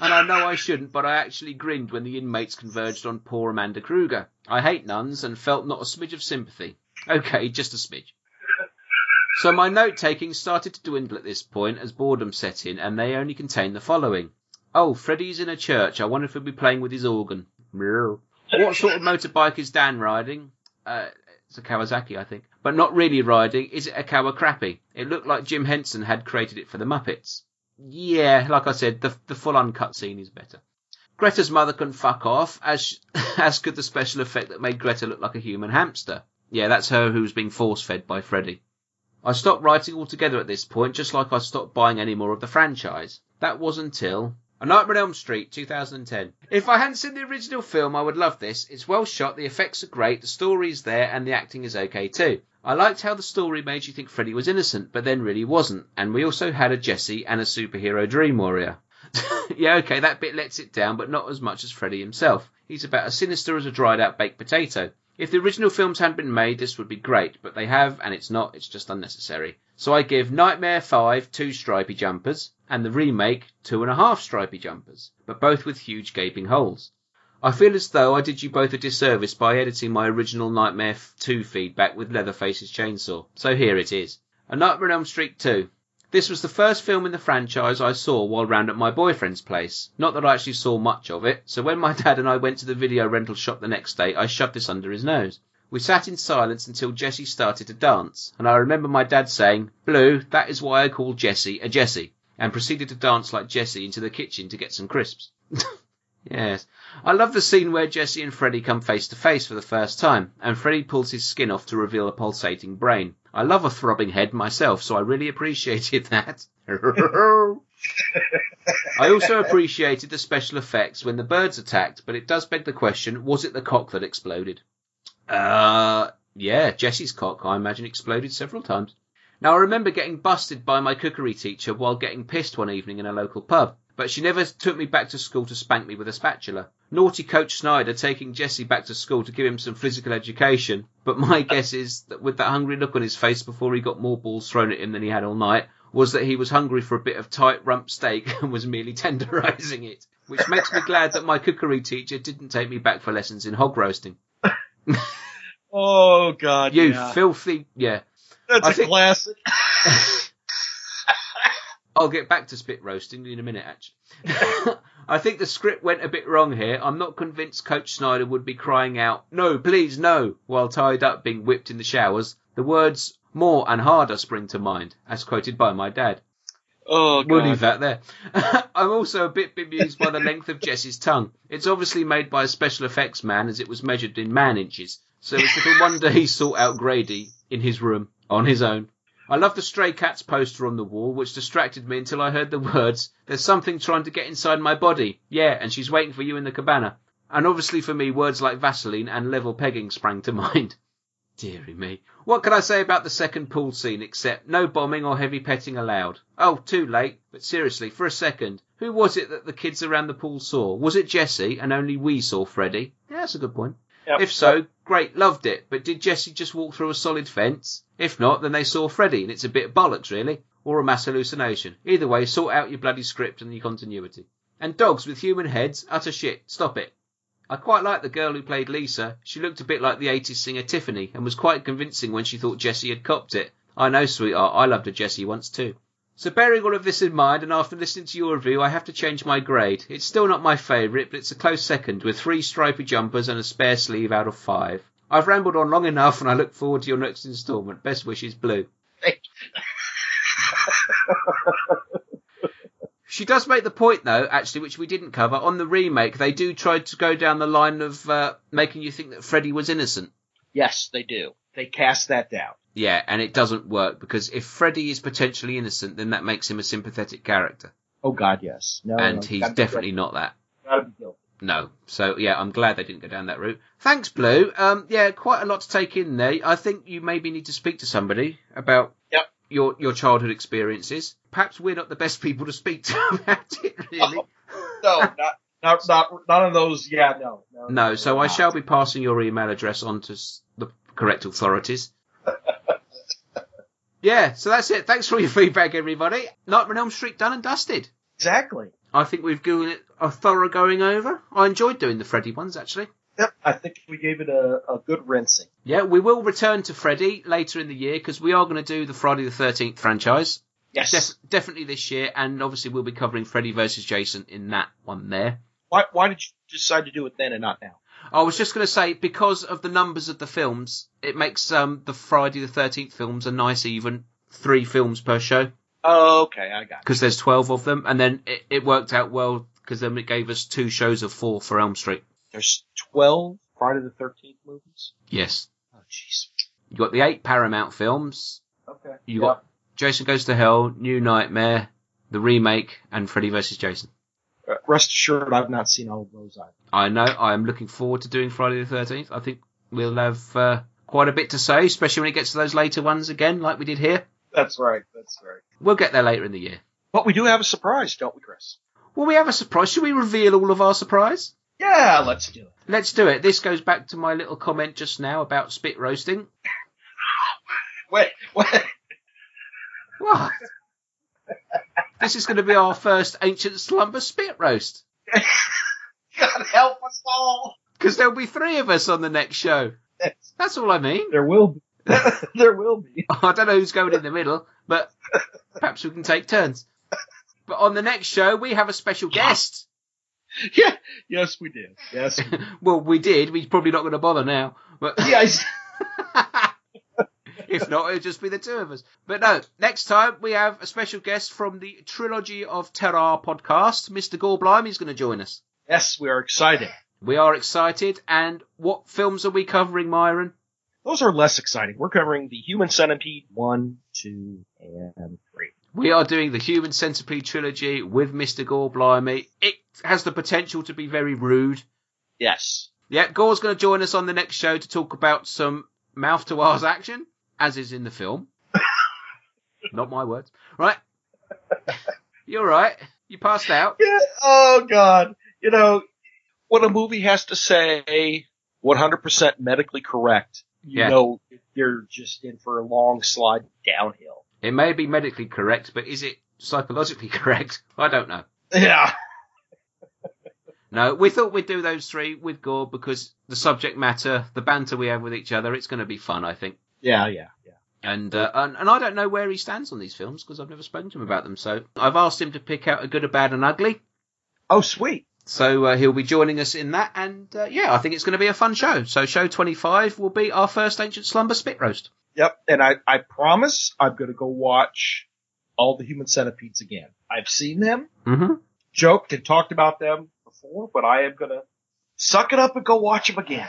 and I know I shouldn't, but I actually grinned when the inmates converged on poor Amanda Krueger. I hate nuns and felt not a smidge of sympathy. Okay, just a smidge. So my note taking started to dwindle at this point as boredom set in, and they only contained the following. Oh, Freddy's in a church. I wonder if he'll be playing with his organ. What sort of motorbike is Dan riding? Uh, It's a Kawasaki, I think. But not really riding. Is it a Kawacrappy? It looked like Jim Henson had created it for the Muppets. Yeah, like I said, the, the full uncut scene is better. Greta's mother can fuck off, as as could the special effect that made Greta look like a human hamster. Yeah, that's her who's being force fed by Freddy. I stopped writing altogether at this point, just like I stopped buying any more of the franchise. That was until A Nightmare on Elm Street, 2010. If I hadn't seen the original film, I would love this. It's well shot, the effects are great, the story's there, and the acting is okay too. I liked how the story made you think Freddy was innocent, but then really wasn't, and we also had a Jesse and a superhero dream warrior. yeah, okay, that bit lets it down, but not as much as Freddy himself. He's about as sinister as a dried out baked potato. If the original films hadn't been made, this would be great, but they have, and it's not, it's just unnecessary. So I give Nightmare 5 two stripy jumpers, and the remake two and a half stripy jumpers, but both with huge gaping holes. I feel as though I did you both a disservice by editing my original Nightmare 2 feedback with Leatherface's chainsaw, so here it is. A Nightmare on Elm Street 2. This was the first film in the franchise I saw while round at my boyfriend's place. Not that I actually saw much of it, so when my dad and I went to the video rental shop the next day, I shoved this under his nose. We sat in silence until Jessie started to dance, and I remember my dad saying, Blue, that is why I call Jessie a Jessie, and proceeded to dance like Jessie into the kitchen to get some crisps. yes. I love the scene where Jessie and Freddy come face to face for the first time, and Freddy pulls his skin off to reveal a pulsating brain. I love a throbbing head myself, so I really appreciated that. I also appreciated the special effects when the birds attacked, but it does beg the question, was it the cock that exploded? Uh, yeah, Jessie's cock, I imagine, exploded several times. Now, I remember getting busted by my cookery teacher while getting pissed one evening in a local pub, but she never took me back to school to spank me with a spatula. Naughty Coach Snyder taking Jesse back to school to give him some physical education, but my guess is that with that hungry look on his face before he got more balls thrown at him than he had all night, was that he was hungry for a bit of tight rump steak and was merely tenderizing it. Which makes me glad that my cookery teacher didn't take me back for lessons in hog roasting. oh God, You yeah. filthy, yeah. That's I a think- classic. I'll get back to spit roasting in a minute, actually. I think the script went a bit wrong here. I'm not convinced Coach Snyder would be crying out, no, please, no, while tied up being whipped in the showers. The words more and harder spring to mind, as quoted by my dad. Oh We'll leave that there. I'm also a bit bemused by the length of Jess's tongue. It's obviously made by a special effects man as it was measured in man inches. So it's little wonder he sought out Grady in his room on his own. I love the Stray Cats poster on the wall, which distracted me until I heard the words, There's something trying to get inside my body. Yeah, and she's waiting for you in the cabana. And obviously for me, words like Vaseline and level pegging sprang to mind. Deary me. What can I say about the second pool scene except no bombing or heavy petting allowed? Oh, too late. But seriously, for a second, who was it that the kids around the pool saw? Was it Jesse and only we saw Freddy? Yeah, that's a good point. Yep. If so, great, loved it. But did Jesse just walk through a solid fence? If not, then they saw Freddy, and it's a bit bollocks, really. Or a mass hallucination. Either way, sort out your bloody script and your continuity. And dogs with human heads, utter shit. Stop it. I quite like the girl who played Lisa. She looked a bit like the 80s singer Tiffany and was quite convincing when she thought Jessie had copped it. I know, sweetheart, I loved a Jessie once too. So bearing all of this in mind, and after listening to your review, I have to change my grade. It's still not my favourite, but it's a close second, with three stripy jumpers and a spare sleeve out of five. I've rambled on long enough, and I look forward to your next instalment. Best wishes, Blue. She does make the point, though, actually, which we didn't cover. On the remake, they do try to go down the line of uh, making you think that Freddy was innocent. Yes, they do. They cast that down. Yeah, and it doesn't work because if Freddy is potentially innocent, then that makes him a sympathetic character, Oh God, yes. No, and no, he's definitely not that. Gotta be guilty. No. So yeah, I'm glad they didn't go down that route. Thanks, Blue. Um, yeah, quite a lot to take in there. I think you maybe need to speak to somebody about Yep. your your childhood experiences. Perhaps we're not the best people to speak to about it, really. No, not, not, not, none of those. Yeah, no. No, No, so I not. shall be passing your email address on to correct authorities. yeah, so that's it. Thanks for all your feedback, everybody. Nightmare on Elm Street done and dusted. Exactly. I think we've given it a thorough going over. I enjoyed doing the Freddy ones, actually. Yep. I think we gave it a, a good rinsing. Yeah, we will return to Freddy later in the year because we are going to do the Friday the 13th franchise. Yes. Def- definitely this year, and obviously we'll be covering Freddy versus Jason in that one there. Why, why did you decide to do it then and not now? I was just going to say because of the numbers of the films, it makes um, the Friday the Thirteenth films a nice even three films per show Oh, okay, I got it. because there's twelve of them, and then it, it worked out well because then it gave us two shows of four for Elm Street. There's 12 Friday the 13th movies? Yes, Oh, jeez. you got the eight Paramount films. Okay. You got Jason Goes to Hell, New Nightmare, the remake, and Freddy vs Jason. Rest assured, I've not seen all of those either. I know. I am looking forward to doing Friday the Thirteenth. I think we'll have uh, quite a bit to say, especially when it gets to those later ones again, like we did here. That's right, that's right. We'll get there later in the year. But we do have a surprise, don't we, Chris? Well, we have a surprise? Should we reveal all of our surprise? Yeah, let's do it. Let's do it. This goes back to my little comment just now about spit roasting. Wait, wait. What? This is going to be our first ancient slumber spit roast God help us all. because there'll be three of us on the next show. That's all I mean. There will be. there will be. I don't know who's going in the middle, but perhaps we can take turns. But on the next show, we have a special guest. Yeah, yes, we did. Yes. we did. Well, we did. We're probably not going to bother now. But yes. If not, it'll just be the two of us. But no, next time we have a special guest from the Trilogy of Terror podcast. Mr. Gorblimey is going to join us. Yes, we are excited. We are excited. And what films are we covering, Myron? Those are less exciting. We're covering the Human Centipede 1, 2, and 3. We are doing the Human Centipede trilogy with Mr. Gorblimey. It has the potential to be very rude. Yes. Yeah, Gore's going to join us on the next show to talk about some mouth to R's action, as is in the film. Not my words. Right. You're right. You passed out. Yeah. Oh God. You know, when a movie has to say 100% medically correct, you Yeah. know you're just in for a long slide downhill. It may be medically correct, but is it psychologically correct? I don't know. Yeah. No, we thought we'd do those three with Gore because the subject matter, the banter we have with each other, it's going to be fun, I think. Yeah. Yeah. Yeah. And, uh, and and I don't know where he stands on these films because I've never spoken to him about them. So I've asked him to pick out a good, a bad, and ugly. Oh, sweet. So uh, he'll be joining us in that, and uh, yeah, I think it's going to be a fun show. So show twenty five will be our first ancient slumber spit roast. Yep. And I, I promise I'm going to go watch all the human centipedes again. I've seen them, Mm-hmm. joked and talked about them before, but I am going to suck it up and go watch them again.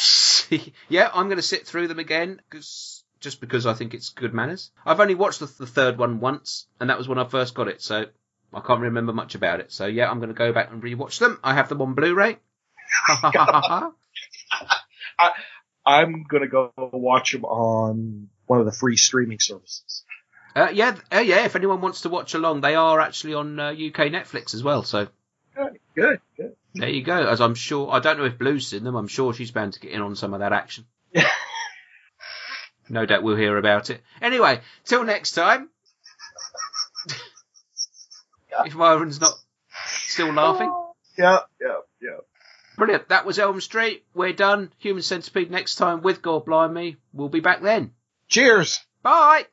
yeah, I'm going to sit through them again 'cause- just because I think it's good manners. I've only watched the, the third one once, and that was when I first got it, so I can't remember much about it. So yeah, I'm going to go back and rewatch them. I have them on Blu-ray. I, I'm going to go watch them on one of the free streaming services. uh, yeah, uh, yeah. If anyone wants to watch along, they are actually on uh, UK Netflix as well. So Good, good, there you go. As I'm sure, I don't know if Blue's seen them. I'm sure she's bound to get in on some of that action. no doubt we'll hear about it. Anyway, till next time. if Myron's not still laughing. Yeah, yeah, yeah. Brilliant. That was Elm Street. We're done. Human Centipede next time with God me. We'll be back then. Cheers. Bye.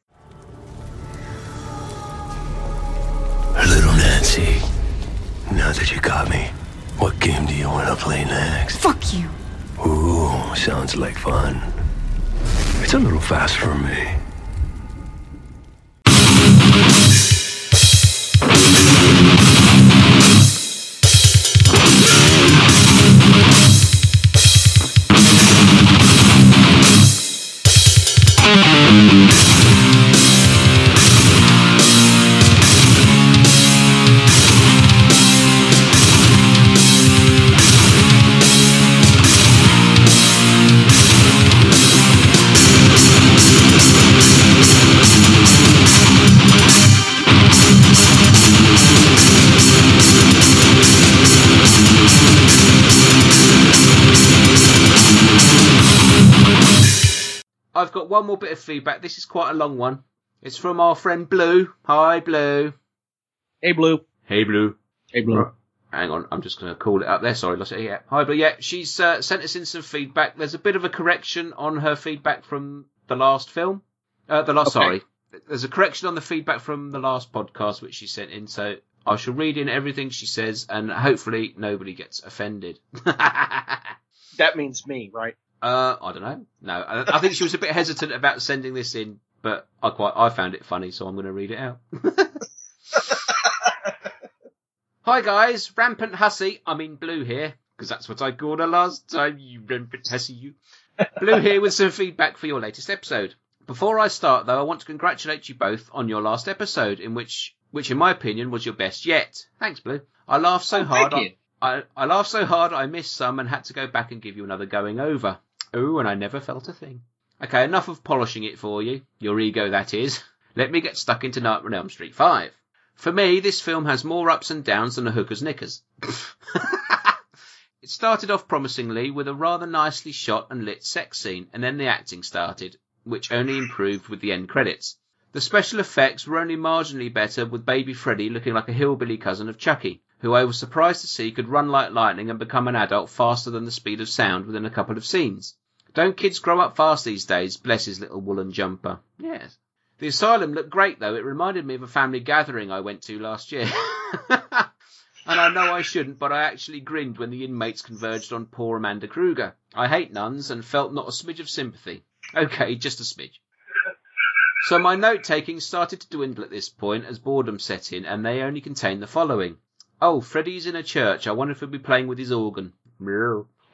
Now that you got me, what game do you want to play next? Fuck you. Ooh, sounds like fun. It's a little fast for me. I've got one more bit of feedback. This is quite a long one. It's from our friend Blue. Hi, Blue. Hey, Blue. Hey, Blue. Hey, Blue. Hang on, I'm just going to call it up there. Sorry, lost it. Yeah. Hi, Blue. Yeah, she's uh, sent us in some feedback. There's a bit of a correction on her feedback from the last film. Uh, the last, Okay. sorry. There's a correction on the feedback from the last podcast which she sent in. So I shall read in everything she says, and hopefully nobody gets offended. That means me, right? Uh, I don't know. No, I, I think she was a bit hesitant about sending this in, but I quite I found it funny, so I'm going to read it out. Hi guys, rampant hussy. I mean blue here, because that's what I called her last time. You rampant hussy, you. Blue here with some feedback for your latest episode. Before I start, though, I want to congratulate you both on your last episode, in which, which in my opinion was your best yet. Thanks, Blue. I laughed so Oh, hard. thank you. I, I laughed so hard I missed some and had to go back and give you another going over. Oh, and I never felt a thing. Okay, enough of polishing it for you. Your ego, that is. Let me get stuck into Nightmare on Elm Street 5. For me, this film has more ups and downs than a hooker's knickers. it started off promisingly with a rather nicely shot and lit sex scene, and then the acting started, which only improved with the end credits. The special effects were only marginally better with baby Freddy looking like a hillbilly cousin of Chucky, who I was surprised to see could run like lightning and become an adult faster than the speed of sound within a couple of scenes. Don't kids grow up fast these days? Bless his little woolen jumper. Yes. The asylum looked great though. It reminded me of a family gathering I went to last year. and I know I shouldn't, but I actually grinned when the inmates converged on poor Amanda Krueger. I hate nuns and felt not a smidge of sympathy. Okay, just a smidge. So my note taking started to dwindle at this point as boredom set in, and they only contained the following. Oh, Freddy's in a church. I wonder if he'll be playing with his organ.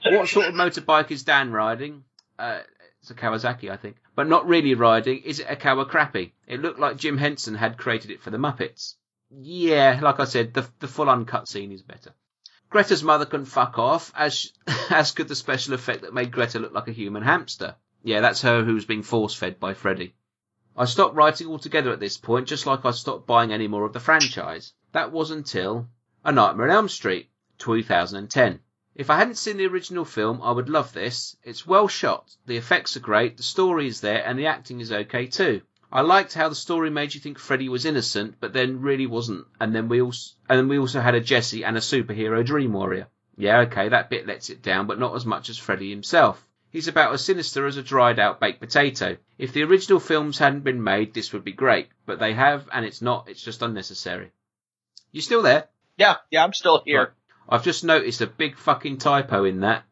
What sort of motorbike is Dan riding? Uh, it's a Kawasaki, I think. But not really riding. Is it a Kawacrappy? It looked like Jim Henson had created it for the Muppets. Yeah, like I said, the, the full uncut scene is better. Greta's mother can fuck off, as as could the special effect that made Greta look like a human hamster. Yeah, that's her who's being force fed by Freddy. I stopped writing altogether at this point, just like I stopped buying any more of the franchise. That was until A Nightmare on Elm Street, 2010. If I hadn't seen the original film, I would love this. It's well shot, the effects are great, the story is there, and the acting is okay too. I liked how the story made you think Freddy was innocent, but then really wasn't. And then we also, and then we also had a Jesse and a superhero dream warrior. Yeah, okay, that bit lets it down, but not as much as Freddy himself. He's about as sinister as a dried out baked potato. If the original films hadn't been made, this would be great, but they have, and it's not, it's just unnecessary. You still there? Yeah, yeah, I'm still here. Right. I've just noticed a big fucking typo in that.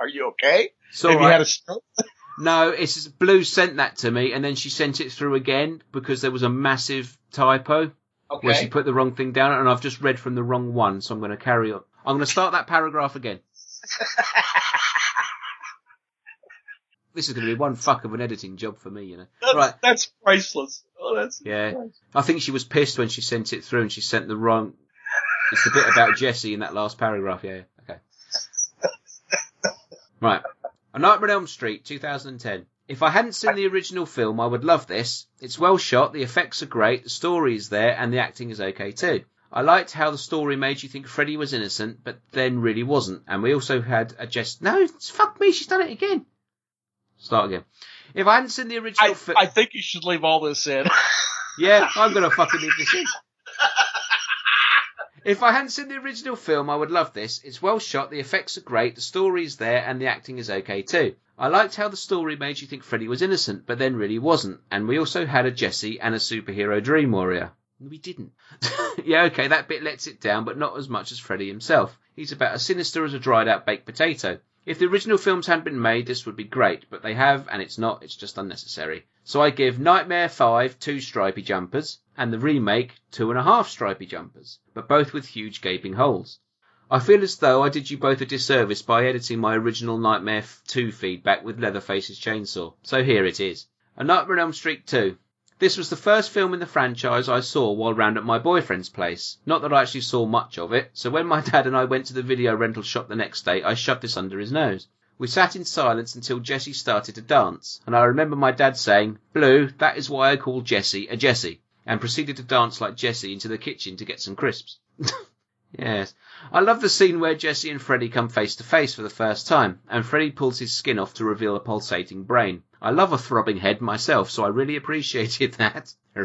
Are you okay? So Have right. you had a stroke? no, it's Blue sent that to me, and then she sent it through again because there was a massive typo okay. where she put the wrong thing down, and I've just read from the wrong one. So I'm going to carry on. I'm going to start that paragraph again. This is going to be one fuck of an editing job for me, you know. That's, right. that's priceless. Oh, that's Yeah. priceless. I think she was pissed when she sent it through and she sent the wrong. It's the bit about Jesse in that last paragraph. Yeah, okay. Right. A Nightmare on Elm Street, 2010. If I hadn't seen the original film, I would love this. It's well shot, the effects are great, the story is there, and the acting is okay too. I liked how the story made you think Freddy was innocent, but then really wasn't. And we also had a just no, it's- fuck me, she's done it again. Start again. If I hadn't seen the original I, film, I think you should leave all this in. yeah, I'm gonna fucking leave this in. If I hadn't seen the original film, I would love this. It's well shot, the effects are great, the story is there, and the acting is okay too. I liked how the story made you think Freddy was innocent, but then really wasn't. And we also had a Jesse and a superhero dream warrior. We didn't. yeah, okay, that bit lets it down, but not as much as Freddy himself. He's about as sinister as a dried out baked potato. If the original films hadn't been made, this would be great, but they have, and it's not, it's just unnecessary. So I give Nightmare 5 two stripy jumpers, and the remake two and a half stripy jumpers, but both with huge gaping holes. I feel as though I did you both a disservice by editing my original Nightmare 2 feedback with Leatherface's chainsaw, so here it is. A Nightmare on Elm Street 2. This was the first film in the franchise I saw while round at my boyfriend's place. Not that I actually saw much of it, so when my dad and I went to the video rental shop the next day, I shoved this under his nose. We sat in silence until Jessie started to dance, and I remember my dad saying, Blue, that is why I call Jessie a Jessie, and proceeded to dance like Jessie into the kitchen to get some crisps. yes. I love the scene where Jessie and Freddy come face to face for the first time, and Freddy pulls his skin off to reveal a pulsating brain. I love a throbbing head myself, so I really appreciated that.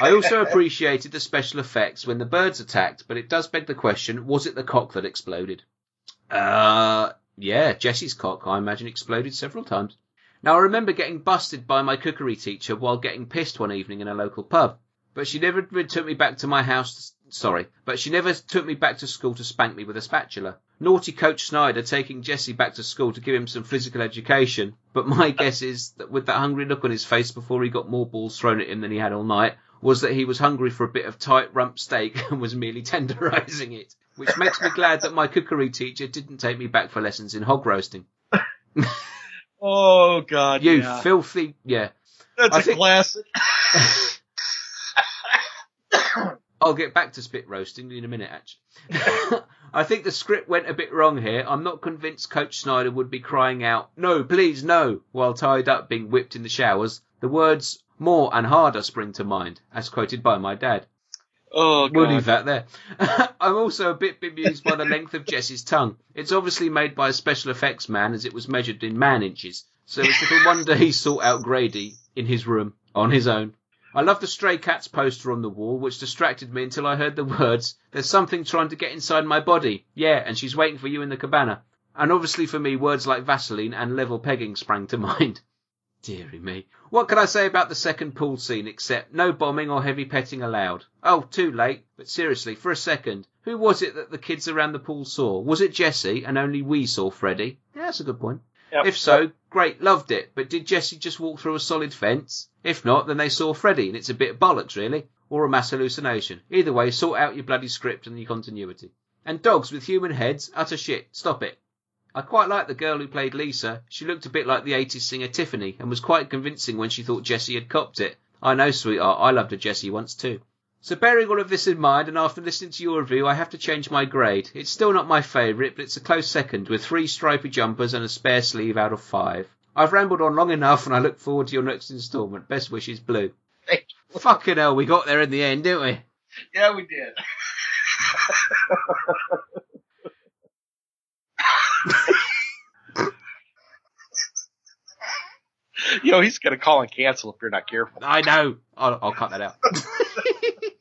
I also appreciated the special effects when the birds attacked, but it does beg the question, was it the cock that exploded? Uh, yeah, Jesse's cock, I imagine, exploded several times. Now, I remember getting busted by my cookery teacher while getting pissed one evening in a local pub. but she never took me back to my house. Sorry, but she never took me back to school to spank me with a spatula. Naughty Coach Snyder taking Jesse back to school to give him some physical education, but my guess is that with that hungry look on his face before he got more balls thrown at him than he had all night, was that he was hungry for a bit of tight rump steak and was merely tenderizing it. Which makes me glad that my cookery teacher didn't take me back for lessons in hog roasting. Oh God, You yeah. filthy, yeah. That's I a think- classic. I'll get back to spit roasting in a minute, actually. I think the script went a bit wrong here. I'm not convinced Coach Snyder would be crying out, no, please, no, while tied up being whipped in the showers. The words more and harder spring to mind, as quoted by my dad. Oh We'll leave that there. I'm also a bit bemused by the length of Jessie's tongue. It's obviously made by a special effects man as it was measured in man inches. So it's little wonder he sought out Grady in his room on his own. I love the Stray Cats poster on the wall, which distracted me until I heard the words, There's something trying to get inside my body. Yeah, and she's waiting for you in the cabana. And obviously for me, words like Vaseline and level pegging sprang to mind. Deary me. What can I say about the second pool scene except no bombing or heavy petting allowed? Oh, too late. But seriously, for a second, who was it that the kids around the pool saw? Was it Jesse and only we saw Freddy? Yeah, that's a good point. Yep. If so, great, loved it. But did Jesse just walk through a solid fence? If not, then they saw Freddy, and it's a bit of bollocks, really. Or a mass hallucination. Either way, sort out your bloody script and your continuity. And dogs with human heads, utter shit. Stop it. I quite like the girl who played Lisa. She looked a bit like the 80s singer Tiffany and was quite convincing when she thought Jessie had copped it. I know, sweetheart, I loved a Jessie once too. So bearing all of this in mind, and after listening to your review, I have to change my grade. It's still not my favourite, but it's a close second, with three stripy jumpers and a spare sleeve out of five. I've rambled on long enough, and I look forward to your next instalment. Best wishes, Blue. Thank Fucking hell, we got there in the end, didn't we? Yeah, we did. you know, he's going to call and cancel if you're not careful. I know. I'll, I'll cut that out.